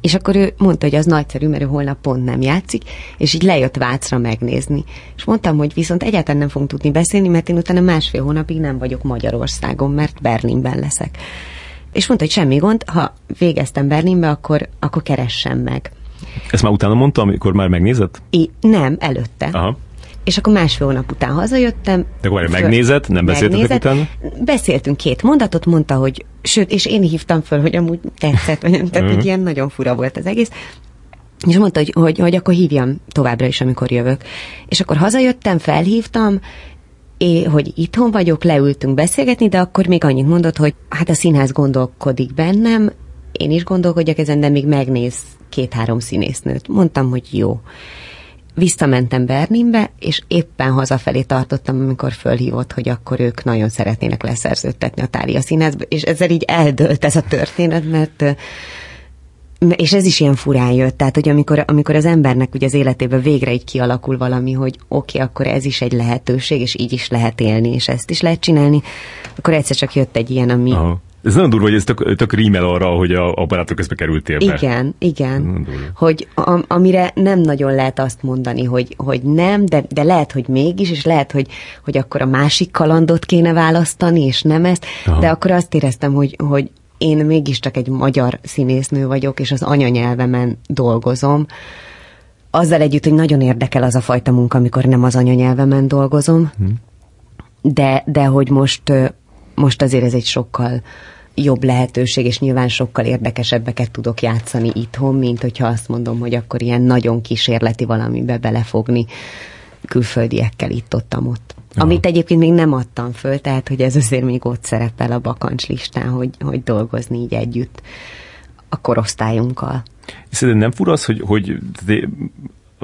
És akkor ő mondta, hogy az nagyszerű, mert ő holnap pont nem játszik, és így lejött Vácra megnézni. És mondtam, hogy viszont egyáltalán nem fogunk tudni beszélni, mert én utána másfél hónapig nem vagyok Magyarországon, mert Berlinben leszek. És mondta, hogy semmi gond, ha végeztem Berlinbe, akkor, akkor keressem meg. Ezt már utána mondtam, amikor már megnézett? I, nem, előtte. Aha. És akkor másfél hónap után hazajöttem. De akkor megnézett, nem beszéltetek utána? Beszéltünk két mondatot, mondta, hogy sőt, és én hívtam föl, hogy amúgy tetszett, vagy nem, tehát uh-huh. ilyen nagyon fura volt az egész. És mondta, hogy, hogy, hogy akkor hívjam továbbra is, amikor jövök. És akkor hazajöttem, felhívtam, é, hogy itthon vagyok, leültünk beszélgetni, de akkor még annyit mondott, hogy hát a színház gondolkodik bennem, én is gondolkodjak ezen, de még megnéz két-három színésznőt. Mondtam, hogy jó. Visszamentem Berlinbe, és éppen hazafelé tartottam, amikor fölhívott, hogy akkor ők nagyon szeretnének leszerződtetni a Tália színházba, és ezzel így eldőlt ez a történet, mert és ez is ilyen furán jött, tehát hogy amikor, amikor az embernek ugye az életében végre így kialakul valami, hogy oké, okay, akkor ez is egy lehetőség, és így is lehet élni, és ezt is lehet csinálni, akkor egyszer csak jött egy ilyen, ami, Aha ez nagyon durva, hogy ez tök, tök rímel arra, hogy a, a barátok közben kerültél be. Igen, igen. Hogy a, amire nem nagyon lehet azt mondani, hogy, hogy nem, de, de lehet, hogy mégis, és lehet, hogy, hogy akkor a másik kalandot kéne választani, és nem ezt, Aha. de akkor azt éreztem, hogy, hogy én mégiscsak egy magyar színésznő vagyok, és az anyanyelvemen dolgozom. Azzal együtt, hogy nagyon érdekel az a fajta munka, amikor nem az anyanyelvemen dolgozom, hm. de, de hogy most most azért ez egy sokkal jobb lehetőség, és nyilván sokkal érdekesebbeket tudok játszani itthon, mint hogyha azt mondom, hogy akkor ilyen nagyon kísérleti valamibe belefogni külföldiekkel itt-ottam ott. Aha. Amit egyébként még nem adtam föl, tehát hogy ez azért még ott szerepel a bakancs listán, hogy, hogy dolgozni így együtt a És Szerintem nem fura az, hogy, hogy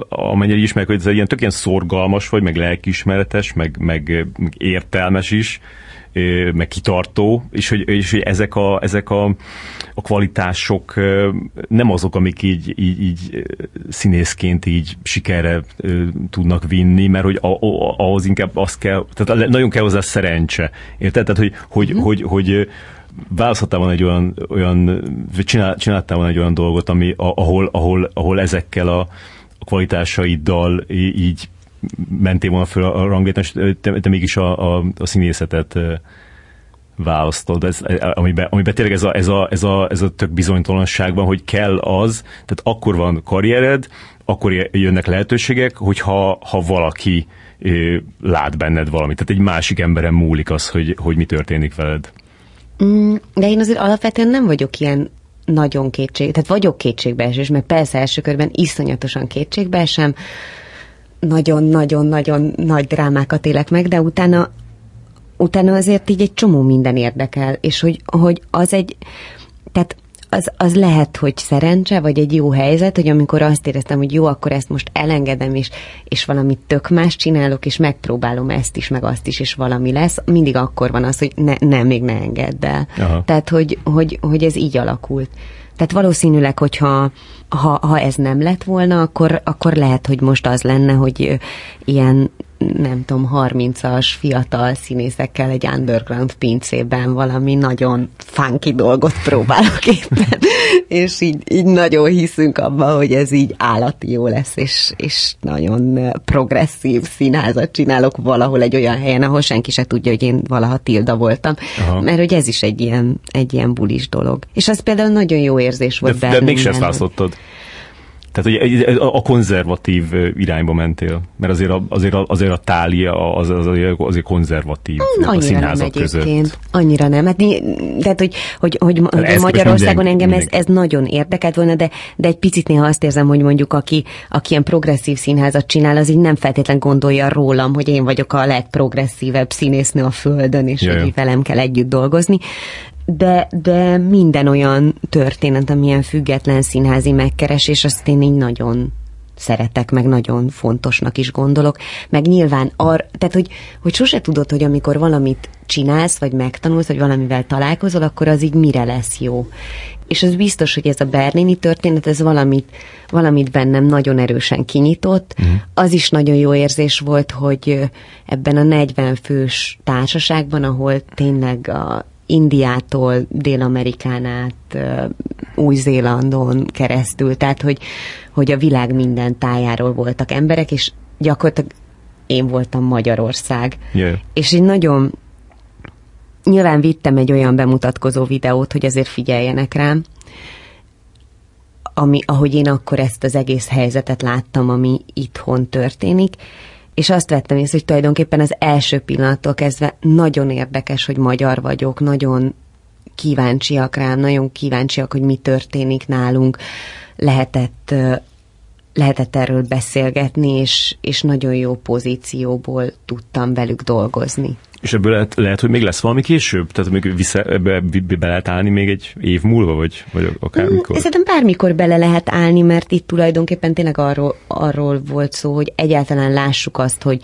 amennyire ismerek, hogy ez ilyen tök ilyen szorgalmas vagy, meg lelkiismeretes, meg, meg, meg értelmes is, meg kitartó, és hogy, és hogy ezek, a, ezek a, a kvalitások nem azok, amik így, így, így színészként így sikerre tudnak vinni, mert hogy ahhoz inkább azt kell, tehát nagyon kell hozzá szerencse. Érted? Tehát, hogy, hogy, mm. hogy, hogy választhattál volna egy olyan, olyan csinál, csináltál volna egy olyan dolgot, ami, ahol, ahol, ahol ezekkel a, a kvalitásaiddal így mentél volna föl a ranglétán, és te, te mégis a, a, a színészetet választod, ez, amiben, amiben tényleg ez a, ez, a, ez, a, ez a tök bizonytalanságban, hogy kell az, tehát akkor van karriered, akkor jönnek lehetőségek, hogyha ha valaki lát benned valamit. Tehát egy másik emberen múlik az, hogy, hogy mi történik veled. Mm, de én azért alapvetően nem vagyok ilyen nagyon kétség, tehát vagyok kétségbeesés, mert persze első körben iszonyatosan kétségbeesem, nagyon-nagyon-nagyon nagy drámákat élek meg, de utána utána azért így egy csomó minden érdekel, és hogy, hogy az egy, tehát az, az lehet, hogy szerencse, vagy egy jó helyzet, hogy amikor azt éreztem, hogy jó, akkor ezt most elengedem, és, és valamit tök más csinálok, és megpróbálom ezt is, meg azt is, és valami lesz, mindig akkor van az, hogy ne, nem, még ne engedd el. Aha. Tehát, hogy, hogy, hogy ez így alakult. Tehát valószínűleg, hogyha ha, ha ez nem lett volna, akkor, akkor lehet, hogy most az lenne, hogy ilyen nem tudom, 30-as fiatal színészekkel egy underground pincében valami nagyon funky dolgot próbálok éppen, és így, így nagyon hiszünk abban, hogy ez így állati jó lesz, és, és nagyon progresszív színházat csinálok valahol egy olyan helyen, ahol senki se tudja, hogy én valaha Tilda voltam, Aha. mert hogy ez is egy ilyen, egy ilyen bulis dolog. És az például nagyon jó érzés volt de, De mégsem választottad. Tehát hogy a konzervatív irányba mentél, mert azért a, azért a, azért a tália az, az azért konzervatív Annyira a színházak nem között. Annyira nem. Hát, tehát, hogy, hogy, hogy, hogy Magyarországon engem ez, ez nagyon érdekelt volna, de, de egy picit néha azt érzem, hogy mondjuk aki, aki ilyen progresszív színházat csinál, az így nem feltétlen gondolja rólam, hogy én vagyok a legprogresszívebb színésznő a Földön, és Jaj. hogy velem kell együtt dolgozni de, de minden olyan történet, amilyen független színházi megkeresés, azt én így nagyon szeretek, meg nagyon fontosnak is gondolok, meg nyilván ar, tehát hogy, hogy sose tudod, hogy amikor valamit csinálsz, vagy megtanulsz, vagy valamivel találkozol, akkor az így mire lesz jó. És az biztos, hogy ez a berlini történet, ez valamit, valamit bennem nagyon erősen kinyitott. Uh-huh. Az is nagyon jó érzés volt, hogy ebben a 40 fős társaságban, ahol tényleg a Indiától Dél-Amerikán át Új-Zélandon keresztül, tehát hogy, hogy a világ minden tájáról voltak emberek, és gyakorlatilag én voltam Magyarország. Yeah. És így nagyon nyilván vittem egy olyan bemutatkozó videót, hogy azért figyeljenek rám, ami, ahogy én akkor ezt az egész helyzetet láttam, ami itthon történik, és azt vettem észre, hogy tulajdonképpen az első pillanattól kezdve nagyon érdekes, hogy magyar vagyok, nagyon kíváncsiak rám, nagyon kíváncsiak, hogy mi történik nálunk. Lehetett, lehetett erről beszélgetni, és, és nagyon jó pozícióból tudtam velük dolgozni. És ebből lehet, lehet, hogy még lesz valami később? Tehát még vissza, ebbe, be lehet állni még egy év múlva, vagy, vagy akármikor? Mm, szerintem bármikor bele lehet állni, mert itt tulajdonképpen tényleg arról, arról volt szó, hogy egyáltalán lássuk azt, hogy,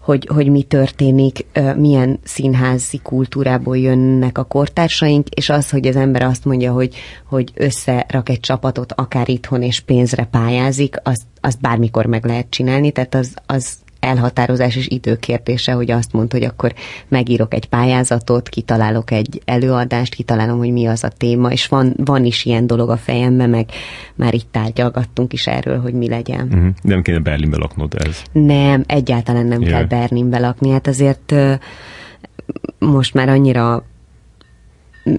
hogy, hogy mi történik, milyen színházi kultúrából jönnek a kortársaink, és az, hogy az ember azt mondja, hogy, hogy összerak egy csapatot, akár itthon és pénzre pályázik, azt, azt bármikor meg lehet csinálni, tehát az, az elhatározás és időkérdése, hogy azt mondta, hogy akkor megírok egy pályázatot, kitalálok egy előadást, kitalálom, hogy mi az a téma, és van, van is ilyen dolog a fejemben, meg már itt tárgyalgattunk is erről, hogy mi legyen. Uh-huh. Nem kéne Berlinbe laknod ez? Nem, egyáltalán nem yeah. kell Berlinbe lakni. Hát azért most már annyira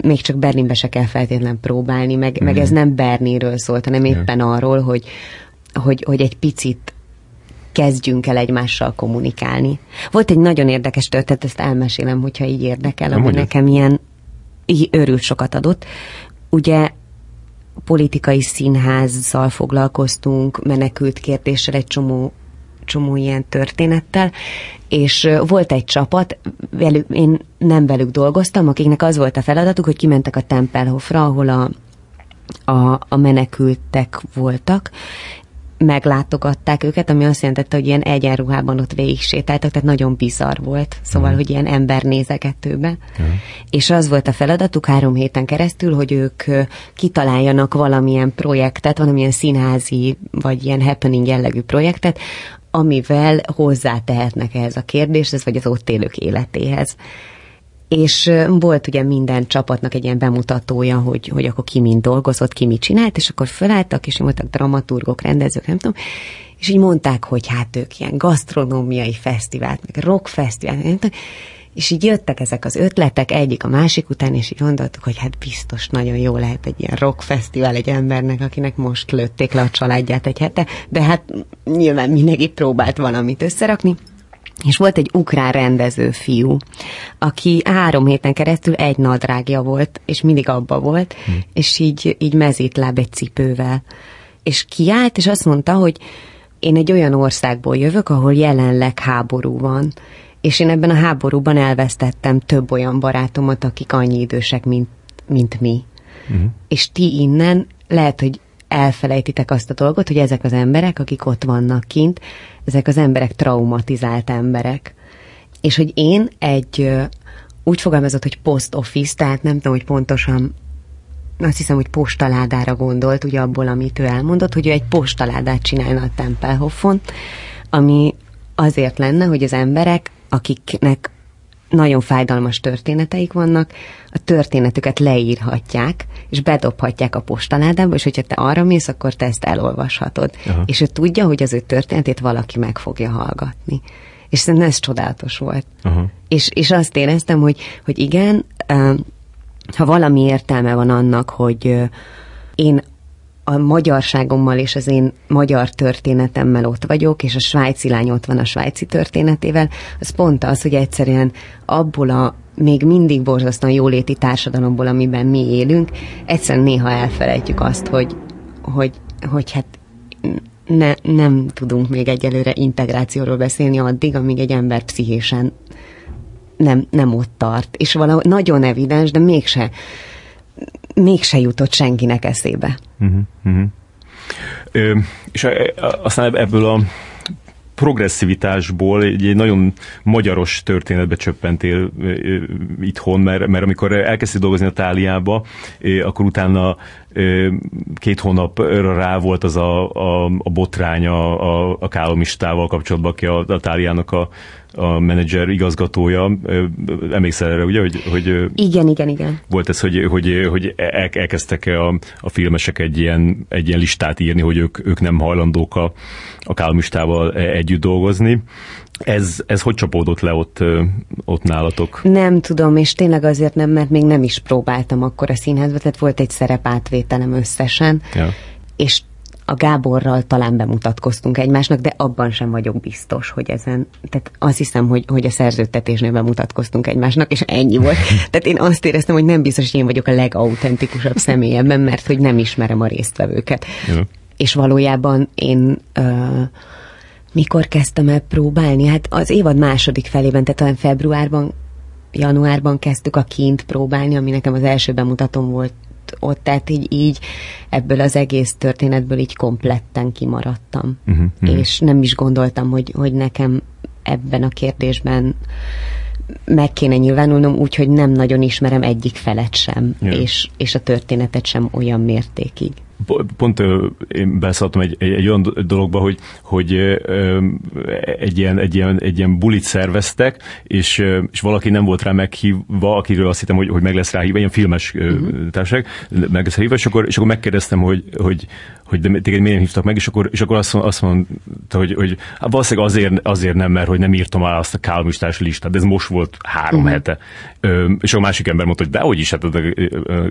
még csak Berlinbe se kell feltétlen próbálni, meg, uh-huh. meg mhm. ez nem Berniről szólt, hanem éppen yeah. arról, hogy, hogy, hogy egy picit kezdjünk el egymással kommunikálni. Volt egy nagyon érdekes történet, ezt elmesélem, hogyha így érdekel, ami nekem ilyen így őrült sokat adott. Ugye politikai színházzal foglalkoztunk, menekült kérdéssel, egy csomó csomó ilyen történettel, és volt egy csapat, velük, én nem velük dolgoztam, akiknek az volt a feladatuk, hogy kimentek a Tempelhofra, ahol a, a, a menekültek voltak, meglátogatták őket, ami azt jelentette, hogy ilyen egyenruhában ott végig sétáltak, tehát nagyon bizarr volt. Szóval, mm. hogy ilyen ember nézegetőbe. Mm. És az volt a feladatuk három héten keresztül, hogy ők kitaláljanak valamilyen projektet, valamilyen színházi, vagy ilyen happening jellegű projektet, amivel hozzátehetnek ehhez a kérdéshez, vagy az ott élők életéhez és volt ugye minden csapatnak egy ilyen bemutatója, hogy, hogy akkor ki mind dolgozott, ki mit csinált, és akkor felálltak, és voltak dramaturgok, rendezők, nem tudom, és így mondták, hogy hát ők ilyen gasztronómiai fesztivált, meg rockfesztivált, nem tudom, és így jöttek ezek az ötletek egyik a másik után, és így gondoltuk, hogy hát biztos nagyon jó lehet egy ilyen rockfesztivál egy embernek, akinek most lőtték le a családját egy hete, de hát nyilván mindenki próbált valamit összerakni. És volt egy ukrán rendező fiú, aki három héten keresztül egy nadrágja volt, és mindig abba volt, hm. és így, így mezítláb egy cipővel. És kiállt, és azt mondta, hogy én egy olyan országból jövök, ahol jelenleg háború van, és én ebben a háborúban elvesztettem több olyan barátomat, akik annyi idősek, mint, mint mi. Uh-huh. És ti innen lehet, hogy elfelejtitek azt a dolgot, hogy ezek az emberek, akik ott vannak kint, ezek az emberek traumatizált emberek. És hogy én egy, úgy fogalmazott, hogy post office, tehát nem tudom, hogy pontosan azt hiszem, hogy postaládára gondolt, ugye abból, amit ő elmondott, hogy ő egy postaládát csinálna a Tempelhoffon, ami azért lenne, hogy az emberek, akiknek nagyon fájdalmas történeteik vannak, a történetüket leírhatják, és bedobhatják a postaládába, és hogyha te arra mész, akkor te ezt elolvashatod. Aha. És ő tudja, hogy az ő történetét valaki meg fogja hallgatni. És szerintem ez csodálatos volt. Aha. És, és azt éreztem, hogy, hogy igen, ha valami értelme van annak, hogy én a magyarságommal és az én magyar történetemmel ott vagyok, és a svájci lány ott van a svájci történetével, az pont az, hogy egyszerűen abból a még mindig borzasztóan jóléti társadalomból, amiben mi élünk, egyszerűen néha elfelejtjük azt, hogy, hogy, hogy hát ne, nem tudunk még egyelőre integrációról beszélni addig, amíg egy ember pszichésen nem, nem ott tart. És valahogy nagyon evidens, de mégse mégse jutott senkinek eszébe. Uh-huh, uh-huh. Ö, és aztán ebből a progresszivitásból egy, egy nagyon magyaros történetbe csöppentél itthon, mert, mert amikor elkezdtél dolgozni a Táliába, akkor utána két hónapra rá volt az a, a, a botrány a, a, a Kálomistával kapcsolatban, aki a, a Táliának a, a menedzser igazgatója. Emlékszel erre, ugye? Hogy, hogy igen, igen, igen. Volt ez, hogy, hogy, hogy el, elkezdtek a, a filmesek egy ilyen, egy ilyen listát írni, hogy ők, ők nem hajlandók a, a Kálomistával együtt dolgozni. Ez, ez hogy csapódott le ott, ott nálatok? Nem tudom, és tényleg azért nem, mert még nem is próbáltam akkor a színházba, tehát volt egy szerepátvételem összesen, ja. és a Gáborral talán bemutatkoztunk egymásnak, de abban sem vagyok biztos, hogy ezen, tehát azt hiszem, hogy, hogy a szerződtetésnél bemutatkoztunk egymásnak, és ennyi volt. Tehát én azt éreztem, hogy nem biztos, hogy én vagyok a legautentikusabb személyemben, mert hogy nem ismerem a résztvevőket. Jó. És valójában én uh, mikor kezdtem el próbálni? Hát az évad második felében, tehát talán februárban, januárban kezdtük a kint próbálni, ami nekem az első bemutatom volt ott, tehát így, így ebből az egész történetből így kompletten kimaradtam. Uh-huh, uh-huh. És nem is gondoltam, hogy, hogy nekem ebben a kérdésben meg kéne nyilvánulnom, úgyhogy nem nagyon ismerem egyik felet sem, és, és a történetet sem olyan mértékig pont én beszálltam egy, egy, egy olyan dologba, hogy, hogy egy, ilyen, egy, ilyen, egy ilyen bulit szerveztek, és, és valaki nem volt rá meghívva, akiről azt hittem, hogy, hogy meg lesz rá hívva, ilyen filmes uh-huh. társaság, meg lesz rá hívva, és akkor, és akkor megkérdeztem, hogy, hogy, hogy de téged miért hívtak meg, és akkor, és akkor azt, azt mondta, hogy, hogy hát valószínűleg azért, azért nem, mert hogy nem írtam el azt a kálmistás listát, de ez most volt három uh-huh. hete. Ö, és a másik ember mondta, hogy dehogy is, hát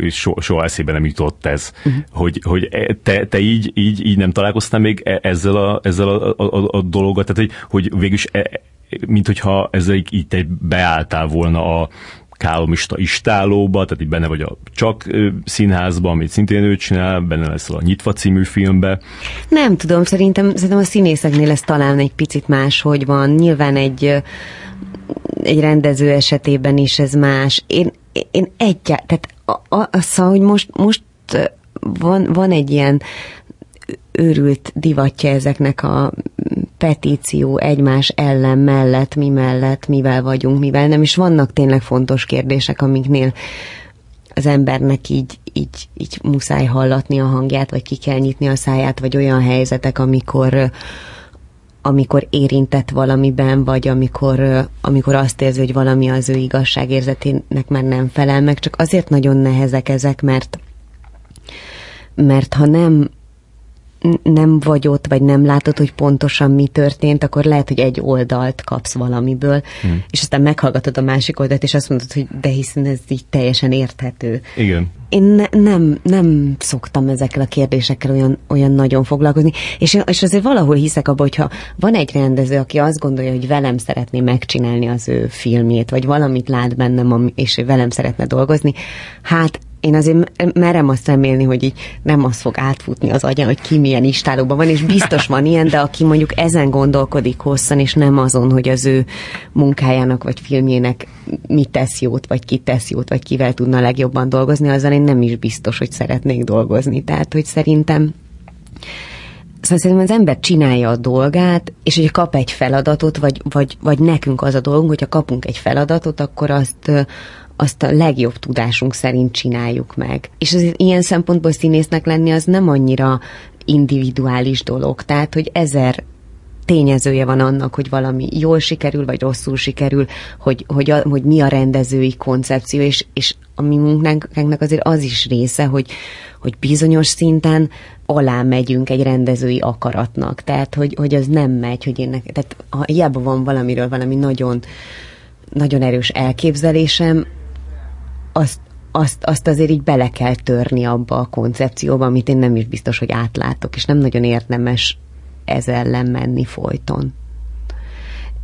soha, soha eszébe nem jutott ez, uh-huh. hogy, hogy e, te, te így, így, így nem találkoztál még e, ezzel a, ezzel a, a, a, a dologgal, tehát hogy, hogy végülis e, mint hogyha ezzel így, így te beálltál volna a, kálomista istálóba, tehát így benne vagy a csak színházban, amit szintén ő csinál, benne lesz a Nyitva című filmbe. Nem tudom, szerintem, szerintem a színészeknél ez talán egy picit más, hogy van. Nyilván egy, egy rendező esetében is ez más. Én, én egyáltalán, tehát az, hogy most, most van, van egy ilyen őrült divatja ezeknek a petíció egymás ellen, mellett, mi mellett, mivel vagyunk, mivel nem, és vannak tényleg fontos kérdések, amiknél az embernek így, így, így muszáj hallatni a hangját, vagy ki kell nyitni a száját, vagy olyan helyzetek, amikor amikor érintett valamiben, vagy amikor, amikor azt érzi, hogy valami az ő igazságérzetének már nem felel meg, csak azért nagyon nehezek ezek, mert mert ha nem nem vagy ott, vagy nem látod, hogy pontosan mi történt, akkor lehet, hogy egy oldalt kapsz valamiből, hmm. és aztán meghallgatod a másik oldalt, és azt mondod, hogy de hiszen ez így teljesen érthető. Igen. Én ne, nem, nem szoktam ezekkel a kérdésekkel olyan, olyan nagyon foglalkozni, és, és azért valahol hiszek abban, hogyha van egy rendező, aki azt gondolja, hogy velem szeretné megcsinálni az ő filmjét, vagy valamit lát bennem, és velem szeretne dolgozni, hát én azért merem azt remélni, hogy így nem az fog átfutni az agya, hogy ki milyen istálóban van, és biztos van ilyen, de aki mondjuk ezen gondolkodik hosszan, és nem azon, hogy az ő munkájának vagy filmjének mit tesz jót, vagy ki tesz jót, vagy kivel tudna legjobban dolgozni, azzal én nem is biztos, hogy szeretnék dolgozni. Tehát, hogy szerintem Szóval szerintem az ember csinálja a dolgát, és hogyha kap egy feladatot, vagy, vagy, vagy nekünk az a dolgunk, hogyha kapunk egy feladatot, akkor azt, azt a legjobb tudásunk szerint csináljuk meg. És azért ilyen szempontból színésznek lenni az nem annyira individuális dolog. Tehát, hogy ezer tényezője van annak, hogy valami jól sikerül, vagy rosszul sikerül, hogy, hogy, a, hogy mi a rendezői koncepció, és, és a mi munkánknak azért az is része, hogy, hogy bizonyos szinten alá megyünk egy rendezői akaratnak. Tehát, hogy, hogy az nem megy, hogy én nek, tehát ha hiába van valamiről valami nagyon, nagyon erős elképzelésem, azt, azt, azt azért így bele kell törni abba a koncepcióba, amit én nem is biztos, hogy átlátok, és nem nagyon érdemes ez ellen menni folyton.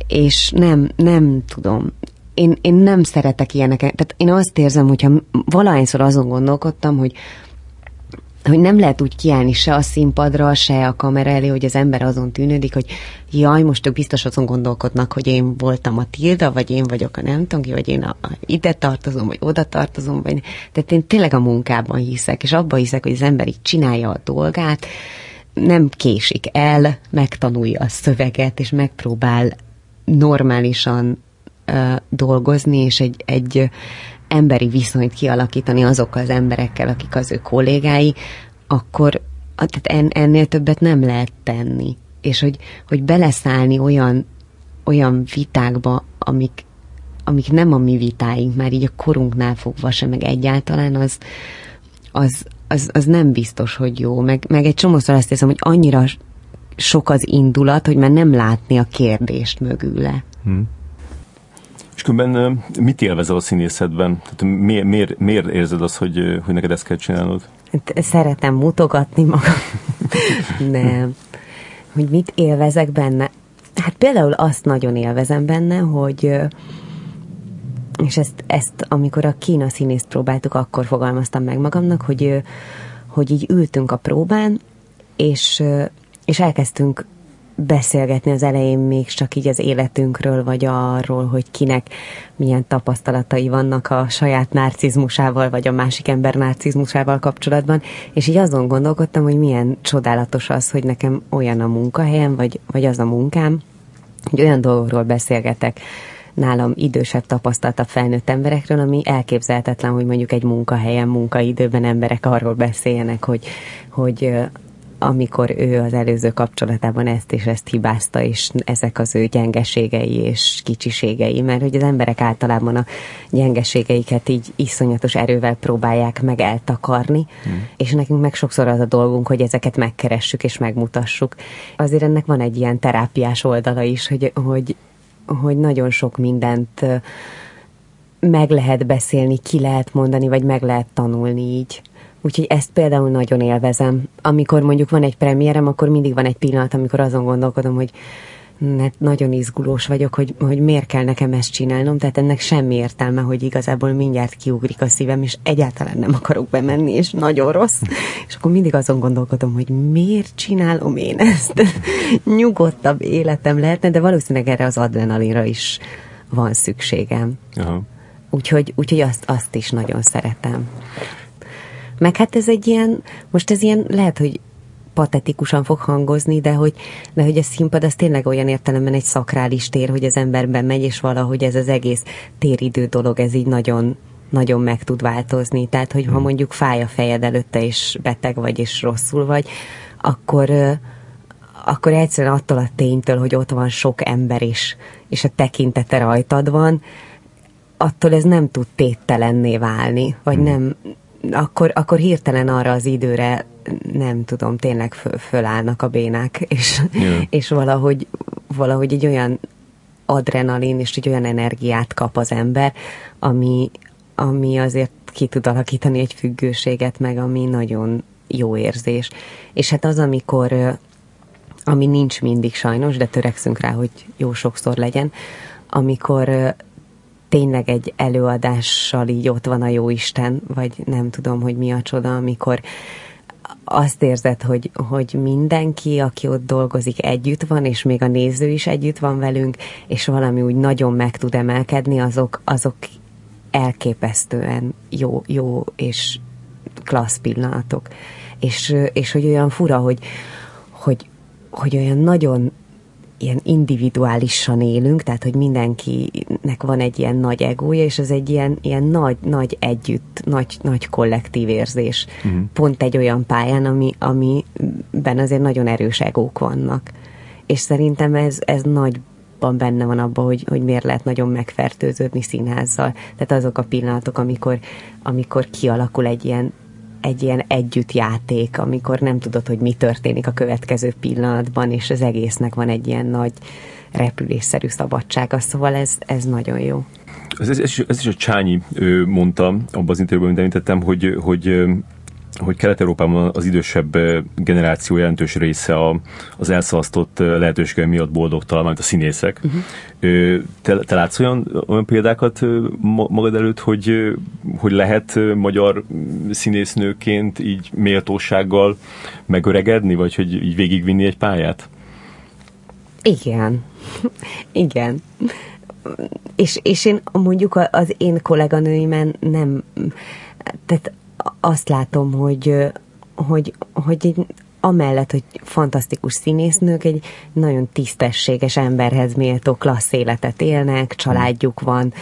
És nem, nem tudom, én, én nem szeretek ilyeneket. Tehát én azt érzem, hogyha valahányszor azon gondolkodtam, hogy hogy nem lehet úgy kiállni se a színpadra, se a kamera elé, hogy az ember azon tűnődik, hogy jaj, most ők biztos azon gondolkodnak, hogy én voltam a Tilda, vagy én vagyok a nem tudom vagy én a, a ide tartozom, vagy oda tartozom, vagy... Tehát én tényleg a munkában hiszek, és abban hiszek, hogy az ember így csinálja a dolgát, nem késik el, megtanulja a szöveget, és megpróbál normálisan uh, dolgozni, és egy, egy emberi viszonyt kialakítani azokkal az emberekkel, akik az ő kollégái, akkor tehát ennél többet nem lehet tenni. És hogy, hogy beleszállni olyan, olyan vitákba, amik, amik nem a mi vitáink, már így a korunknál fogva sem, meg egyáltalán az, az, az, az nem biztos, hogy jó. Meg, meg egy csomószor azt hiszem, hogy annyira sok az indulat, hogy már nem látni a kérdést mögüle. Hmm. És különben mit élvezel a színészetben? Tehát miért, miért, miért érzed azt, hogy, hogy neked ezt kell csinálnod? Hát szeretem mutogatni magam. nem. Hogy mit élvezek benne? Hát például azt nagyon élvezem benne, hogy és ezt, ezt amikor a Kína színészt próbáltuk, akkor fogalmaztam meg magamnak, hogy, hogy így ültünk a próbán, és, és elkezdtünk beszélgetni az elején még csak így az életünkről, vagy arról, hogy kinek milyen tapasztalatai vannak a saját narcizmusával, vagy a másik ember narcizmusával kapcsolatban, és így azon gondolkodtam, hogy milyen csodálatos az, hogy nekem olyan a munkahelyem, vagy, vagy az a munkám, hogy olyan dolgokról beszélgetek, nálam idősebb, tapasztaltabb felnőtt emberekről, ami elképzelhetetlen, hogy mondjuk egy munkahelyen, munkaidőben emberek arról beszéljenek, hogy, hogy amikor ő az előző kapcsolatában ezt és ezt hibázta, és ezek az ő gyengeségei és kicsiségei, mert hogy az emberek általában a gyengeségeiket így iszonyatos erővel próbálják meg eltakarni, hmm. és nekünk meg sokszor az a dolgunk, hogy ezeket megkeressük és megmutassuk. Azért ennek van egy ilyen terápiás oldala is, hogy, hogy hogy nagyon sok mindent meg lehet beszélni, ki lehet mondani, vagy meg lehet tanulni így. Úgyhogy ezt például nagyon élvezem. Amikor mondjuk van egy premierem, akkor mindig van egy pillanat, amikor azon gondolkodom, hogy hát nagyon izgulós vagyok, hogy, hogy miért kell nekem ezt csinálnom, tehát ennek semmi értelme, hogy igazából mindjárt kiugrik a szívem, és egyáltalán nem akarok bemenni, és nagyon rossz. És akkor mindig azon gondolkodom, hogy miért csinálom én ezt. Nyugodtabb életem lehetne, de valószínűleg erre az adrenalinra is van szükségem. Aha. Úgyhogy, úgyhogy azt, azt is nagyon szeretem. Meg hát ez egy ilyen, most ez ilyen, lehet, hogy patetikusan fog hangozni, de hogy, de hogy a színpad az tényleg olyan értelemben egy szakrális tér, hogy az emberben megy, és valahogy ez az egész téridő dolog, ez így nagyon, nagyon meg tud változni. Tehát, hogy ha hmm. mondjuk fáj a fejed előtte, és beteg vagy, és rosszul vagy, akkor, akkor egyszerűen attól a ténytől, hogy ott van sok ember is, és a tekintete rajtad van, attól ez nem tud téttelenné válni, vagy hmm. nem, akkor, akkor hirtelen arra az időre nem tudom, tényleg föl, fölállnak a bénák, és, yeah. és valahogy, valahogy egy olyan adrenalin és egy olyan energiát kap az ember, ami, ami azért ki tud alakítani egy függőséget, meg ami nagyon jó érzés. És hát az, amikor, ami nincs mindig sajnos, de törekszünk rá, hogy jó sokszor legyen, amikor tényleg egy előadással így ott van a jó Isten, vagy nem tudom, hogy mi a csoda, amikor azt érzed, hogy, hogy mindenki, aki ott dolgozik, együtt van, és még a néző is együtt van velünk, és valami úgy nagyon meg tud emelkedni, azok, azok elképesztően jó, jó és klassz pillanatok. És, és hogy olyan fura, hogy, hogy, hogy olyan nagyon ilyen individuálisan élünk, tehát hogy mindenkinek van egy ilyen nagy egója, és ez egy ilyen, ilyen nagy, nagy együtt, nagy, nagy kollektív érzés. Uh-huh. Pont egy olyan pályán, ami, amiben azért nagyon erős egók vannak. És szerintem ez, ez nagy benne van abban, hogy, hogy miért lehet nagyon megfertőződni színházzal. Tehát azok a pillanatok, amikor, amikor kialakul egy ilyen egy ilyen együttjáték, amikor nem tudod, hogy mi történik a következő pillanatban, és az egésznek van egy ilyen nagy repülésszerű szabadsága, szóval ez, ez nagyon jó. Ez, ez, ez, ez is a Csányi mondta abban az interjúban, amit említettem, hogy, hogy hogy Kelet-Európában az idősebb generáció jelentős része a, az elszalasztott lehetőségek miatt boldogtalan, mint a színészek. Uh-huh. Te, te látsz olyan, olyan példákat magad előtt, hogy, hogy lehet magyar színésznőként így méltósággal megöregedni, vagy hogy így végigvinni egy pályát? Igen. Igen. És, és én mondjuk az én kolléganőimen nem, tehát azt látom, hogy, hogy, hogy egy, amellett, hogy fantasztikus színésznők, egy nagyon tisztességes emberhez méltó klassz életet élnek, családjuk van,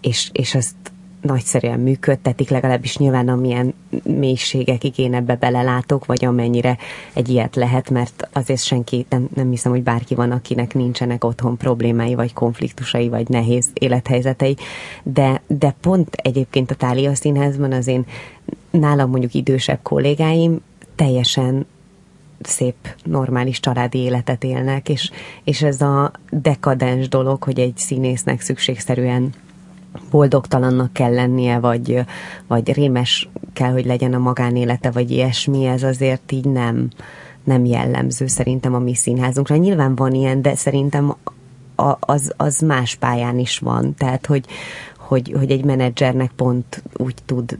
és, és azt nagyszerűen működtetik, legalábbis nyilván amilyen mélységekig én ebbe belelátok, vagy amennyire egy ilyet lehet, mert azért senki, nem, nem hiszem, hogy bárki van, akinek nincsenek otthon problémái, vagy konfliktusai, vagy nehéz élethelyzetei, de, de pont egyébként a Tália Színházban az én nálam mondjuk idősebb kollégáim teljesen szép, normális családi életet élnek, és, és ez a dekadens dolog, hogy egy színésznek szükségszerűen boldogtalannak kell lennie, vagy, vagy rémes kell, hogy legyen a magánélete, vagy ilyesmi, ez azért így nem, nem jellemző szerintem a mi színházunkra. Nyilván van ilyen, de szerintem az, az más pályán is van. Tehát, hogy, hogy, hogy egy menedzsernek pont úgy tud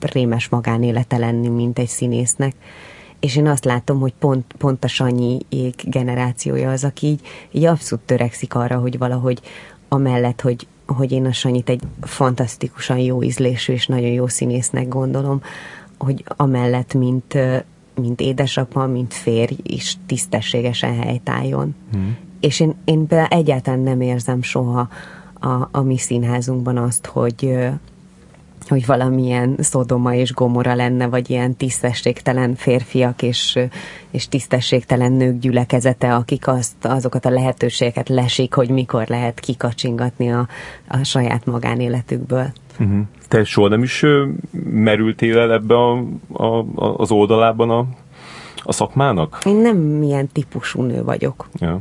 rémes magánélete lenni, mint egy színésznek. És én azt látom, hogy pont, pont a Sanyi generációja az, aki így, így abszolút törekszik arra, hogy valahogy amellett, hogy, hogy én a Sanyit egy fantasztikusan jó ízlésű és nagyon jó színésznek gondolom, hogy amellett, mint, mint édesapa, mint férj is tisztességesen helytálljon. Hmm. És én, én például egyáltalán nem érzem soha a, a mi színházunkban azt, hogy, hogy valamilyen szodoma és gomora lenne, vagy ilyen tisztességtelen férfiak és, és tisztességtelen nők gyülekezete, akik azt, azokat a lehetőségeket lesik, hogy mikor lehet kikacsingatni a, a saját magánéletükből. Uh-huh. Te soha nem is merültél el ebbe a, a, az oldalában a, a szakmának? Én nem milyen típusú nő vagyok. Ja.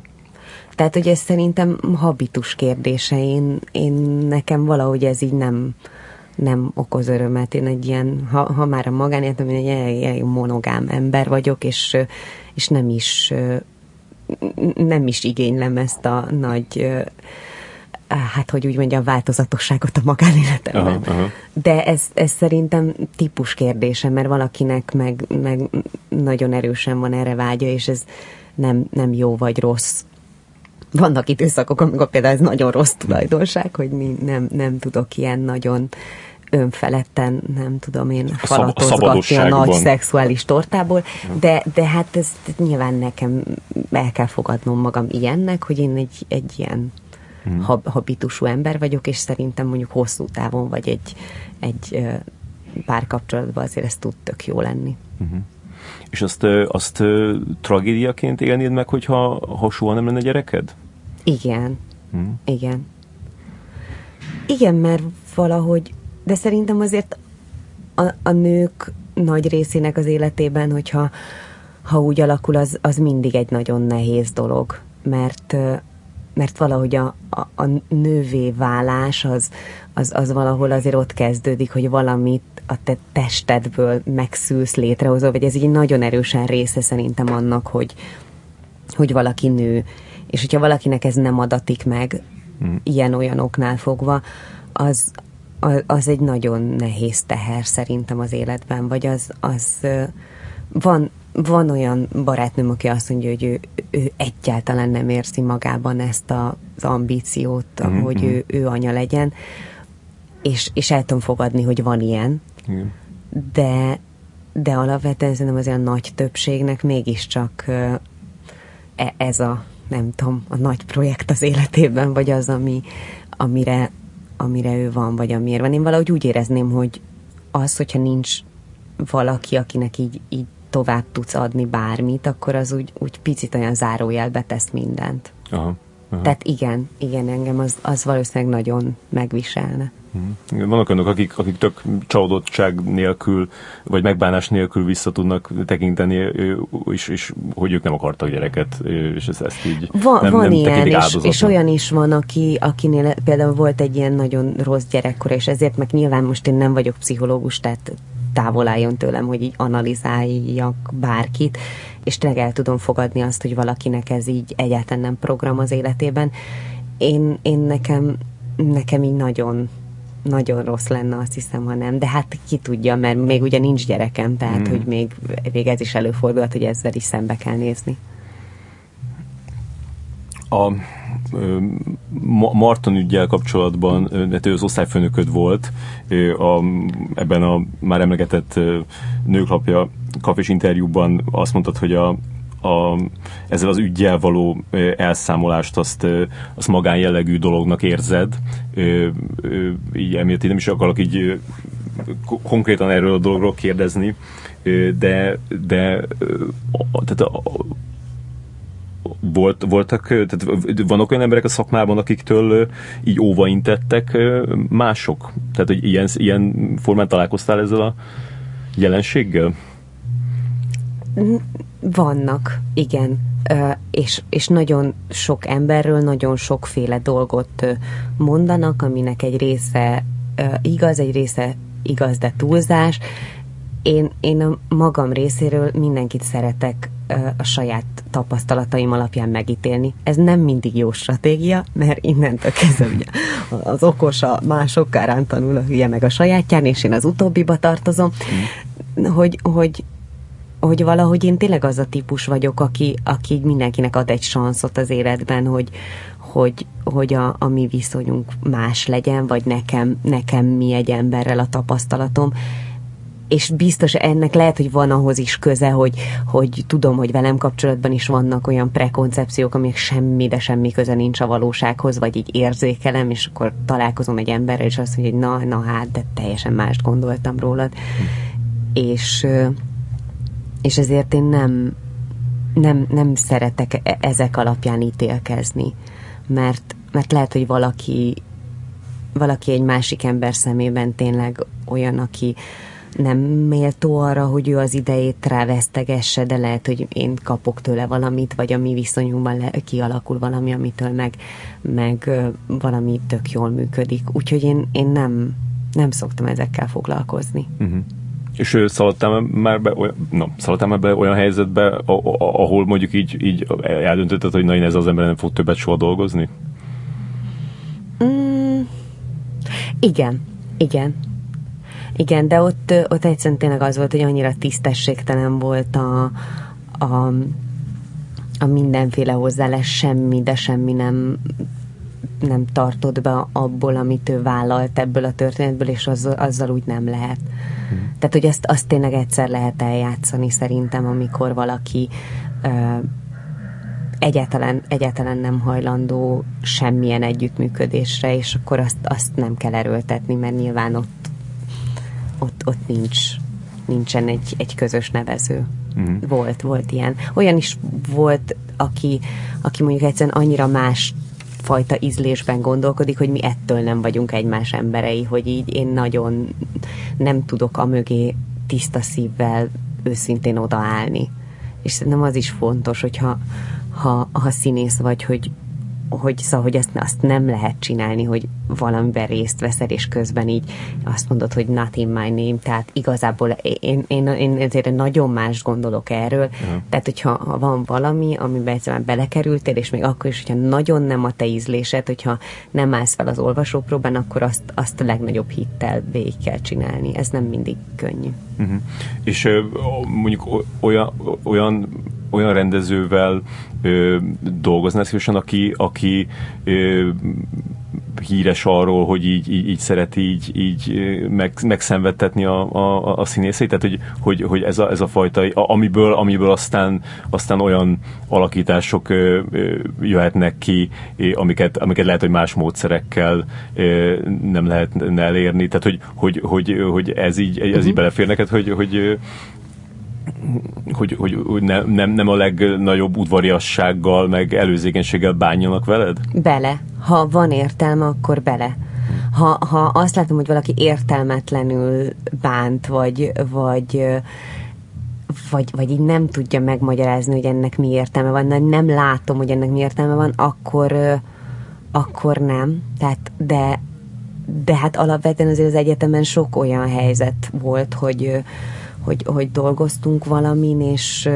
Tehát, hogy ez szerintem habitus kérdése. Én, én nekem valahogy ez így nem, nem okoz örömet. Én egy ilyen, ha, ha már a magánéletem, én egy egy monogám ember vagyok, és, és nem is nem is igénylem ezt a nagy hát hogy úgy mondjam, változatosságot a magánéletemben. Aha, aha. De ez, ez szerintem típus kérdése, mert valakinek meg, meg nagyon erősen van erre vágya, és ez nem, nem jó vagy rossz vannak időszakok, amikor például ez nagyon rossz tulajdonság, hogy nem, nem tudok ilyen nagyon önfeledten, nem tudom én, falatozgatni a, a nagy szexuális tortából, de, de hát ez nyilván nekem el kell fogadnom magam ilyennek, hogy én egy, egy ilyen hmm. habitusú ember vagyok, és szerintem mondjuk hosszú távon, vagy egy, egy párkapcsolatban azért ez tud tök jó lenni. Hmm. És azt, azt tragédiaként élnéd meg, hogyha ha soha nem lenne gyereked? Igen. Hmm. Igen. Igen, mert valahogy, de szerintem azért a, a nők nagy részének az életében, hogyha ha úgy alakul, az, az mindig egy nagyon nehéz dolog, mert mert valahogy a, a, a nővé válás az, az, az valahol azért ott kezdődik, hogy valamit a te testedből megszülsz, létrehozol, vagy ez így nagyon erősen része szerintem annak, hogy, hogy valaki nő. És hogyha valakinek ez nem adatik meg, mm. ilyen-olyan oknál fogva, az, az, egy nagyon nehéz teher szerintem az életben, vagy az, az van, van olyan barátnőm, aki azt mondja, hogy ő, ő egyáltalán nem érzi magában ezt a, az ambíciót, mm-hmm. hogy ő, ő anya legyen, és, és el tudom fogadni, hogy van ilyen, mm. de, de alapvetően szerintem az olyan nagy többségnek mégiscsak e, ez a, nem tudom, a nagy projekt az életében, vagy az, ami, amire, amire ő van, vagy amiért van. Én valahogy úgy érezném, hogy az, hogyha nincs valaki, akinek így, így tovább tudsz adni bármit, akkor az úgy, úgy picit olyan zárójelbe tesz mindent. Aha, aha. Tehát igen, igen, engem az, az valószínűleg nagyon megviselne. Vannak olyanok, akik, akik tök csalódottság nélkül, vagy megbánás nélkül vissza tudnak tekinteni, és, és hogy ők nem akartak gyereket, és ezt, ezt így van, nem, van nem ilyen, és, és olyan is van, aki, akinél például volt egy ilyen nagyon rossz gyerekkor, és ezért meg nyilván most én nem vagyok pszichológus, tehát távol álljon tőlem, hogy így analizáljak bárkit, és tényleg el tudom fogadni azt, hogy valakinek ez így egyáltalán nem program az életében. Én, én nekem, nekem így nagyon nagyon rossz lenne, azt hiszem, ha nem. De hát ki tudja, mert még ugye nincs gyerekem, tehát mm. hogy még, még ez is előfordulhat, hogy ezzel is szembe kell nézni. A Marton ügyel kapcsolatban, hát ő az osztályfőnököd volt, a, ebben a már emlegetett nőklapja kafés interjúban azt mondtad, hogy a, a, ezzel az ügyjel való elszámolást azt, azt magánjellegű dolognak érzed. Így emiatt nem is akarok így konkrétan erről a dologról kérdezni, de, de tehát a, volt, voltak, tehát vannak olyan emberek a szakmában, akiktől így óvaintettek mások? Tehát, hogy ilyen, ilyen formán találkoztál ezzel a jelenséggel? Vannak, igen. és, és nagyon sok emberről nagyon sokféle dolgot mondanak, aminek egy része igaz, egy része igaz, de túlzás. Én, én a magam részéről mindenkit szeretek a saját tapasztalataim alapján megítélni. Ez nem mindig jó stratégia, mert innentől kezdve ugye az okos a mások kárán tanul, a hülye meg a sajátján, és én az utóbbiba tartozom, mm. hogy, hogy hogy valahogy én tényleg az a típus vagyok, aki, aki mindenkinek ad egy sanszot az életben, hogy, hogy, hogy a, a mi viszonyunk más legyen, vagy nekem, nekem mi egy emberrel a tapasztalatom, és biztos ennek lehet, hogy van ahhoz is köze, hogy, hogy tudom, hogy velem kapcsolatban is vannak olyan prekoncepciók, amik semmi, de semmi köze nincs a valósághoz, vagy így érzékelem, és akkor találkozom egy emberrel, és azt mondja, hogy na, na hát, de teljesen mást gondoltam rólad. Hm. És, és ezért én nem, nem, nem szeretek e-, ezek alapján ítélkezni, mert, mert lehet, hogy valaki valaki egy másik ember szemében tényleg olyan, aki, nem méltó arra, hogy ő az idejét rávesztegesse, de lehet, hogy én kapok tőle valamit, vagy a mi viszonyunkban le, kialakul valami, amitől meg, meg valami tök jól működik. Úgyhogy én, én nem, nem szoktam ezekkel foglalkozni. Uh-huh. És szaladtál már be olyan, no, szaladtál már be olyan helyzetbe, ahol mondjuk így, így eldöntötted, hogy na én ez az ember nem fog többet soha dolgozni? Mm, igen, igen. Igen, de ott, ott egyszerűen tényleg az volt, hogy annyira tisztességtelen volt a, a, a mindenféle hozzáállás, semmi, de semmi nem, nem tartott be abból, amit ő vállalt ebből a történetből, és az, azzal úgy nem lehet. Hmm. Tehát, hogy azt, azt tényleg egyszer lehet eljátszani szerintem, amikor valaki ö, egyáltalán, egyáltalán nem hajlandó semmilyen együttműködésre, és akkor azt, azt nem kell erőltetni, mert nyilván ott ott, ott nincs, nincsen egy, egy közös nevező. Uh-huh. Volt, volt ilyen. Olyan is volt, aki, aki mondjuk egyszerűen annyira más fajta ízlésben gondolkodik, hogy mi ettől nem vagyunk egymás emberei, hogy így én nagyon nem tudok a mögé tiszta szívvel őszintén odaállni. És szerintem az is fontos, hogyha ha, ha színész vagy, hogy, hogy szóval, hogy azt, azt nem lehet csinálni, hogy valamiben részt veszel, és közben így azt mondod, hogy not in my name, tehát igazából én, én, én ezért nagyon más gondolok erről, uh-huh. tehát hogyha ha van valami, amiben egyszerűen belekerültél, és még akkor is, hogyha nagyon nem a te ízlésed, hogyha nem állsz fel az olvasópróbán, akkor azt, azt a legnagyobb hittel végig kell csinálni. Ez nem mindig könnyű. Uh-huh. És mondjuk olyan, olyan olyan rendezővel ö, dolgoznál szívesen, aki, aki ö, híres arról, hogy így, így, így szereti így, így meg, megszenvedtetni a, a, a színészeit, tehát hogy, hogy, hogy ez, a, ez a fajta, amiből, amiből aztán, aztán olyan alakítások ö, ö, jöhetnek ki, amiket, amiket lehet, hogy más módszerekkel ö, nem lehetne elérni, tehát hogy, hogy, hogy, hogy ez így, ez uh-huh. így mhm. belefér neked, hogy, hogy hogy, hogy, hogy ne, nem, nem a legnagyobb udvariassággal, meg előzékenységgel bánjanak veled? Bele. Ha van értelme, akkor bele. Ha, ha azt látom, hogy valaki értelmetlenül bánt, vagy, vagy vagy, vagy így nem tudja megmagyarázni, hogy ennek mi értelme van, nem látom, hogy ennek mi értelme van, akkor, akkor nem. Tehát, de, de hát alapvetően azért az egyetemen sok olyan helyzet volt, hogy, hogy, hogy dolgoztunk valamin, és,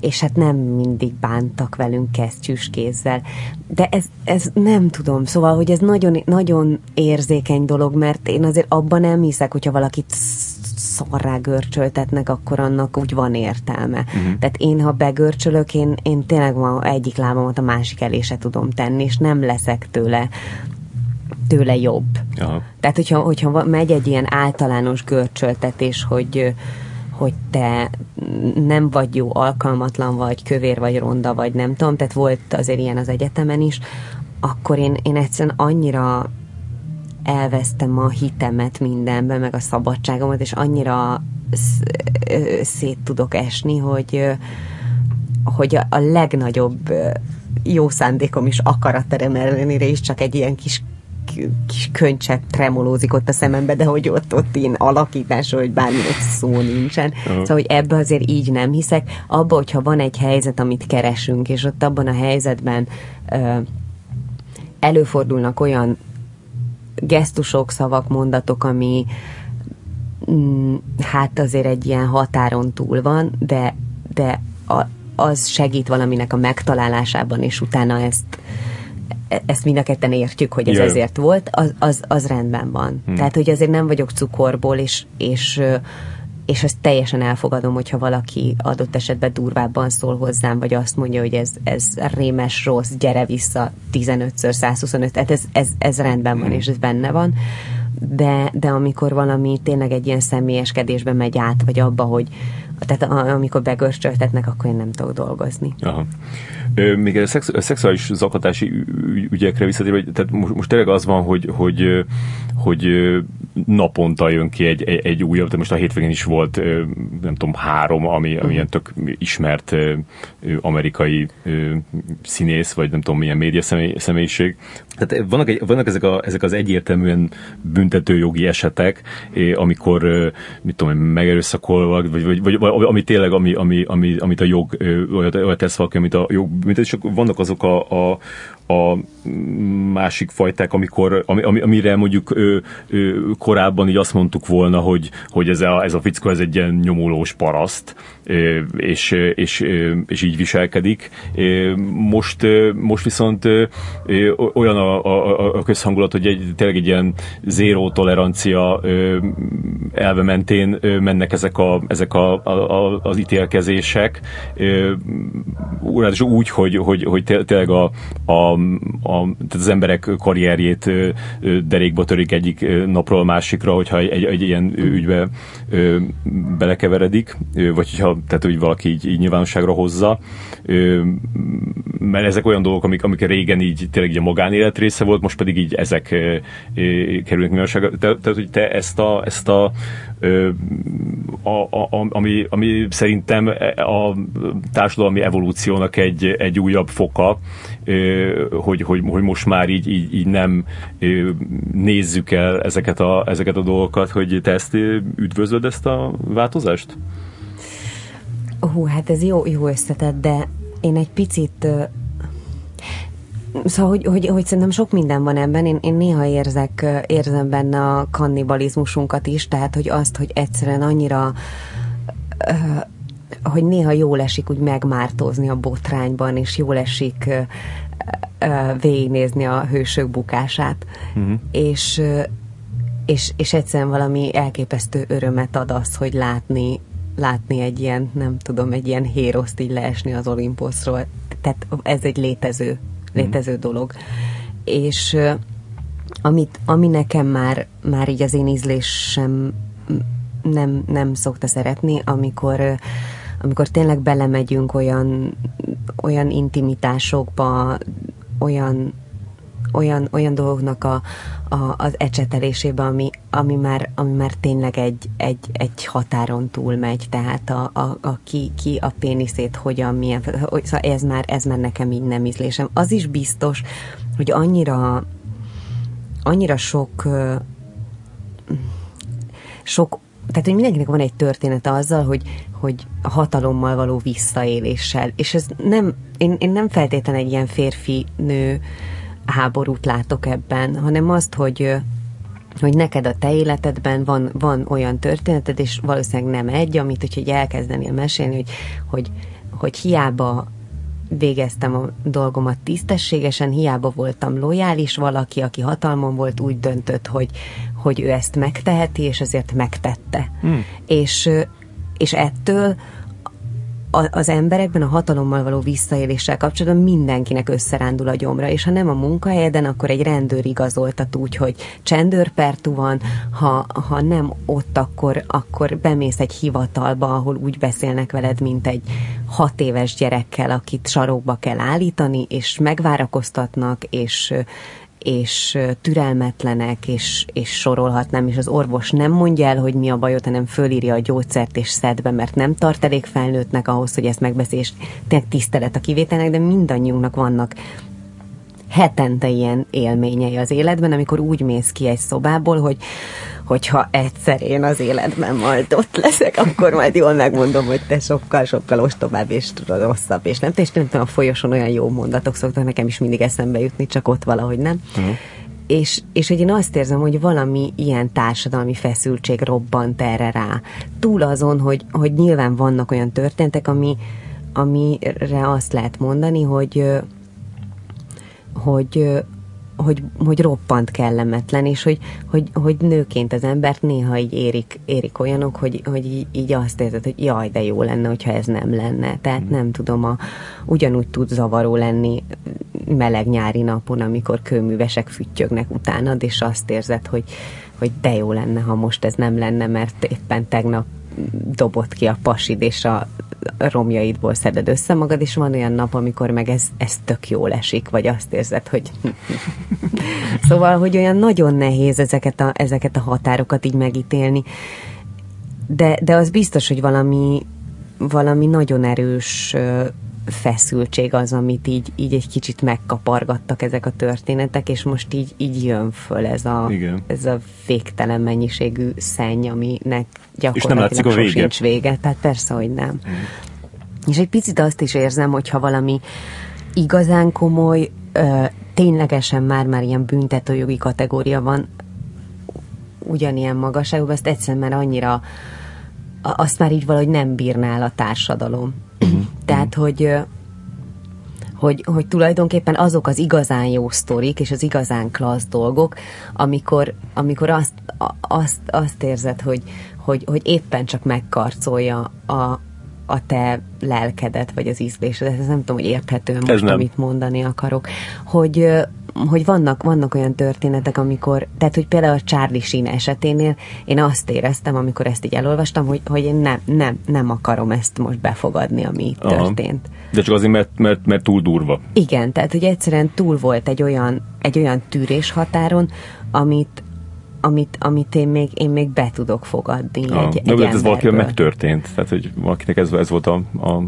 és hát nem mindig bántak velünk kesztyűs kézzel. De ez, ez nem tudom, szóval, hogy ez nagyon, nagyon érzékeny dolog, mert én azért abban nem hiszek, hogyha valakit szarrá görcsöltetnek, akkor annak úgy van értelme. Uh-huh. Tehát én, ha begörcsölök, én, én tényleg ma egyik lábamat a másik elé se tudom tenni, és nem leszek tőle tőle jobb. Aha. Tehát, hogyha, hogyha megy egy ilyen általános görcsöltetés, hogy hogy te nem vagy jó, alkalmatlan vagy, kövér vagy, ronda vagy, nem tudom, tehát volt azért ilyen az egyetemen is, akkor én, én egyszerűen annyira elvesztem a hitemet mindenben, meg a szabadságomat, és annyira szét tudok esni, hogy, hogy a, a legnagyobb jó szándékom is akaraterem ellenére is csak egy ilyen kis kis könycsepp tremolózik ott a szemembe, de hogy ott, ott én alakításról, hogy bármi szó nincsen. Uh-huh. Szóval, hogy ebbe azért így nem hiszek. Abba, hogyha van egy helyzet, amit keresünk, és ott abban a helyzetben ö, előfordulnak olyan gesztusok, szavak, mondatok, ami mm, hát azért egy ilyen határon túl van, de, de a, az segít valaminek a megtalálásában, és utána ezt ezt mind a ketten értjük, hogy ez Jö. ezért volt, az, az, az rendben van. Hmm. Tehát, hogy azért nem vagyok cukorból, és, és és ezt teljesen elfogadom, hogyha valaki adott esetben durvábban szól hozzám, vagy azt mondja, hogy ez, ez rémes, rossz, gyere vissza 15-ször, 125, tehát ez, ez, ez rendben van, hmm. és ez benne van. De, de amikor valami tényleg egy ilyen személyeskedésbe megy át, vagy abba, hogy tehát amikor begörcsöltetnek, akkor én nem tudok dolgozni. Aha. Még a, szex, a szexuális zaklatási ügyekre visszatérve, tehát most, most tényleg az van, hogy, hogy, hogy naponta jön ki egy, egy, egy újabb, de most a hétvégén is volt, nem tudom, három, ami, ami ilyen tök ismert amerikai színész, vagy nem tudom, milyen média személy, személyiség. Tehát vannak, egy, vannak ezek, a, ezek az egyértelműen büntetőjogi esetek, amikor, mit tudom, megerőszakolva, vagy, vagy, vagy, vagy ami tényleg, ami, ami, ami, amit a jog olyat, olyat tesz valaki, amit a jog büntet, és vannak azok a, a, a másik fajták, amikor, ami, amire mondjuk ö, ö, korábban így azt mondtuk volna, hogy, hogy ez a, ez a fickó ez egy ilyen nyomulós paraszt, és, és, és így viselkedik. Most, most viszont olyan a, a, a közhangulat, hogy egy, tényleg egy ilyen zéró tolerancia elve mentén mennek ezek, a, ezek a, a, az ítélkezések, ö, úgy, hogy, hogy, hogy tényleg a, a a, tehát az emberek karrierjét derékba törik egyik napról másikra, hogyha egy, egy ilyen ügybe belekeveredik, vagy hogyha tehát, hogy valaki így, így nyilvánosságra hozza, mert ezek olyan dolgok, amik, amik régen így tényleg így a magánélet része volt, most pedig így ezek kerülnek nyilvánosságra. Tehát, tehát, hogy te ezt a, ezt a a, a, ami, ami szerintem a társadalmi evolúciónak egy, egy újabb foka, hogy, hogy, hogy most már így, így, így nem nézzük el ezeket a, ezeket a dolgokat, hogy te ezt üdvözlöd ezt a változást? Hú, hát ez jó, jó összetett, de én egy picit Szóval, hogy, hogy, hogy szerintem sok minden van ebben. Én, én néha érzek, érzem benne a kannibalizmusunkat is, tehát, hogy azt, hogy egyszerűen annyira hogy néha jól esik úgy megmártózni a botrányban, és jól esik végignézni a hősök bukását. Uh-huh. És, és, és egyszerűen valami elképesztő örömet ad az, hogy látni látni egy ilyen, nem tudom, egy ilyen héroszt így leesni az Olimposzról. Tehát ez egy létező létező mm. dolog. És amit, ami nekem már, már így az én ízlésem nem, nem szokta szeretni, amikor, amikor tényleg belemegyünk olyan, olyan intimitásokba, olyan olyan, olyan dolgoknak a, a, az ecsetelésébe, ami, ami, már, ami már tényleg egy, egy, egy határon túl megy, tehát a, a, a ki, ki a péniszét hogyan, milyen, hogy, szóval ez már, ez már nekem így nem ízlésem. Az is biztos, hogy annyira annyira sok sok tehát, hogy mindenkinek van egy története azzal, hogy, hogy hatalommal való visszaéléssel, és ez nem, én, én nem feltétlenül egy ilyen férfi-nő háborút látok ebben, hanem azt, hogy hogy neked a te életedben van, van olyan történeted, és valószínűleg nem egy, amit hogy elkezdenél mesélni, hogy, hogy, hogy hiába végeztem a dolgomat tisztességesen, hiába voltam lojális, valaki, aki hatalmon volt, úgy döntött, hogy, hogy ő ezt megteheti, és ezért megtette. Hmm. És, és ettől az emberekben a hatalommal való visszaéléssel kapcsolatban mindenkinek összerándul a gyomra, és ha nem a munkahelyeden, akkor egy rendőr igazoltat úgy, hogy csendőrpertú van, ha, ha nem ott, akkor, akkor bemész egy hivatalba, ahol úgy beszélnek veled, mint egy hat éves gyerekkel, akit sarokba kell állítani, és megvárakoztatnak, és és türelmetlenek, és, és sorolhatnám, és az orvos nem mondja el, hogy mi a bajot, hanem fölírja a gyógyszert és szed be, mert nem tart elég felnőttnek ahhoz, hogy ezt megbeszélj, és tényleg tisztelet a kivételnek, de mindannyiunknak vannak hetente ilyen élményei az életben, amikor úgy mész ki egy szobából, hogy hogyha egyszer én az életben majd ott leszek, akkor majd jól megmondom, hogy te sokkal-sokkal ostobább és rosszabb, és nem, és nem tudom, a folyosón olyan jó mondatok szoktak nekem is mindig eszembe jutni, csak ott valahogy nem. Uh-huh. És, és hogy én azt érzem, hogy valami ilyen társadalmi feszültség robbant erre rá. Túl azon, hogy, hogy nyilván vannak olyan történtek, ami, amire azt lehet mondani, hogy hogy, hogy, hogy roppant kellemetlen, és hogy, hogy, hogy nőként az embert néha így érik, érik olyanok, hogy, hogy így, így azt érzed, hogy jaj, de jó lenne, hogyha ez nem lenne. Tehát mm. nem tudom, a, ugyanúgy tud zavaró lenni meleg nyári napon, amikor kőművesek füttyögnek utánad, és azt érzed, hogy, hogy de jó lenne, ha most ez nem lenne, mert éppen tegnap dobott ki a pasid, és a romjaidból szeded össze magad, és van olyan nap, amikor meg ez, ez tök jól esik, vagy azt érzed, hogy... szóval, hogy olyan nagyon nehéz ezeket a, ezeket a határokat így megítélni, de, de az biztos, hogy valami, valami nagyon erős feszültség az, amit így, így egy kicsit megkapargattak ezek a történetek, és most így, így jön föl ez a, Igen. ez a végtelen mennyiségű szenny, aminek gyakorlatilag és nem a vége. Tehát persze, hogy nem. Mm. És egy picit azt is érzem, hogyha valami igazán komoly, ö, ténylegesen már-már ilyen büntetőjogi kategória van, ugyanilyen magasságban, ezt egyszerűen már annyira azt már így valahogy nem bírnál a társadalom. Uh-huh. Tehát, hogy hogy, hogy tulajdonképpen azok az igazán jó sztorik és az igazán klassz dolgok, amikor, amikor azt, azt, azt érzed, hogy, hogy, hogy éppen csak megkarcolja a, a te lelkedet, vagy az ízlésedet. Ez nem tudom, hogy érthető most, nem. amit mondani akarok. Hogy, hogy vannak, vannak olyan történetek, amikor, tehát hogy például a Charlie Sheen eseténél én azt éreztem, amikor ezt így elolvastam, hogy, hogy én nem, nem, nem akarom ezt most befogadni, ami itt Aha. történt. De csak azért, mert, mert, mert túl durva. Igen, tehát hogy egyszerűen túl volt egy olyan, egy olyan tűrés határon, amit, amit, amit én, még, én még be tudok fogadni ah, egy, egy ez valakivel megtörtént, tehát hogy valakinek ez, ez volt a, a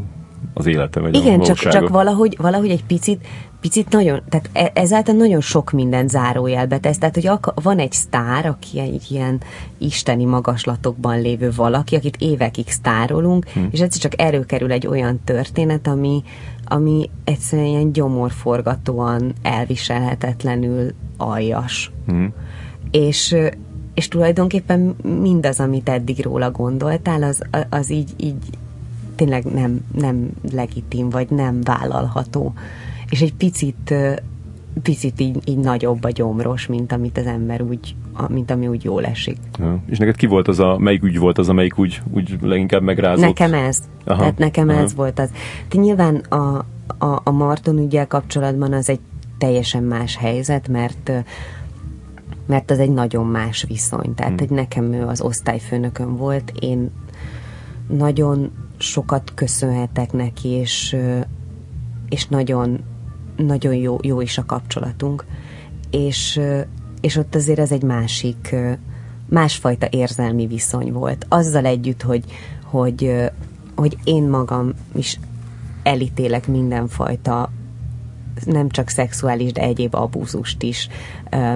az élete, vagy Igen, a csak, csak valahogy, valahogy egy picit, picit nagyon, tehát e, ezáltal nagyon sok minden zárójelbe tesz, tehát hogy van egy sztár, aki egy ilyen isteni magaslatokban lévő valaki, akit évekig sztárolunk, hm. és egyszer csak erőkerül egy olyan történet, ami, ami egyszerűen ilyen gyomorforgatóan elviselhetetlenül aljas. Hm. És, és tulajdonképpen mindaz, amit eddig róla gondoltál, az, az így, így tényleg nem, nem legitim, vagy nem vállalható. És egy picit picit így, így nagyobb a gyomros, mint amit az ember úgy, mint ami úgy jól esik. Ja. És neked ki volt az a, melyik ügy volt az, amelyik úgy, úgy leginkább megrázott? Nekem ez. Aha. Tehát nekem Aha. ez volt az. De nyilván a, a, a Marton ügyel kapcsolatban az egy teljesen más helyzet, mert mert az egy nagyon más viszony. Tehát, hmm. hogy nekem ő az osztályfőnökön volt, én nagyon sokat köszönhetek neki, és, és nagyon, nagyon jó, jó is a kapcsolatunk. És, és ott azért ez egy másik, másfajta érzelmi viszony volt. Azzal együtt, hogy, hogy, hogy én magam is elítélek mindenfajta nem csak szexuális, de egyéb abúzust is,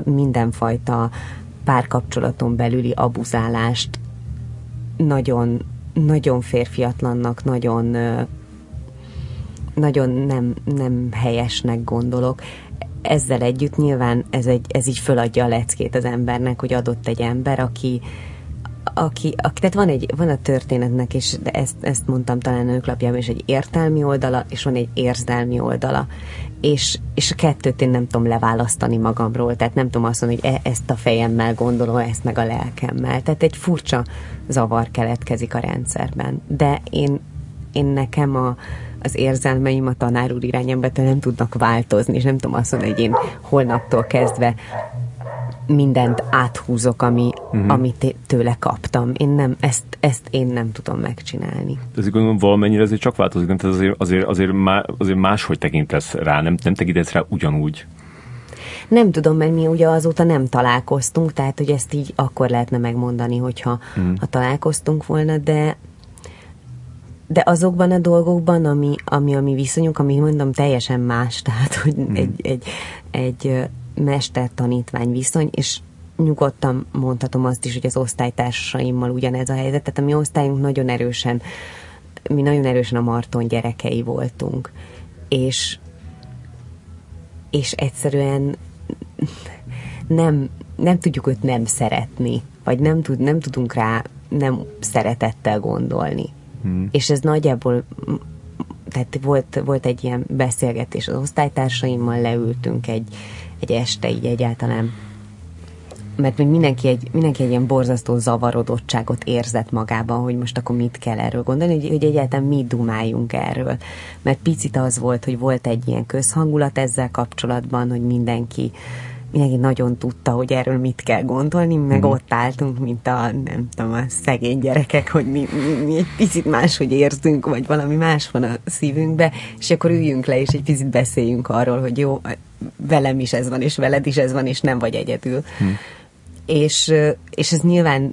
mindenfajta párkapcsolaton belüli abuzálást nagyon, nagyon férfiatlannak, nagyon nagyon nem, nem helyesnek gondolok. Ezzel együtt nyilván ez, egy, ez így föladja a leckét az embernek, hogy adott egy ember, aki, aki, aki tehát van, egy, van a történetnek, és de ezt, ezt mondtam talán a nőklapjában, és egy értelmi oldala, és van egy érzelmi oldala. És, és a kettőt én nem tudom leválasztani magamról, tehát nem tudom azt mondani, hogy e, ezt a fejemmel gondolom, ezt meg a lelkemmel. Tehát egy furcsa zavar keletkezik a rendszerben. De én, én nekem a, az érzelmeim a tanár úr irányába nem tudnak változni, és nem tudom azt mondani, hogy én holnaptól kezdve mindent áthúzok, ami, uh-huh. amit tőle kaptam. Én nem, ezt, ezt én nem tudom megcsinálni. Ez gondolom valamennyire azért csak változik, nem? Tehát azért, azért, azért, má, azért máshogy tekintesz rá, nem, nem tekintesz rá ugyanúgy. Nem tudom, mert mi ugye azóta nem találkoztunk, tehát hogy ezt így akkor lehetne megmondani, hogyha uh-huh. ha találkoztunk volna, de de azokban a dolgokban, ami, ami a mi viszonyunk, ami mondom teljesen más, tehát hogy mm. egy, egy, egy mester-tanítvány viszony, és nyugodtan mondhatom azt is, hogy az osztálytársaimmal ugyanez a helyzet, tehát a mi osztályunk nagyon erősen, mi nagyon erősen a Marton gyerekei voltunk, és és egyszerűen nem, nem tudjuk őt nem szeretni, vagy nem, tud, nem tudunk rá nem szeretettel gondolni. Hmm. És ez nagyjából tehát volt, volt egy ilyen beszélgetés az osztálytársaimmal, leültünk egy, egy este így egyáltalán mert még mindenki egy, mindenki egy ilyen borzasztó zavarodottságot érzett magában, hogy most akkor mit kell erről gondolni, hogy, hogy egyáltalán mi dumáljunk erről. Mert picit az volt, hogy volt egy ilyen közhangulat ezzel kapcsolatban, hogy mindenki mindenki nagyon tudta, hogy erről mit kell gondolni, meg mm. ott álltunk, mint a, nem tudom, a szegény gyerekek, hogy mi, mi, mi egy picit máshogy érzünk, vagy valami más van a szívünkbe, és akkor üljünk le, és egy picit beszéljünk arról, hogy jó, velem is ez van, és veled is ez van, és nem vagy egyedül. Mm és, és ez nyilván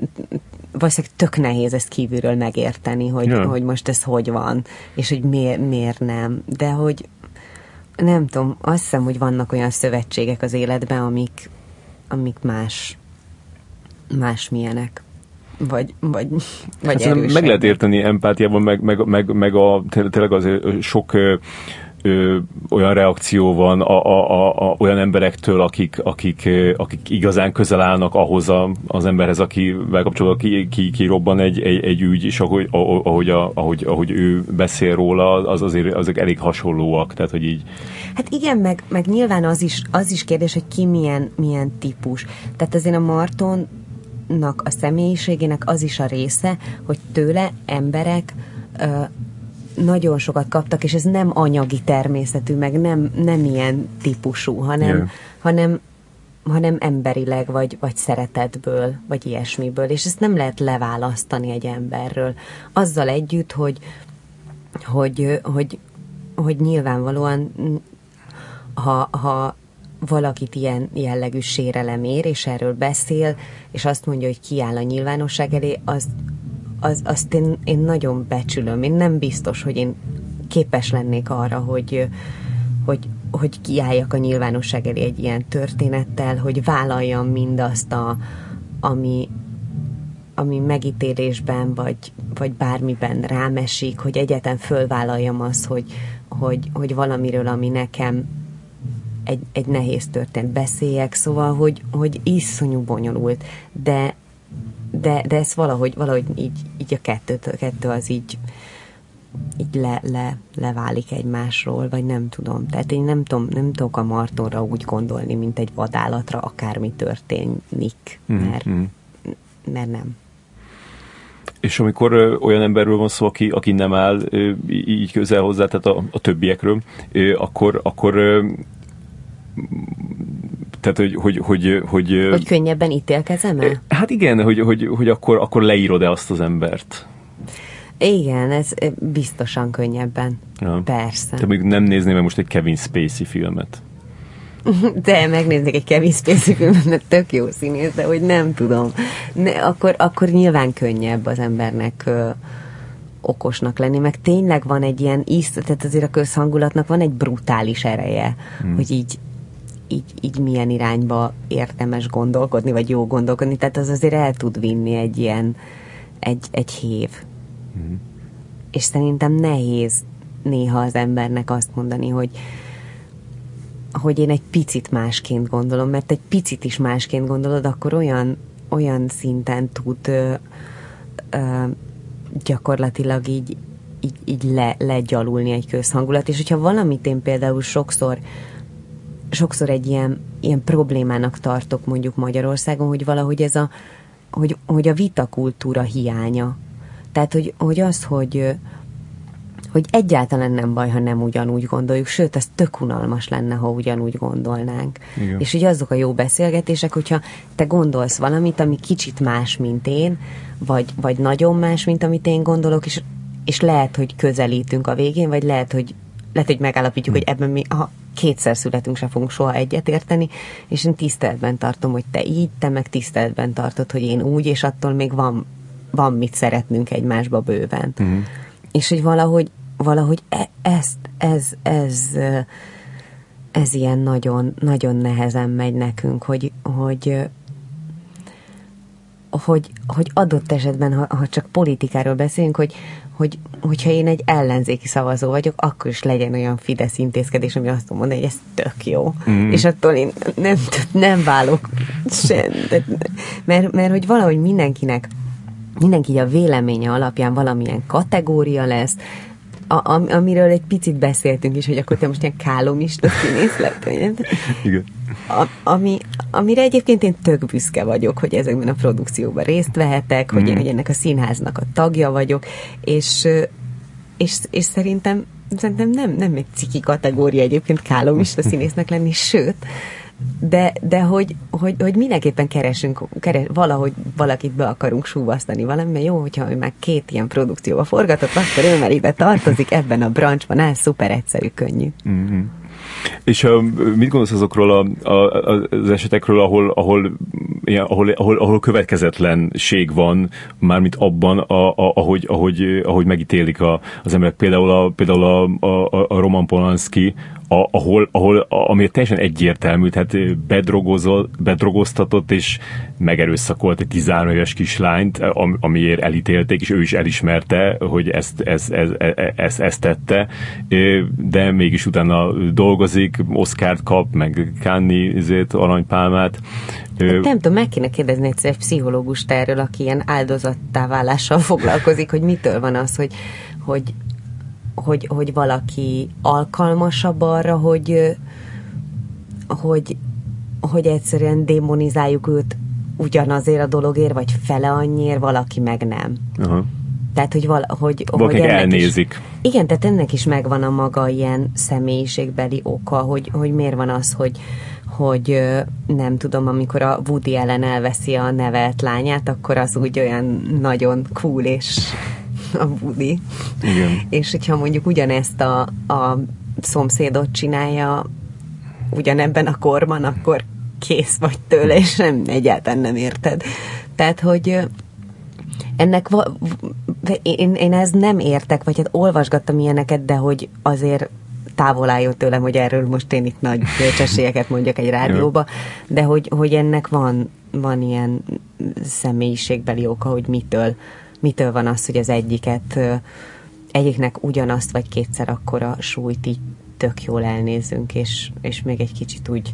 valószínűleg tök nehéz ezt kívülről megérteni, hogy, ja. hogy most ez hogy van, és hogy miért, miért nem. De hogy nem tudom, azt hiszem, hogy vannak olyan szövetségek az életben, amik, amik más, más milyenek. Vagy, vagy, vagy hát Meg lehet érteni empátiában, meg, meg, meg, meg a, tényleg az sok ö, olyan reakció van a, a, a, a, olyan emberektől, akik, akik, akik igazán közel állnak ahhoz a, az emberhez, akivel kapcsolatban ki, ki, ki robban egy, egy, egy ügy, és ahogy, ahogy, ahogy, ahogy ő beszél róla, az azért azok elég hasonlóak, tehát hogy így. Hát igen, meg, meg nyilván az is, az is kérdés, hogy ki milyen, milyen típus. Tehát azért a Marton a személyiségének az is a része, hogy tőle emberek nagyon sokat kaptak, és ez nem anyagi természetű, meg nem, nem ilyen típusú, hanem, yeah. hanem, hanem emberileg, vagy, vagy szeretetből, vagy ilyesmiből, és ezt nem lehet leválasztani egy emberről. Azzal együtt, hogy, hogy, hogy, hogy nyilvánvalóan, ha, ha valakit ilyen jellegű sérelem ér, és erről beszél, és azt mondja, hogy kiáll a nyilvánosság elé, az, az, azt én, én nagyon becsülöm. Én nem biztos, hogy én képes lennék arra, hogy, hogy, hogy kiálljak a nyilvánosság elé egy ilyen történettel, hogy vállaljam mindazt, a, ami, ami megítélésben, vagy, vagy bármiben rám esik, hogy egyetlen fölvállaljam azt, hogy, hogy, hogy valamiről, ami nekem egy, egy nehéz történt, beszéljek, szóval, hogy, hogy iszonyú bonyolult, de de, de ez valahogy, valahogy így, így a kettő, a kettő az így, így le, le, leválik egymásról, vagy nem tudom. Tehát én nem tudom, nem tudok a Martonra úgy gondolni, mint egy vadállatra, akármi történik, hmm, mert, mm. mert nem. És amikor ö, olyan emberről van szó, aki, aki nem áll ö, így közel hozzá, tehát a, a többiekről, ö, akkor, akkor ö, tehát, hogy, hogy, hogy, hogy, hogy könnyebben ítélkezem el? Hát igen, hogy, hogy, hogy akkor, akkor leírod-e azt az embert? Igen, ez biztosan könnyebben. Ja. Persze. Te még nem nézném meg most egy Kevin Spacey filmet. De megnéznék egy Kevin Spacey filmet, mert tök jó színész, de hogy nem tudom. Ne, akkor, akkor nyilván könnyebb az embernek ö, okosnak lenni, meg tényleg van egy ilyen íz, tehát azért a közhangulatnak van egy brutális ereje, hmm. hogy így így, így milyen irányba érdemes gondolkodni, vagy jó gondolkodni, tehát az azért el tud vinni egy ilyen, egy, egy hév. Mm. És szerintem nehéz néha az embernek azt mondani, hogy hogy én egy picit másként gondolom, mert egy picit is másként gondolod, akkor olyan, olyan szinten tud ö, ö, gyakorlatilag így, így, így le, legyalulni egy közhangulat, és hogyha valamit én például sokszor sokszor egy ilyen, ilyen problémának tartok mondjuk Magyarországon, hogy valahogy ez a, hogy, hogy a vitakultúra hiánya. Tehát, hogy, hogy az, hogy, hogy egyáltalán nem baj, ha nem ugyanúgy gondoljuk, sőt, ez tök unalmas lenne, ha ugyanúgy gondolnánk. Igen. És ugye azok a jó beszélgetések, hogyha te gondolsz valamit, ami kicsit más, mint én, vagy, vagy nagyon más, mint amit én gondolok, és, és lehet, hogy közelítünk a végén, vagy lehet, hogy lehet, hogy megállapítjuk, hm. hogy ebben mi, ha kétszer születünk, se fogunk soha egyet érteni, és én tiszteletben tartom, hogy te így, te meg tiszteletben tartod, hogy én úgy, és attól még van, van mit szeretnünk egymásba bőven. Uh-huh. és hogy valahogy, valahogy e, ezt, ez, ez, ez ilyen nagyon, nagyon nehezen megy nekünk, hogy, hogy, hogy, hogy adott esetben, ha, ha csak politikáról beszélünk, hogy, hogy, hogyha én egy ellenzéki szavazó vagyok, akkor is legyen olyan Fidesz intézkedés, ami azt mondja, hogy ez tök jó. Mm. És attól én nem, nem válok sem. Mert, mert hogy valahogy mindenkinek mindenki a véleménye alapján valamilyen kategória lesz, a, am, amiről egy picit beszéltünk is, hogy akkor te most ilyen kálomista színész lett. Igen. A, ami, amire egyébként én tök büszke vagyok, hogy ezekben a produkcióban részt vehetek, hogy, mm. hogy ennek a színháznak a tagja vagyok, és, és, és szerintem szerintem nem, nem egy ciki kategória egyébként kálomista színésznek lenni, sőt, de, de hogy, hogy, hogy mindenképpen keresünk, keres, valahogy valakit be akarunk súvasztani valami, mert jó, hogyha ő már két ilyen produkcióba forgatott, akkor ő már ide tartozik ebben a branchban, ez szuper egyszerű, könnyű. Mm-hmm. És uh, mit gondolsz azokról a, a, az esetekről, ahol, ahol, ilyen, ahol, ahol, ahol következetlenség van, mármint abban, a, a, ahogy, ahogy, ahogy megítélik a, az emberek. Például a, például a, a, a Roman Polanski, a, ahol, ahol a, ami teljesen egyértelmű, tehát bedrogoztatott és megerőszakolt egy 13 éves kislányt, am, amiért elítélték, és ő is elismerte, hogy ezt, ezt, ezt, ezt, ezt tette, de mégis utána dolgozik, Oscárt kap, meg Kánni aranypálmát. Hát nem tudom, meg kéne kérdezni egyszer egy pszichológust erről, aki ilyen áldozattá válással foglalkozik, hogy mitől van az, hogy, hogy hogy, hogy valaki alkalmasabb arra, hogy, hogy, hogy egyszerűen démonizáljuk őt ugyanazért a dologért, vagy fele annyiért, valaki meg nem. Aha. Tehát, hogy, val, hogy, hogy elnézik. Is, igen, tehát ennek is megvan a maga ilyen személyiségbeli oka, hogy, hogy miért van az, hogy, hogy nem tudom, amikor a Woody ellen elveszi a nevelt lányát, akkor az úgy olyan nagyon cool és a Woody. Igen. És hogyha mondjuk ugyanezt a, a szomszédot csinálja ugyanebben a korban, akkor kész vagy tőle, és nem, egyáltalán nem érted. Tehát, hogy ennek va, én, én ez nem értek, vagy hát olvasgattam ilyeneket, de hogy azért távol álljon tőlem, hogy erről most én itt nagy bölcsességeket mondjak egy rádióba, de hogy, hogy ennek van, van ilyen személyiségbeli oka, hogy mitől mitől van az, hogy az egyiket egyiknek ugyanazt vagy kétszer akkora súlyt így tök jól elnézünk, és, és még egy kicsit úgy,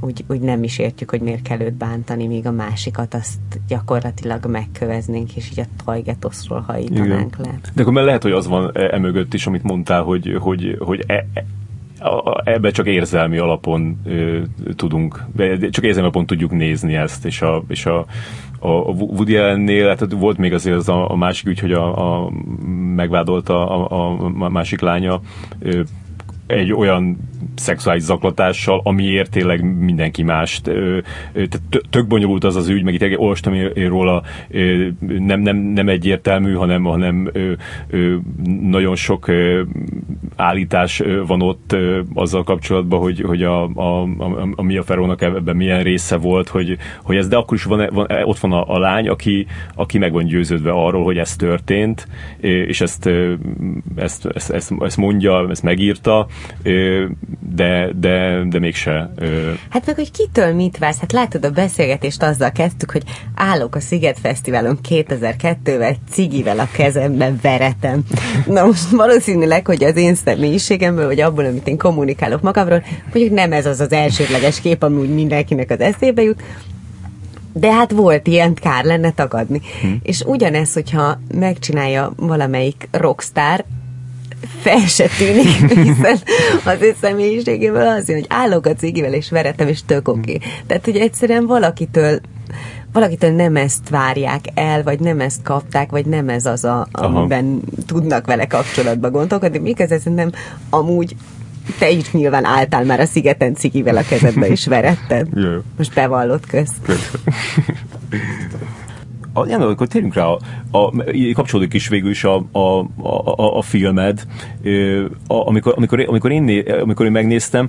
úgy, úgy nem is értjük, hogy miért kell őt bántani, míg a másikat azt gyakorlatilag megköveznénk, és így a tajgetoszról hajítanánk Igen. le. De akkor lehet, hogy az van e, emögött is, amit mondtál, hogy, hogy, hogy e, e ebbe csak érzelmi alapon ö, tudunk, csak érzelmi alapon tudjuk nézni ezt, és a, és a, a Woody Allennél hát volt még azért az a, a másik ügy, hogy a, a megvádolta a, a másik lánya ö, egy olyan szexuális zaklatással, amiért tényleg mindenki mást. Tehát tök bonyolult az az ügy, meg itt olvastam én róla, nem, nem, nem egyértelmű, hanem, hanem nagyon sok állítás van ott azzal kapcsolatban, hogy, hogy a, a, a, a Mia Ferónak ebben milyen része volt, hogy, hogy ez, de akkor is van, van, ott van a, a lány, aki, aki meg van győződve arról, hogy ez történt, és ezt, ezt, ezt, ezt, ezt mondja, ezt megírta, de, de, de mégse. Hát meg, hogy kitől mit vársz? Hát látod, a beszélgetést azzal kezdtük, hogy állok a Sziget Fesztiválon 2002-vel, cigivel a kezemben veretem. Na most valószínűleg, hogy az én személyiségemből, vagy abból, amit én kommunikálok magamról, mondjuk nem ez az az elsődleges kép, ami úgy mindenkinek az eszébe jut, de hát volt ilyen, kár lenne tagadni. Hm. És ugyanez, hogyha megcsinálja valamelyik rockstar, fel se tűnik, hiszen az ő személyiségéből az jön, hogy állok a cigivel és veretem, és tök oké. Okay. Tehát, hogy egyszerűen valakitől valakitől nem ezt várják el, vagy nem ezt kapták, vagy nem ez az, a, amiben Aha. tudnak vele kapcsolatba gondolkodni. Miközben szerintem amúgy te is nyilván álltál már a szigeten cigivel a kezedbe, és veretted. Most bevallott köz. Jan, akkor térjünk rá. A, a, kapcsolódik is végül is a, a, a, a filmed, amikor, amikor, amikor, én, amikor én megnéztem,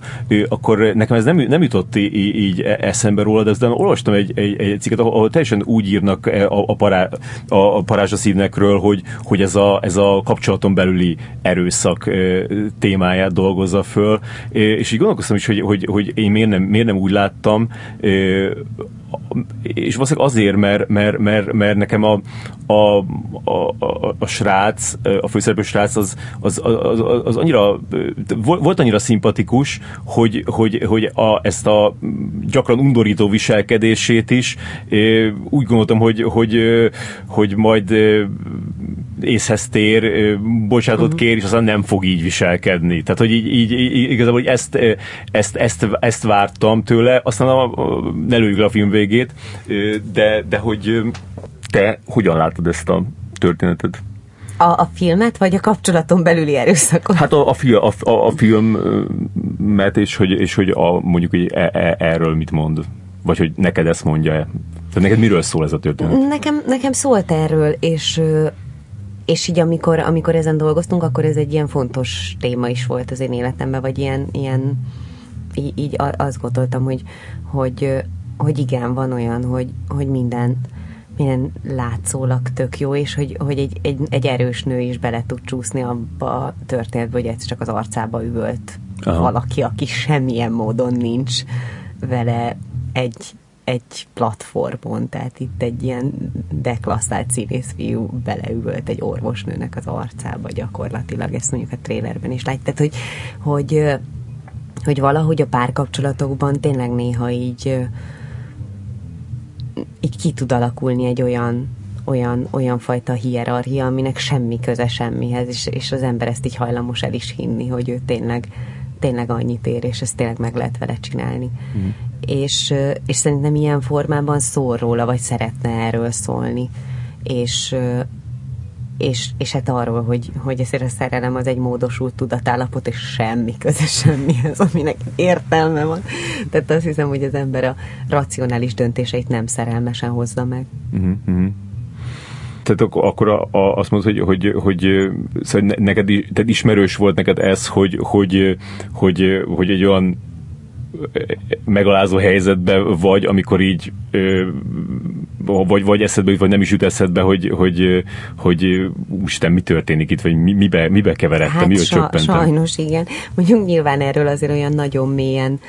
akkor nekem ez nem, nem jutott így, így eszembe róla, de aztán olvastam egy, egy, egy cikket, ahol teljesen úgy írnak a, a, pará, a, a parázsaszívnekről, hogy, hogy ez, a, ez a kapcsolaton belüli erőszak témáját dolgozza föl, és így gondolkoztam is, hogy, hogy, hogy én miért nem, miért nem úgy láttam, és valószínűleg azért, mert, mert, mert, mert nekem a, a, a, a, a srác, a főszereplő srác az, az, az, az, az annyira, volt annyira szimpatikus, hogy, hogy, hogy a, ezt a gyakran undorító viselkedését is úgy gondoltam, hogy, hogy, hogy majd észhez tér, bocsánatot uh-huh. kér, és aztán nem fog így viselkedni. Tehát, hogy így, így, így igazából hogy ezt, ezt, ezt, ezt vártam tőle, aztán a, a, ne lőjük a film végét, de, de hogy te hogyan látod ezt a történetet? A, a filmet, vagy a kapcsolaton belüli erőszakot? Hát a, a, fi, a, a, a filmet, és hogy, és hogy a, mondjuk hogy e, e, erről mit mond. Vagy hogy neked ezt mondja-e. Tehát neked miről szól ez a történet? Nekem, nekem szólt erről, és és így amikor, amikor ezen dolgoztunk, akkor ez egy ilyen fontos téma is volt az én életemben, vagy ilyen, ilyen így, így azt gondoltam, hogy, hogy, hogy igen, van olyan, hogy, hogy minden, minden látszólag tök jó, és hogy, hogy egy, egy, egy erős nő is bele tud csúszni abba a történetbe, hogy ez csak az arcába üvölt Aha. valaki, aki semmilyen módon nincs vele egy, egy platformon, tehát itt egy ilyen deklasszált színészfiú beleüvölt egy orvosnőnek az arcába gyakorlatilag, ezt mondjuk a trélerben is látjuk, tehát hogy, hogy, hogy valahogy a párkapcsolatokban tényleg néha így így ki tud alakulni egy olyan olyan, olyan fajta hierarchia, aminek semmi köze semmihez, és, és az ember ezt így hajlamos el is hinni, hogy ő tényleg, tényleg annyit ér, és ezt tényleg meg lehet vele csinálni. Mm és, és szerintem ilyen formában szól róla, vagy szeretne erről szólni. És, és, és hát arról, hogy, hogy ezért a szerelem az egy módosult tudatállapot, és semmi köze semmihez, aminek értelme van. Tehát azt hiszem, hogy az ember a racionális döntéseit nem szerelmesen hozza meg. Mm-hmm. Tehát akkor, akkor a, a, azt mondod, hogy, hogy, hogy szóval neked tehát ismerős volt neked ez, hogy, hogy, hogy, hogy egy olyan megalázó helyzetbe vagy, amikor így vagy, vagy eszedbe vagy nem is jut eszedbe, hogy, hogy, hogy úristen, mi történik itt, vagy mi, mibe, mibe keveredtem, hát mibe sa, Sajnos igen. Mondjuk nyilván erről azért olyan nagyon mélyen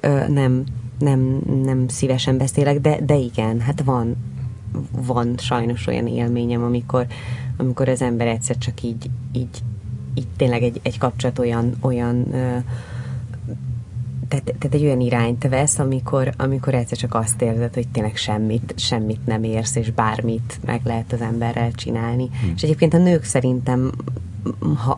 ö, nem, nem, nem szívesen beszélek, de, de igen, hát van, van sajnos olyan élményem, amikor, amikor az ember egyszer csak így, így, így tényleg egy, egy kapcsolat olyan, olyan ö, tehát, tehát egy olyan irányt vesz, amikor, amikor egyszer csak azt érzed, hogy tényleg semmit, semmit nem érsz, és bármit meg lehet az emberrel csinálni. Hmm. És egyébként a nők szerintem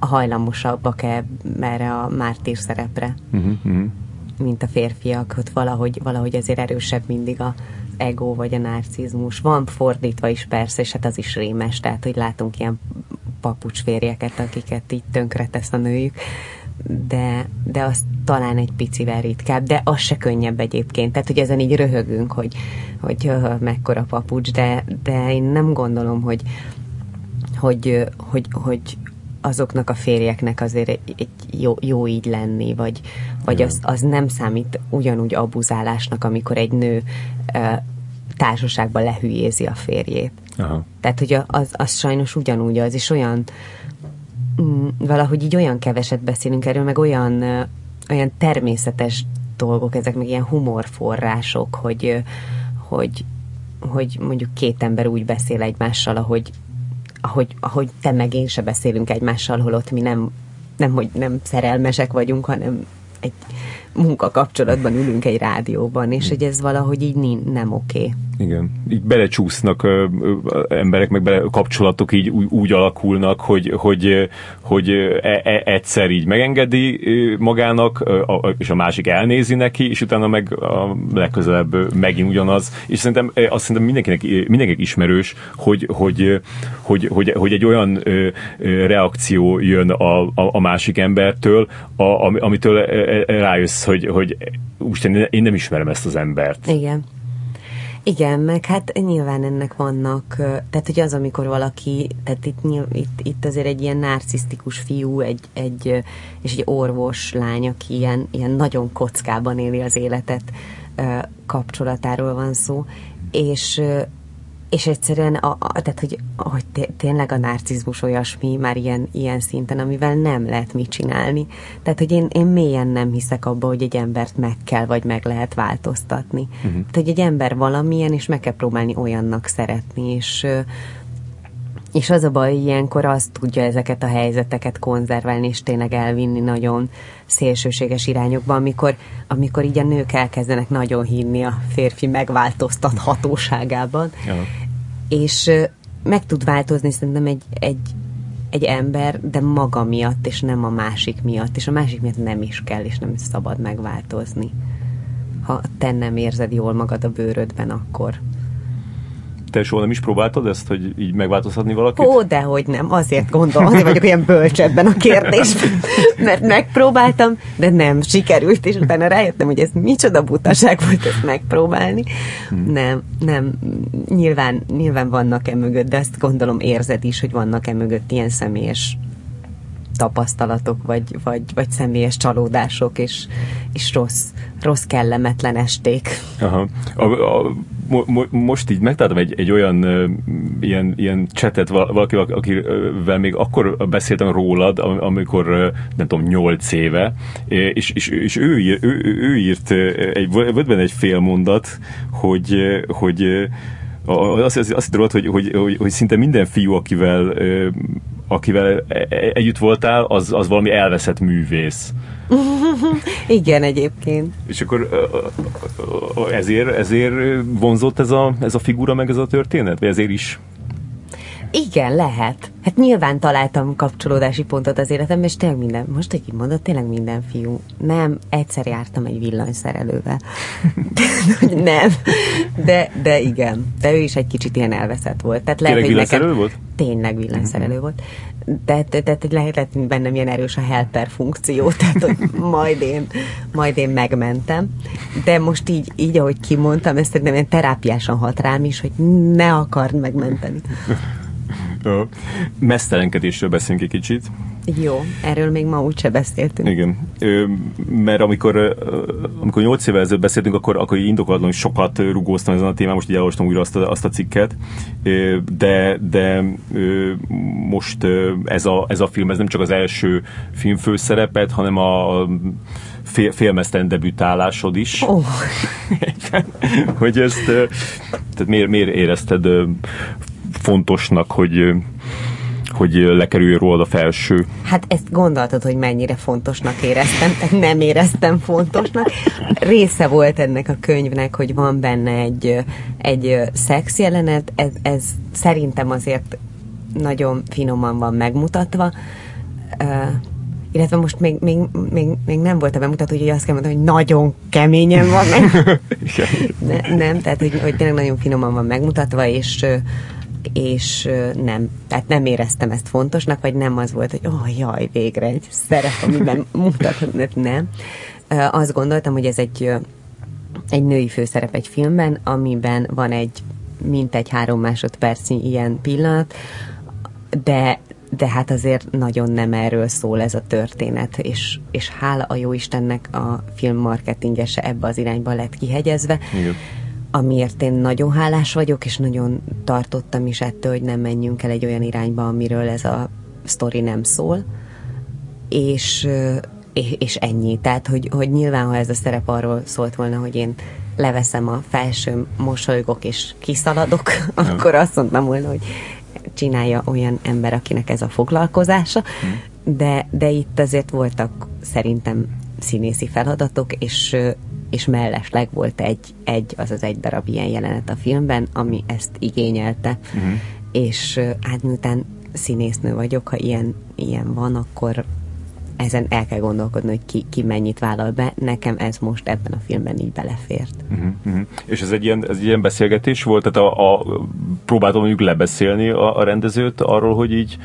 hajlamosabbak-e erre a mártír szerepre, hmm. mint a férfiak, hogy valahogy, valahogy azért erősebb mindig a ego vagy a narcizmus. Van fordítva is persze, és hát az is rémes, tehát hogy látunk ilyen papucsférjeket, akiket így tönkretesz a nőjük de, de az talán egy picivel ritkább, de az se könnyebb egyébként. Tehát, hogy ezen így röhögünk, hogy, hogy uh, mekkora papucs, de, de én nem gondolom, hogy, hogy, hogy, hogy azoknak a férjeknek azért egy, egy jó, jó így lenni, vagy, vagy az, az nem számít ugyanúgy abuzálásnak, amikor egy nő uh, társaságban lehülyézi a férjét. Aha. Tehát, hogy az, az sajnos ugyanúgy az, és olyan Mm, valahogy így olyan keveset beszélünk erről, meg olyan, olyan természetes dolgok, ezek meg ilyen humorforrások, hogy, hogy, hogy mondjuk két ember úgy beszél egymással, ahogy, ahogy, ahogy te meg én se beszélünk egymással, holott mi nem, nem, hogy nem szerelmesek vagyunk, hanem egy munkakapcsolatban ülünk egy rádióban, és hogy ez valahogy így nem oké. Okay. Igen. Így belecsúsznak ö, ö, emberek, meg bele, kapcsolatok így úgy, úgy alakulnak, hogy, hogy, hogy e, e, egyszer így megengedi magának, a, és a másik elnézi neki, és utána meg a legközelebb megint ugyanaz. És szerintem azt szerintem mindenkinek, mindenkinek ismerős, hogy, hogy, hogy, hogy, hogy egy olyan reakció jön a, a, a másik embertől, a, amitől rájössz, hogy, hogy úristen, én nem ismerem ezt az embert. Igen. Igen, meg hát nyilván ennek vannak, tehát hogy az, amikor valaki, tehát itt, itt, itt azért egy ilyen narcisztikus fiú, egy, egy, és egy orvos lány, aki ilyen, ilyen nagyon kockában éli az életet, kapcsolatáról van szó, és és egyszerűen, a, a, tehát, hogy, hogy tényleg a narcizmus olyasmi már ilyen, ilyen szinten, amivel nem lehet mit csinálni. Tehát, hogy én, én mélyen nem hiszek abba, hogy egy embert meg kell, vagy meg lehet változtatni. Uh-huh. Tehát, hogy egy ember valamilyen, és meg kell próbálni olyannak szeretni, és és az a baj, ilyenkor azt tudja ezeket a helyzeteket konzerválni, és tényleg elvinni nagyon szélsőséges irányokba, amikor, amikor így a nők elkezdenek nagyon hinni a férfi megváltoztathatóságában. Ja. És meg tud változni szerintem egy, egy, egy ember, de maga miatt, és nem a másik miatt. És a másik miatt nem is kell, és nem is szabad megváltozni. Ha te nem érzed jól magad a bőrödben, akkor te soha nem is próbáltad ezt, hogy így megváltoztatni valakit? Ó, de hogy nem, azért gondolom, azért vagyok olyan bölcs ebben a kérdésben, mert megpróbáltam, de nem sikerült, és utána rájöttem, hogy ez micsoda butaság volt ezt megpróbálni. Hmm. Nem, nem, nyilván, nyilván vannak e mögött, de ezt gondolom érzed is, hogy vannak e mögött ilyen személyes tapasztalatok, vagy, vagy, vagy személyes csalódások, és, és rossz, rossz kellemetlen esték. Aha. A, a, mo, most így megtaláltam egy, egy olyan ilyen, ilyen csetet valakivel, akivel még akkor beszéltem rólad, amikor nem tudom, nyolc éve, és, és, és ő, ő, ő, ő írt egy, volt benne egy fél mondat, hogy, hogy azt, azt, azt tudod, hogy, hogy, hogy, hogy szinte minden fiú, akivel, akivel e, e, együtt voltál, az, az valami elveszett művész. Igen, egyébként. És akkor ezért, ezért vonzott ez a, ez a figura, meg ez a történet? Vagy ezért is igen, lehet. Hát nyilván találtam kapcsolódási pontot az életemben, és tényleg minden, most egy mondott, tényleg minden fiú. Nem, egyszer jártam egy villanyszerelővel. nem, de, de igen. De ő is egy kicsit ilyen elveszett volt. Tehát lehet, tényleg villanyszerelő nekem, volt? Tényleg villanyszerelő uh-huh. volt. De, de lehet, lehet bennem ilyen erős a helper funkció, tehát hogy majd én, majd én megmentem. De most így, így ahogy kimondtam, ezt szerintem ilyen terápiásan hat rám is, hogy ne akard megmenteni. A mesztelenkedésről beszélünk egy kicsit. Jó, erről még ma úgyse beszéltünk. Igen, Ö, mert amikor, amikor 8 évvel ezelőtt beszéltünk, akkor, akkor indokolatlanul sokat rugóztam ezen a témán, most így elolvastam újra azt a, azt a cikket, de, de most ez a, ez a film, ez nem csak az első filmfőszerepet, hanem a fél, félmeztelen debütálásod is. Oh. hogy ezt, tehát miért, miért érezted fontosnak, hogy hogy lekerüljön rólad a felső. Hát ezt gondoltad, hogy mennyire fontosnak éreztem, tehát nem éreztem fontosnak. Része volt ennek a könyvnek, hogy van benne egy, egy szex jelenet, ez, ez szerintem azért nagyon finoman van megmutatva. Uh, illetve most még, még, még, még nem volt a bemutató, hogy azt kell mondani, hogy nagyon keményen van ne, nem, tehát hogy, hogy tényleg nagyon finoman van megmutatva, és és nem, tehát nem éreztem ezt fontosnak, vagy nem az volt, hogy oh, jaj, végre egy szerep, amiben mutathat, nem. Azt gondoltam, hogy ez egy, egy női főszerep egy filmben, amiben van egy mintegy három másodpercnyi ilyen pillanat, de de hát azért nagyon nem erről szól ez a történet, és, és hála a jó Istennek a film marketingese ebbe az irányba lett kihegyezve. Igen amiért én nagyon hálás vagyok, és nagyon tartottam is ettől, hogy nem menjünk el egy olyan irányba, amiről ez a sztori nem szól, és, és ennyi. Tehát, hogy, hogy nyilván, ha ez a szerep arról szólt volna, hogy én leveszem a felsőm, mosolygok és kiszaladok, nem. akkor azt mondtam volna, hogy csinálja olyan ember, akinek ez a foglalkozása, hm. de, de itt azért voltak szerintem színészi feladatok, és és mellesleg volt egy, egy, azaz egy darab ilyen jelenet a filmben, ami ezt igényelte. Uh-huh. És hát miután színésznő vagyok, ha ilyen, ilyen van, akkor ezen el kell gondolkodni, hogy ki, ki mennyit vállal be. Nekem ez most ebben a filmben így belefért. Uh-huh, uh-huh. És ez egy ilyen, ez egy ilyen beszélgetés volt? Tehát a, a, próbáltam mondjuk lebeszélni a, a rendezőt arról, hogy így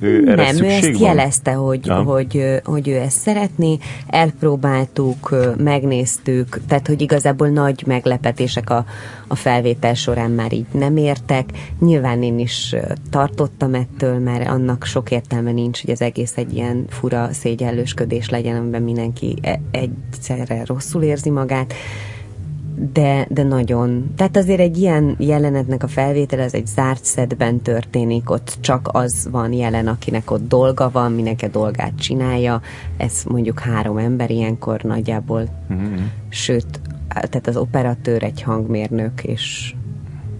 erre Nem, ő ezt van? jelezte, hogy, ja. hogy, hogy ő ezt szeretné, elpróbáltuk, megnéztük, tehát hogy igazából nagy meglepetések a, a felvétel során már így nem értek. Nyilván én is tartottam ettől, mert annak sok értelme nincs, hogy az egész egy ilyen fura szégyellősködés legyen, amiben mindenki e, egyszerre rosszul érzi magát de, de nagyon. Tehát azért egy ilyen jelenetnek a felvétel, ez egy zárt szedben történik, ott csak az van jelen, akinek ott dolga van, mindenki a dolgát csinálja, ez mondjuk három ember ilyenkor nagyjából, mm-hmm. sőt, tehát az operatőr egy hangmérnök, és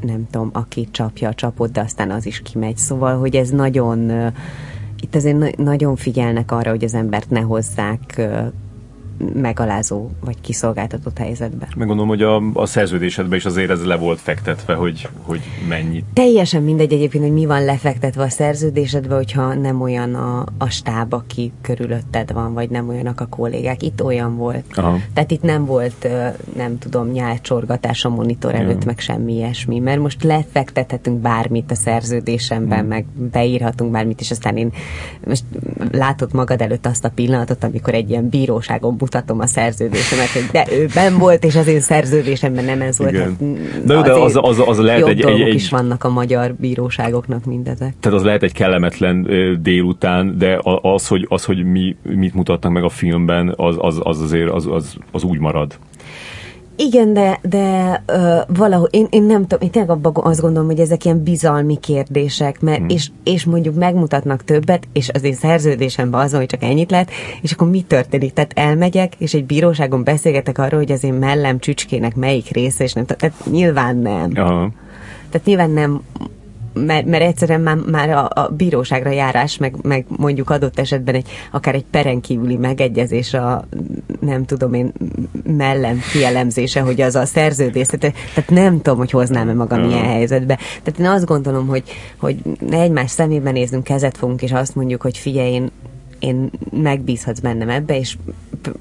nem tudom, aki csapja a csapot, de aztán az is kimegy. Szóval, hogy ez nagyon, itt azért nagyon figyelnek arra, hogy az embert ne hozzák megalázó vagy kiszolgáltatott helyzetbe. Meg gondolom, hogy a, a szerződésedben is azért ez le volt fektetve, hogy, hogy mennyit. Teljesen mindegy egyébként, hogy mi van lefektetve a szerződésedbe, hogyha nem olyan a, a stáb, aki körülötted van, vagy nem olyanak a kollégák. Itt olyan volt. Aha. Tehát itt nem volt, nem tudom, nyálcsorgatás a monitor előtt, ja. meg semmi ilyesmi, mert most lefektethetünk bármit a szerződésemben, hmm. meg beírhatunk bármit, és aztán én most látod magad előtt azt a pillanatot, amikor egy ilyen bíróságon mutatom a szerződésemet, hogy de ő ben volt, és az én szerződésemben nem ez volt. Igen. Hát, de, de az, az, az lehet jobb egy, egy, egy, is vannak a magyar bíróságoknak mindezek. Tehát az lehet egy kellemetlen délután, de az, hogy, az, hogy mi, mit mutatnak meg a filmben, az, az, az azért az, az, az úgy marad. Igen, de, de uh, valahogy én, én nem tudom, én tényleg abban azt gondolom, hogy ezek ilyen bizalmi kérdések, mert, hmm. és, és mondjuk megmutatnak többet, és az én szerződésemben az, hogy csak ennyit lehet, és akkor mi történik? Tehát elmegyek, és egy bíróságon beszélgetek arról, hogy az én mellem csücskének melyik része, és nem tehát nyilván nem. Aha. Tehát nyilván nem mert, mert egyszerűen már, már a, a bíróságra járás, meg, meg mondjuk adott esetben egy, akár egy peren kívüli megegyezés a nem tudom én mellem kielemzése, hogy az a szerződés, tehát, tehát nem tudom, hogy hoznám-e magam ilyen helyzetbe. Tehát én azt gondolom, hogy, hogy egymás szemébe nézzünk, kezet fogunk, és azt mondjuk, hogy figyelj, én, én megbízhatsz bennem ebbe, és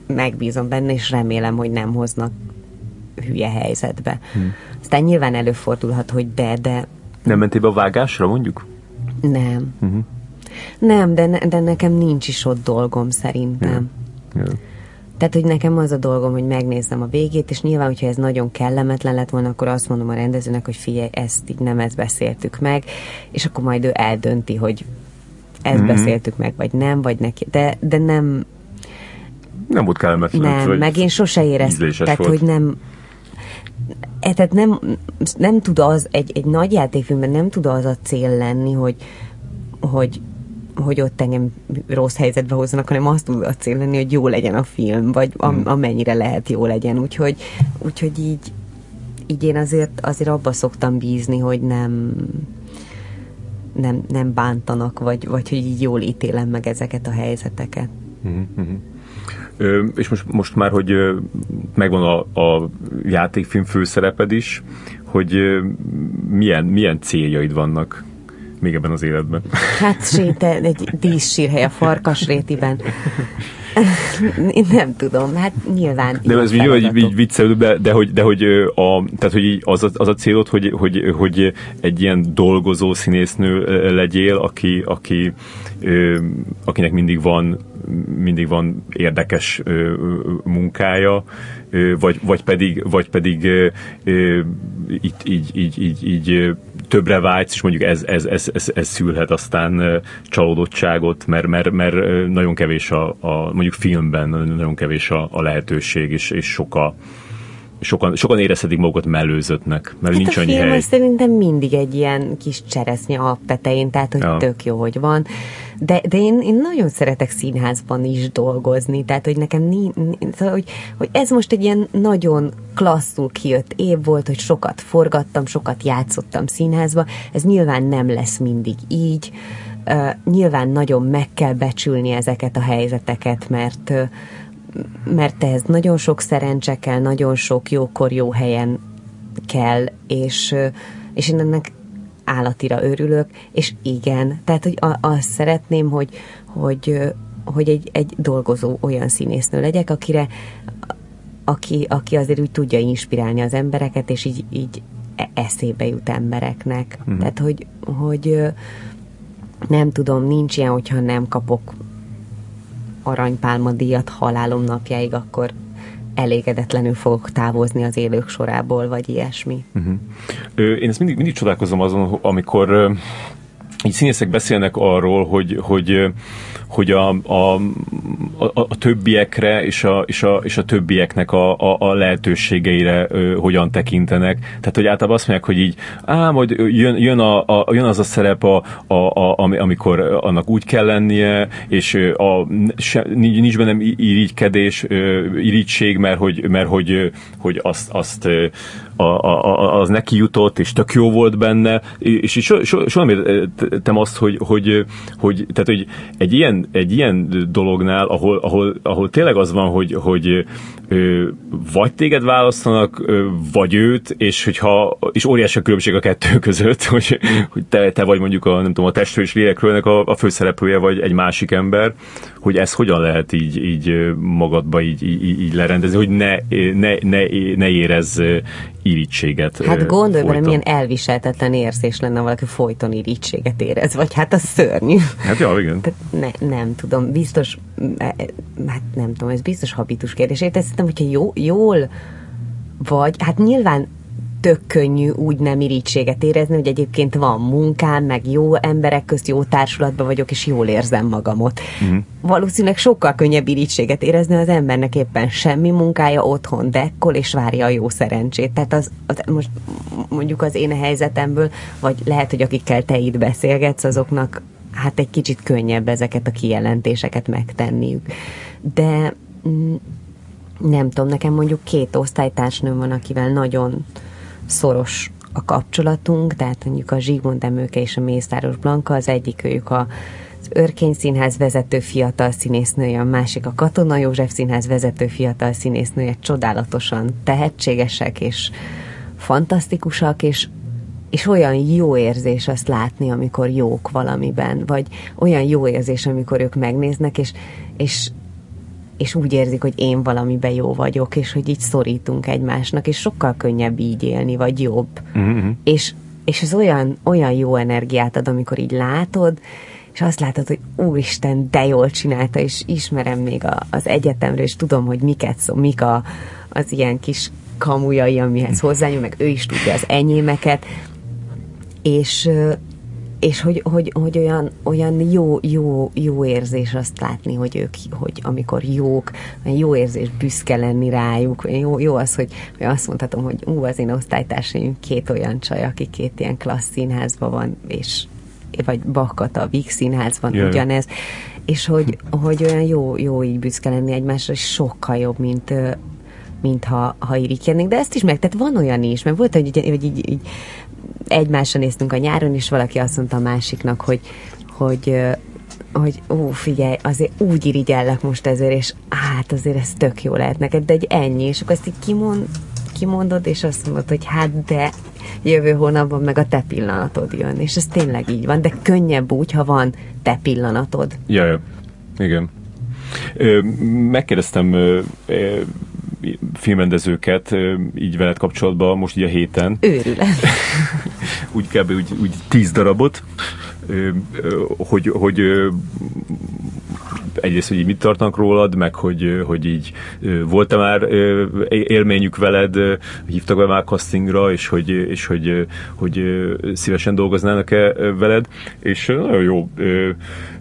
megbízom benne, és remélem, hogy nem hoznak hülye helyzetbe. Hmm. Aztán nyilván előfordulhat, hogy de, de nem mentél be a vágásra, mondjuk? Nem. Uh-huh. Nem, de, ne, de nekem nincs is ott dolgom szerintem. Yeah. Yeah. Tehát, hogy nekem az a dolgom, hogy megnézzem a végét, és nyilván, hogyha ez nagyon kellemetlen lett volna, akkor azt mondom a rendezőnek, hogy figyelj, ezt így nem ezt beszéltük meg, és akkor majd ő eldönti, hogy ezt mm-hmm. beszéltük meg, vagy nem, vagy neki, de, de nem... Nem volt kellemetlen. Nem, meg én sose éreztem, tehát, volt. hogy nem, tehát nem, nem tud az, egy, egy nagy játékfilmben nem tud az a cél lenni, hogy, hogy, hogy ott engem rossz helyzetbe hozzanak, hanem azt tud a cél lenni, hogy jó legyen a film, vagy am, hmm. amennyire lehet jó legyen. Úgyhogy, úgyhogy így, így én azért, azért abba szoktam bízni, hogy nem, nem, nem bántanak, vagy, vagy hogy így jól ítélem meg ezeket a helyzeteket. Mm-hmm. És most, most már, hogy megvan a, a játékfilm főszereped is, hogy milyen, milyen céljaid vannak még ebben az életben? Hát séte, egy díszsírhely a farkasrétiben. Én nem tudom, hát nyilván. De ez jó, hogy így viccelő, de, de, hogy, de hogy, a, tehát, hogy az, a, az a célod, hogy, hogy, hogy egy ilyen dolgozó színésznő legyél, aki, aki, akinek mindig van mindig van érdekes munkája, vagy, vagy pedig, vagy pedig itt így, így, így, így többre vágysz, és mondjuk ez, ez, ez, ez, ez szülhet aztán csalódottságot, mert, mert, mert nagyon kevés a, a mondjuk filmben nagyon kevés a, a lehetőség, és, és sok a, sokan, sokan érezhetik magukat mellőzöttnek, mert hát nincs annyi hely. szerintem mindig egy ilyen kis cseresznye a tetején, tehát hogy ja. tök jó, hogy van. De, de én, én nagyon szeretek színházban is dolgozni, tehát hogy nekem ni, ni, szóval, hogy, hogy ez most egy ilyen nagyon klasszul kijött év volt, hogy sokat forgattam, sokat játszottam színházba, ez nyilván nem lesz mindig így, uh, nyilván nagyon meg kell becsülni ezeket a helyzeteket, mert uh, mert ehhez nagyon sok szerencse kell, nagyon sok jókor, jó helyen kell, és, és én ennek állatira örülök, és igen, tehát hogy azt szeretném, hogy, hogy, hogy egy, egy dolgozó olyan színésznő legyek, akire aki, aki azért úgy tudja inspirálni az embereket, és így, így eszébe jut embereknek. Mm. Tehát, hogy, hogy nem tudom, nincs ilyen, hogyha nem kapok aranypálma díjat halálom napjáig, akkor elégedetlenül fogok távozni az élők sorából, vagy ilyesmi. Uh-huh. Én ezt mindig, mindig csodálkozom azon, amikor így színészek beszélnek arról, hogy, hogy, hogy a, a, a, a többiekre és a, és a, és a többieknek a, a, a lehetőségeire ö, hogyan tekintenek. Tehát, hogy általában azt mondják, hogy így, á, majd jön, jön, a, a, jön az a szerep, a, a, a, amikor annak úgy kell lennie, és a, se, nincs bennem irigykedés, irigység, mert hogy, mert hogy, hogy azt, azt a, a, az neki jutott, és tök jó volt benne, és, és soha so, so nem értem azt, hogy, hogy, hogy, tehát, hogy egy ilyen, egy ilyen dolognál, ahol, ahol, ahol tényleg az van, hogy, hogy ö, vagy téged választanak, ö, vagy őt, és hogyha, és óriási a különbség a kettő között, hogy, hogy te, te vagy mondjuk a, nem tudom, a testről és lélekről a, a főszereplője, vagy egy másik ember, hogy ez hogyan lehet így, így magadba így, így, így lerendezni, hogy ne, ne, ne, ne érezz irítséget. Hát gondolj bele, milyen elviseltetlen érzés lenne, valaki folyton irítséget érez, vagy hát a szörnyű. Hát jó, igen. Tehát ne, nem tudom, biztos, e, e, hát nem tudom, ez biztos habitus kérdés. Én szerintem, hogyha jó, jól vagy, hát nyilván tök könnyű úgy nem irítséget érezni, hogy egyébként van munkám, meg jó emberek közt jó társulatban vagyok, és jól érzem magamot. Uh-huh. Valószínűleg sokkal könnyebb irítséget érezni az embernek éppen semmi munkája otthon dekkol, és várja a jó szerencsét. Tehát az, az most mondjuk az én helyzetemből, vagy lehet, hogy akikkel te itt beszélgetsz, azoknak hát egy kicsit könnyebb ezeket a kijelentéseket megtenniük. De mm, nem tudom, nekem mondjuk két osztálytársnőm van, akivel nagyon szoros a kapcsolatunk, tehát mondjuk a Zsigmond Emőke és a Mészáros Blanka, az egyik őjük a az Örkény Színház vezető fiatal színésznője, a másik a Katona József Színház vezető fiatal színésznője, csodálatosan tehetségesek és fantasztikusak, és, és olyan jó érzés azt látni, amikor jók valamiben, vagy olyan jó érzés, amikor ők megnéznek, és, és és úgy érzik, hogy én valamiben jó vagyok, és hogy így szorítunk egymásnak, és sokkal könnyebb így élni, vagy jobb. Mm-hmm. És, és ez olyan, olyan jó energiát ad, amikor így látod, és azt látod, hogy úristen, de jól csinálta, és ismerem még a, az egyetemről, és tudom, hogy miket szó, mik a, az ilyen kis kamujai, amihez hozzányúl, meg ő is tudja az enyémeket, és, és hogy, hogy, hogy olyan, olyan jó, jó, jó érzés azt látni, hogy ők, hogy amikor jók, jó érzés büszke lenni rájuk, jó, jó az, hogy, hogy azt mondhatom, hogy ú, az én osztálytársaim két olyan csaj, aki két ilyen klassz színházban van, és vagy Bakkata, a Vix színházban Jaj. ugyanez, és hogy, hogy olyan jó, jó így büszke lenni egymásra, és sokkal jobb, mint mint ha, ha irigykednénk, de ezt is meg, tehát van olyan is, mert volt, hogy, hogy így, így egymásra néztünk a nyáron, és valaki azt mondta a másiknak, hogy, hogy hogy ó, figyelj, azért úgy irigyellek most ezért, és hát azért ez tök jó lehet neked, de egy ennyi, és akkor ezt így kimond, kimondod, és azt mondod, hogy hát de jövő hónapban meg a te pillanatod jön, és ez tényleg így van, de könnyebb úgy, ha van te pillanatod. Ja, igen. Megkérdeztem filmrendezőket így veled kapcsolatban most így a héten. Őrület. úgy kb. Úgy, úgy tíz darabot, hogy, hogy egyrészt, hogy így mit tartanak rólad, meg hogy, hogy így volt-e már élményük veled, hívtak be már castingra, és hogy, és hogy, hogy szívesen dolgoznának-e veled, és nagyon jó,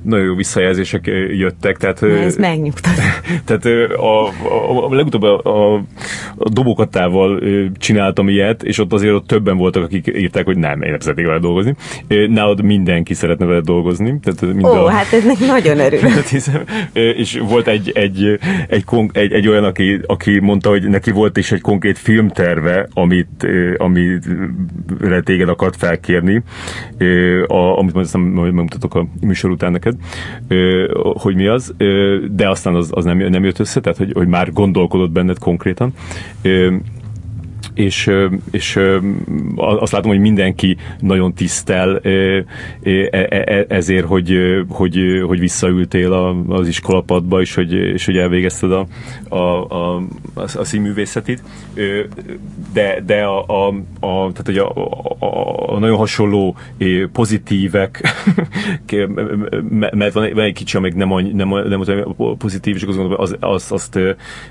nagyon jó visszajelzések jöttek. Tehát, Na, ez megnyugtat. Tehát a, a, a legutóbb a, a, a dobókatával csináltam ilyet, és ott azért ott többen voltak, akik írták, hogy nem, én nem szeretnék vele dolgozni. Nálad mindenki szeretne vele dolgozni. Tehát mind Ó, a... hát ez nagyon örülök. és volt egy, egy, egy, egy, egy olyan, aki, aki mondta, hogy neki volt is egy konkrét filmterve, amit, amire téged akart felkérni, a, amit majd aztán megmutatok a műsor után neked, hogy mi az, de aztán az, az nem, nem jött össze, tehát hogy, hogy már gondolkodott benned konkrétan és, és azt látom, hogy mindenki nagyon tisztel ezért, hogy, hogy, hogy visszaültél az iskolapadba, és hogy, és hogy elvégezted a, a, a, a színművészetit. De, de a, a, a, tehát, hogy a, a, a nagyon hasonló pozitívek, mert van, van egy kicsi, amelyik nem, nem, nem, nem pozitív, és azt gondolom, az, az, azt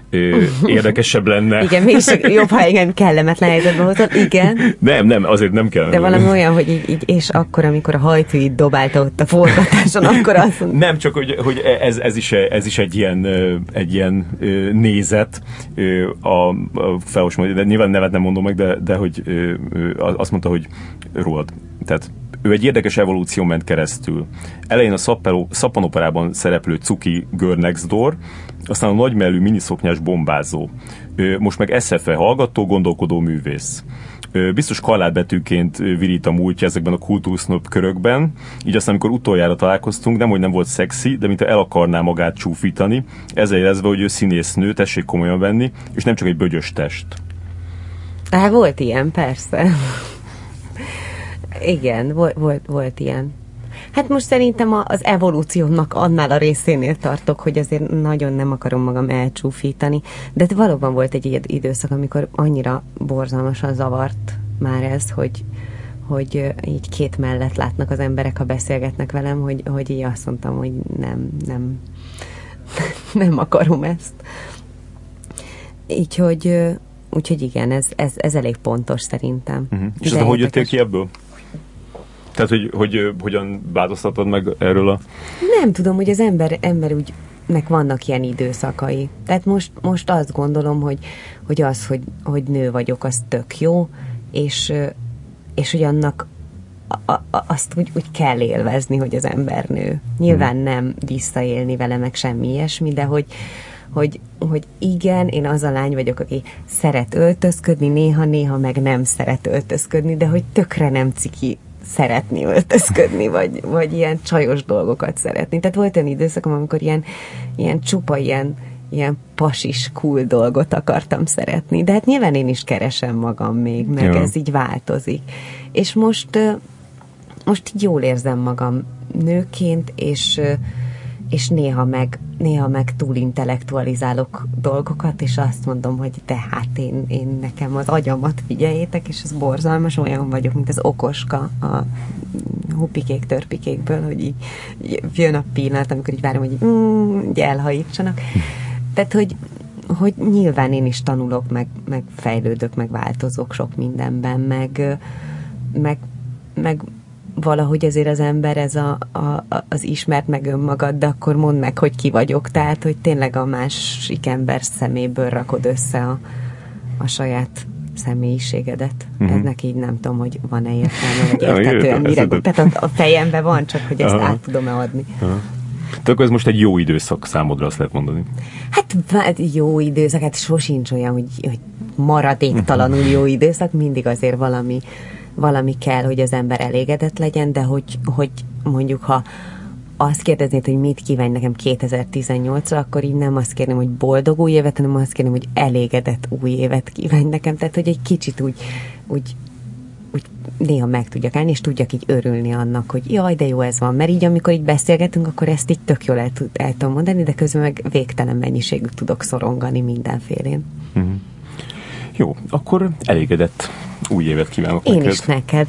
érdekesebb lenne. Igen, mégis jobb, ha igen, kellemetlen helyzetbe hozod. Igen. Nem, nem, azért nem kell. De valami olyan, hogy így, így és akkor, amikor a hajtűit dobálta ott a forgatáson, akkor azt mondta. Nem, csak hogy, hogy ez, ez, is, ez is egy ilyen, egy ilyen nézet a, a Felos, de nyilván nevet nem mondom meg, de, de hogy azt mondta, hogy rólad. Tehát ő egy érdekes evolúció ment keresztül. Elején a szappanoperában szereplő Cuki Door, aztán a nagymellű miniszoknyás bombázó. Most meg SFE hallgató, gondolkodó művész biztos kaládbetűként virít a múltja ezekben a kultúrsznop körökben, így aztán amikor utoljára találkoztunk, nem hogy nem volt szexi, de mint el akarná magát csúfítani, ezzel érezve, hogy ő színésznő, tessék komolyan venni, és nem csak egy bögyös test. Hát volt ilyen, persze. Igen, volt, volt, volt ilyen. Hát most szerintem az evolúciónak annál a részénél tartok, hogy azért nagyon nem akarom magam elcsúfítani, de valóban volt egy időszak, amikor annyira borzalmasan zavart már ez, hogy, hogy így két mellett látnak az emberek, ha beszélgetnek velem, hogy, hogy így azt mondtam, hogy nem, nem, nem akarom ezt. Így, hogy, úgyhogy igen, ez, ez, ez elég pontos szerintem. Uh-huh. És aztán hogy jöttél ki ebből? Tehát, hogy, hogy hogyan változtatod meg erről a... Nem tudom, hogy az ember, ember úgy nek vannak ilyen időszakai. Tehát most, most azt gondolom, hogy, hogy az, hogy, hogy nő vagyok, az tök jó, és, és hogy annak a, a, azt úgy, úgy kell élvezni, hogy az ember nő. Nyilván hmm. nem visszaélni vele, meg semmi ilyesmi, de hogy, hogy, hogy igen, én az a lány vagyok, aki szeret öltözködni, néha-néha meg nem szeret öltözködni, de hogy tökre nem ciki szeretni öltözködni, vagy, vagy ilyen csajos dolgokat szeretni. Tehát volt olyan időszakom, amikor ilyen, ilyen csupa, ilyen, ilyen pasis, cool dolgot akartam szeretni. De hát nyilván én is keresem magam még, meg ja. ez így változik. És most, most így jól érzem magam nőként, és és néha meg, néha meg túl intellektualizálok dolgokat, és azt mondom, hogy de hát én, én nekem az agyamat figyeljétek, és ez borzalmas, olyan vagyok, mint az okoska a hupikék, törpikékből, hogy így jön a pillanat, amikor így várom, hogy így, mm, így elhajítsanak. Tehát, hogy, hogy nyilván én is tanulok, meg, meg fejlődök, meg változok sok mindenben, meg, meg, meg valahogy azért az ember ez a, a, az ismert meg önmagad, de akkor mondd meg, hogy ki vagyok. Tehát, hogy tényleg a másik ember szeméből rakod össze a, a saját személyiségedet. Uh-huh. Ennek így nem tudom, hogy van-e értelme, vagy értetően mire. Tehát a, a fejemben van, csak hogy ezt Aha. át tudom-e adni. Aha. Tehát ez most egy jó időszak számodra, azt lehet mondani. Hát, hát jó időszak, hát sosincs olyan, hogy, hogy maradéktalanul jó időszak, mindig azért valami valami kell, hogy az ember elégedett legyen, de hogy, hogy mondjuk, ha azt kérdeznéd, hogy mit kívánj nekem 2018-ra, akkor így nem azt kérném, hogy boldog új évet, hanem azt kérném, hogy elégedett új évet kívánj nekem. Tehát, hogy egy kicsit úgy, úgy úgy néha meg tudjak állni, és tudjak így örülni annak, hogy jaj, de jó ez van. Mert így, amikor így beszélgetünk, akkor ezt így tök jól el, el tudom mondani, de közben meg végtelen mennyiségű tudok szorongani mindenfélén. Mm-hmm. Jó, akkor elégedett új évet kívánok Én neked. is neked.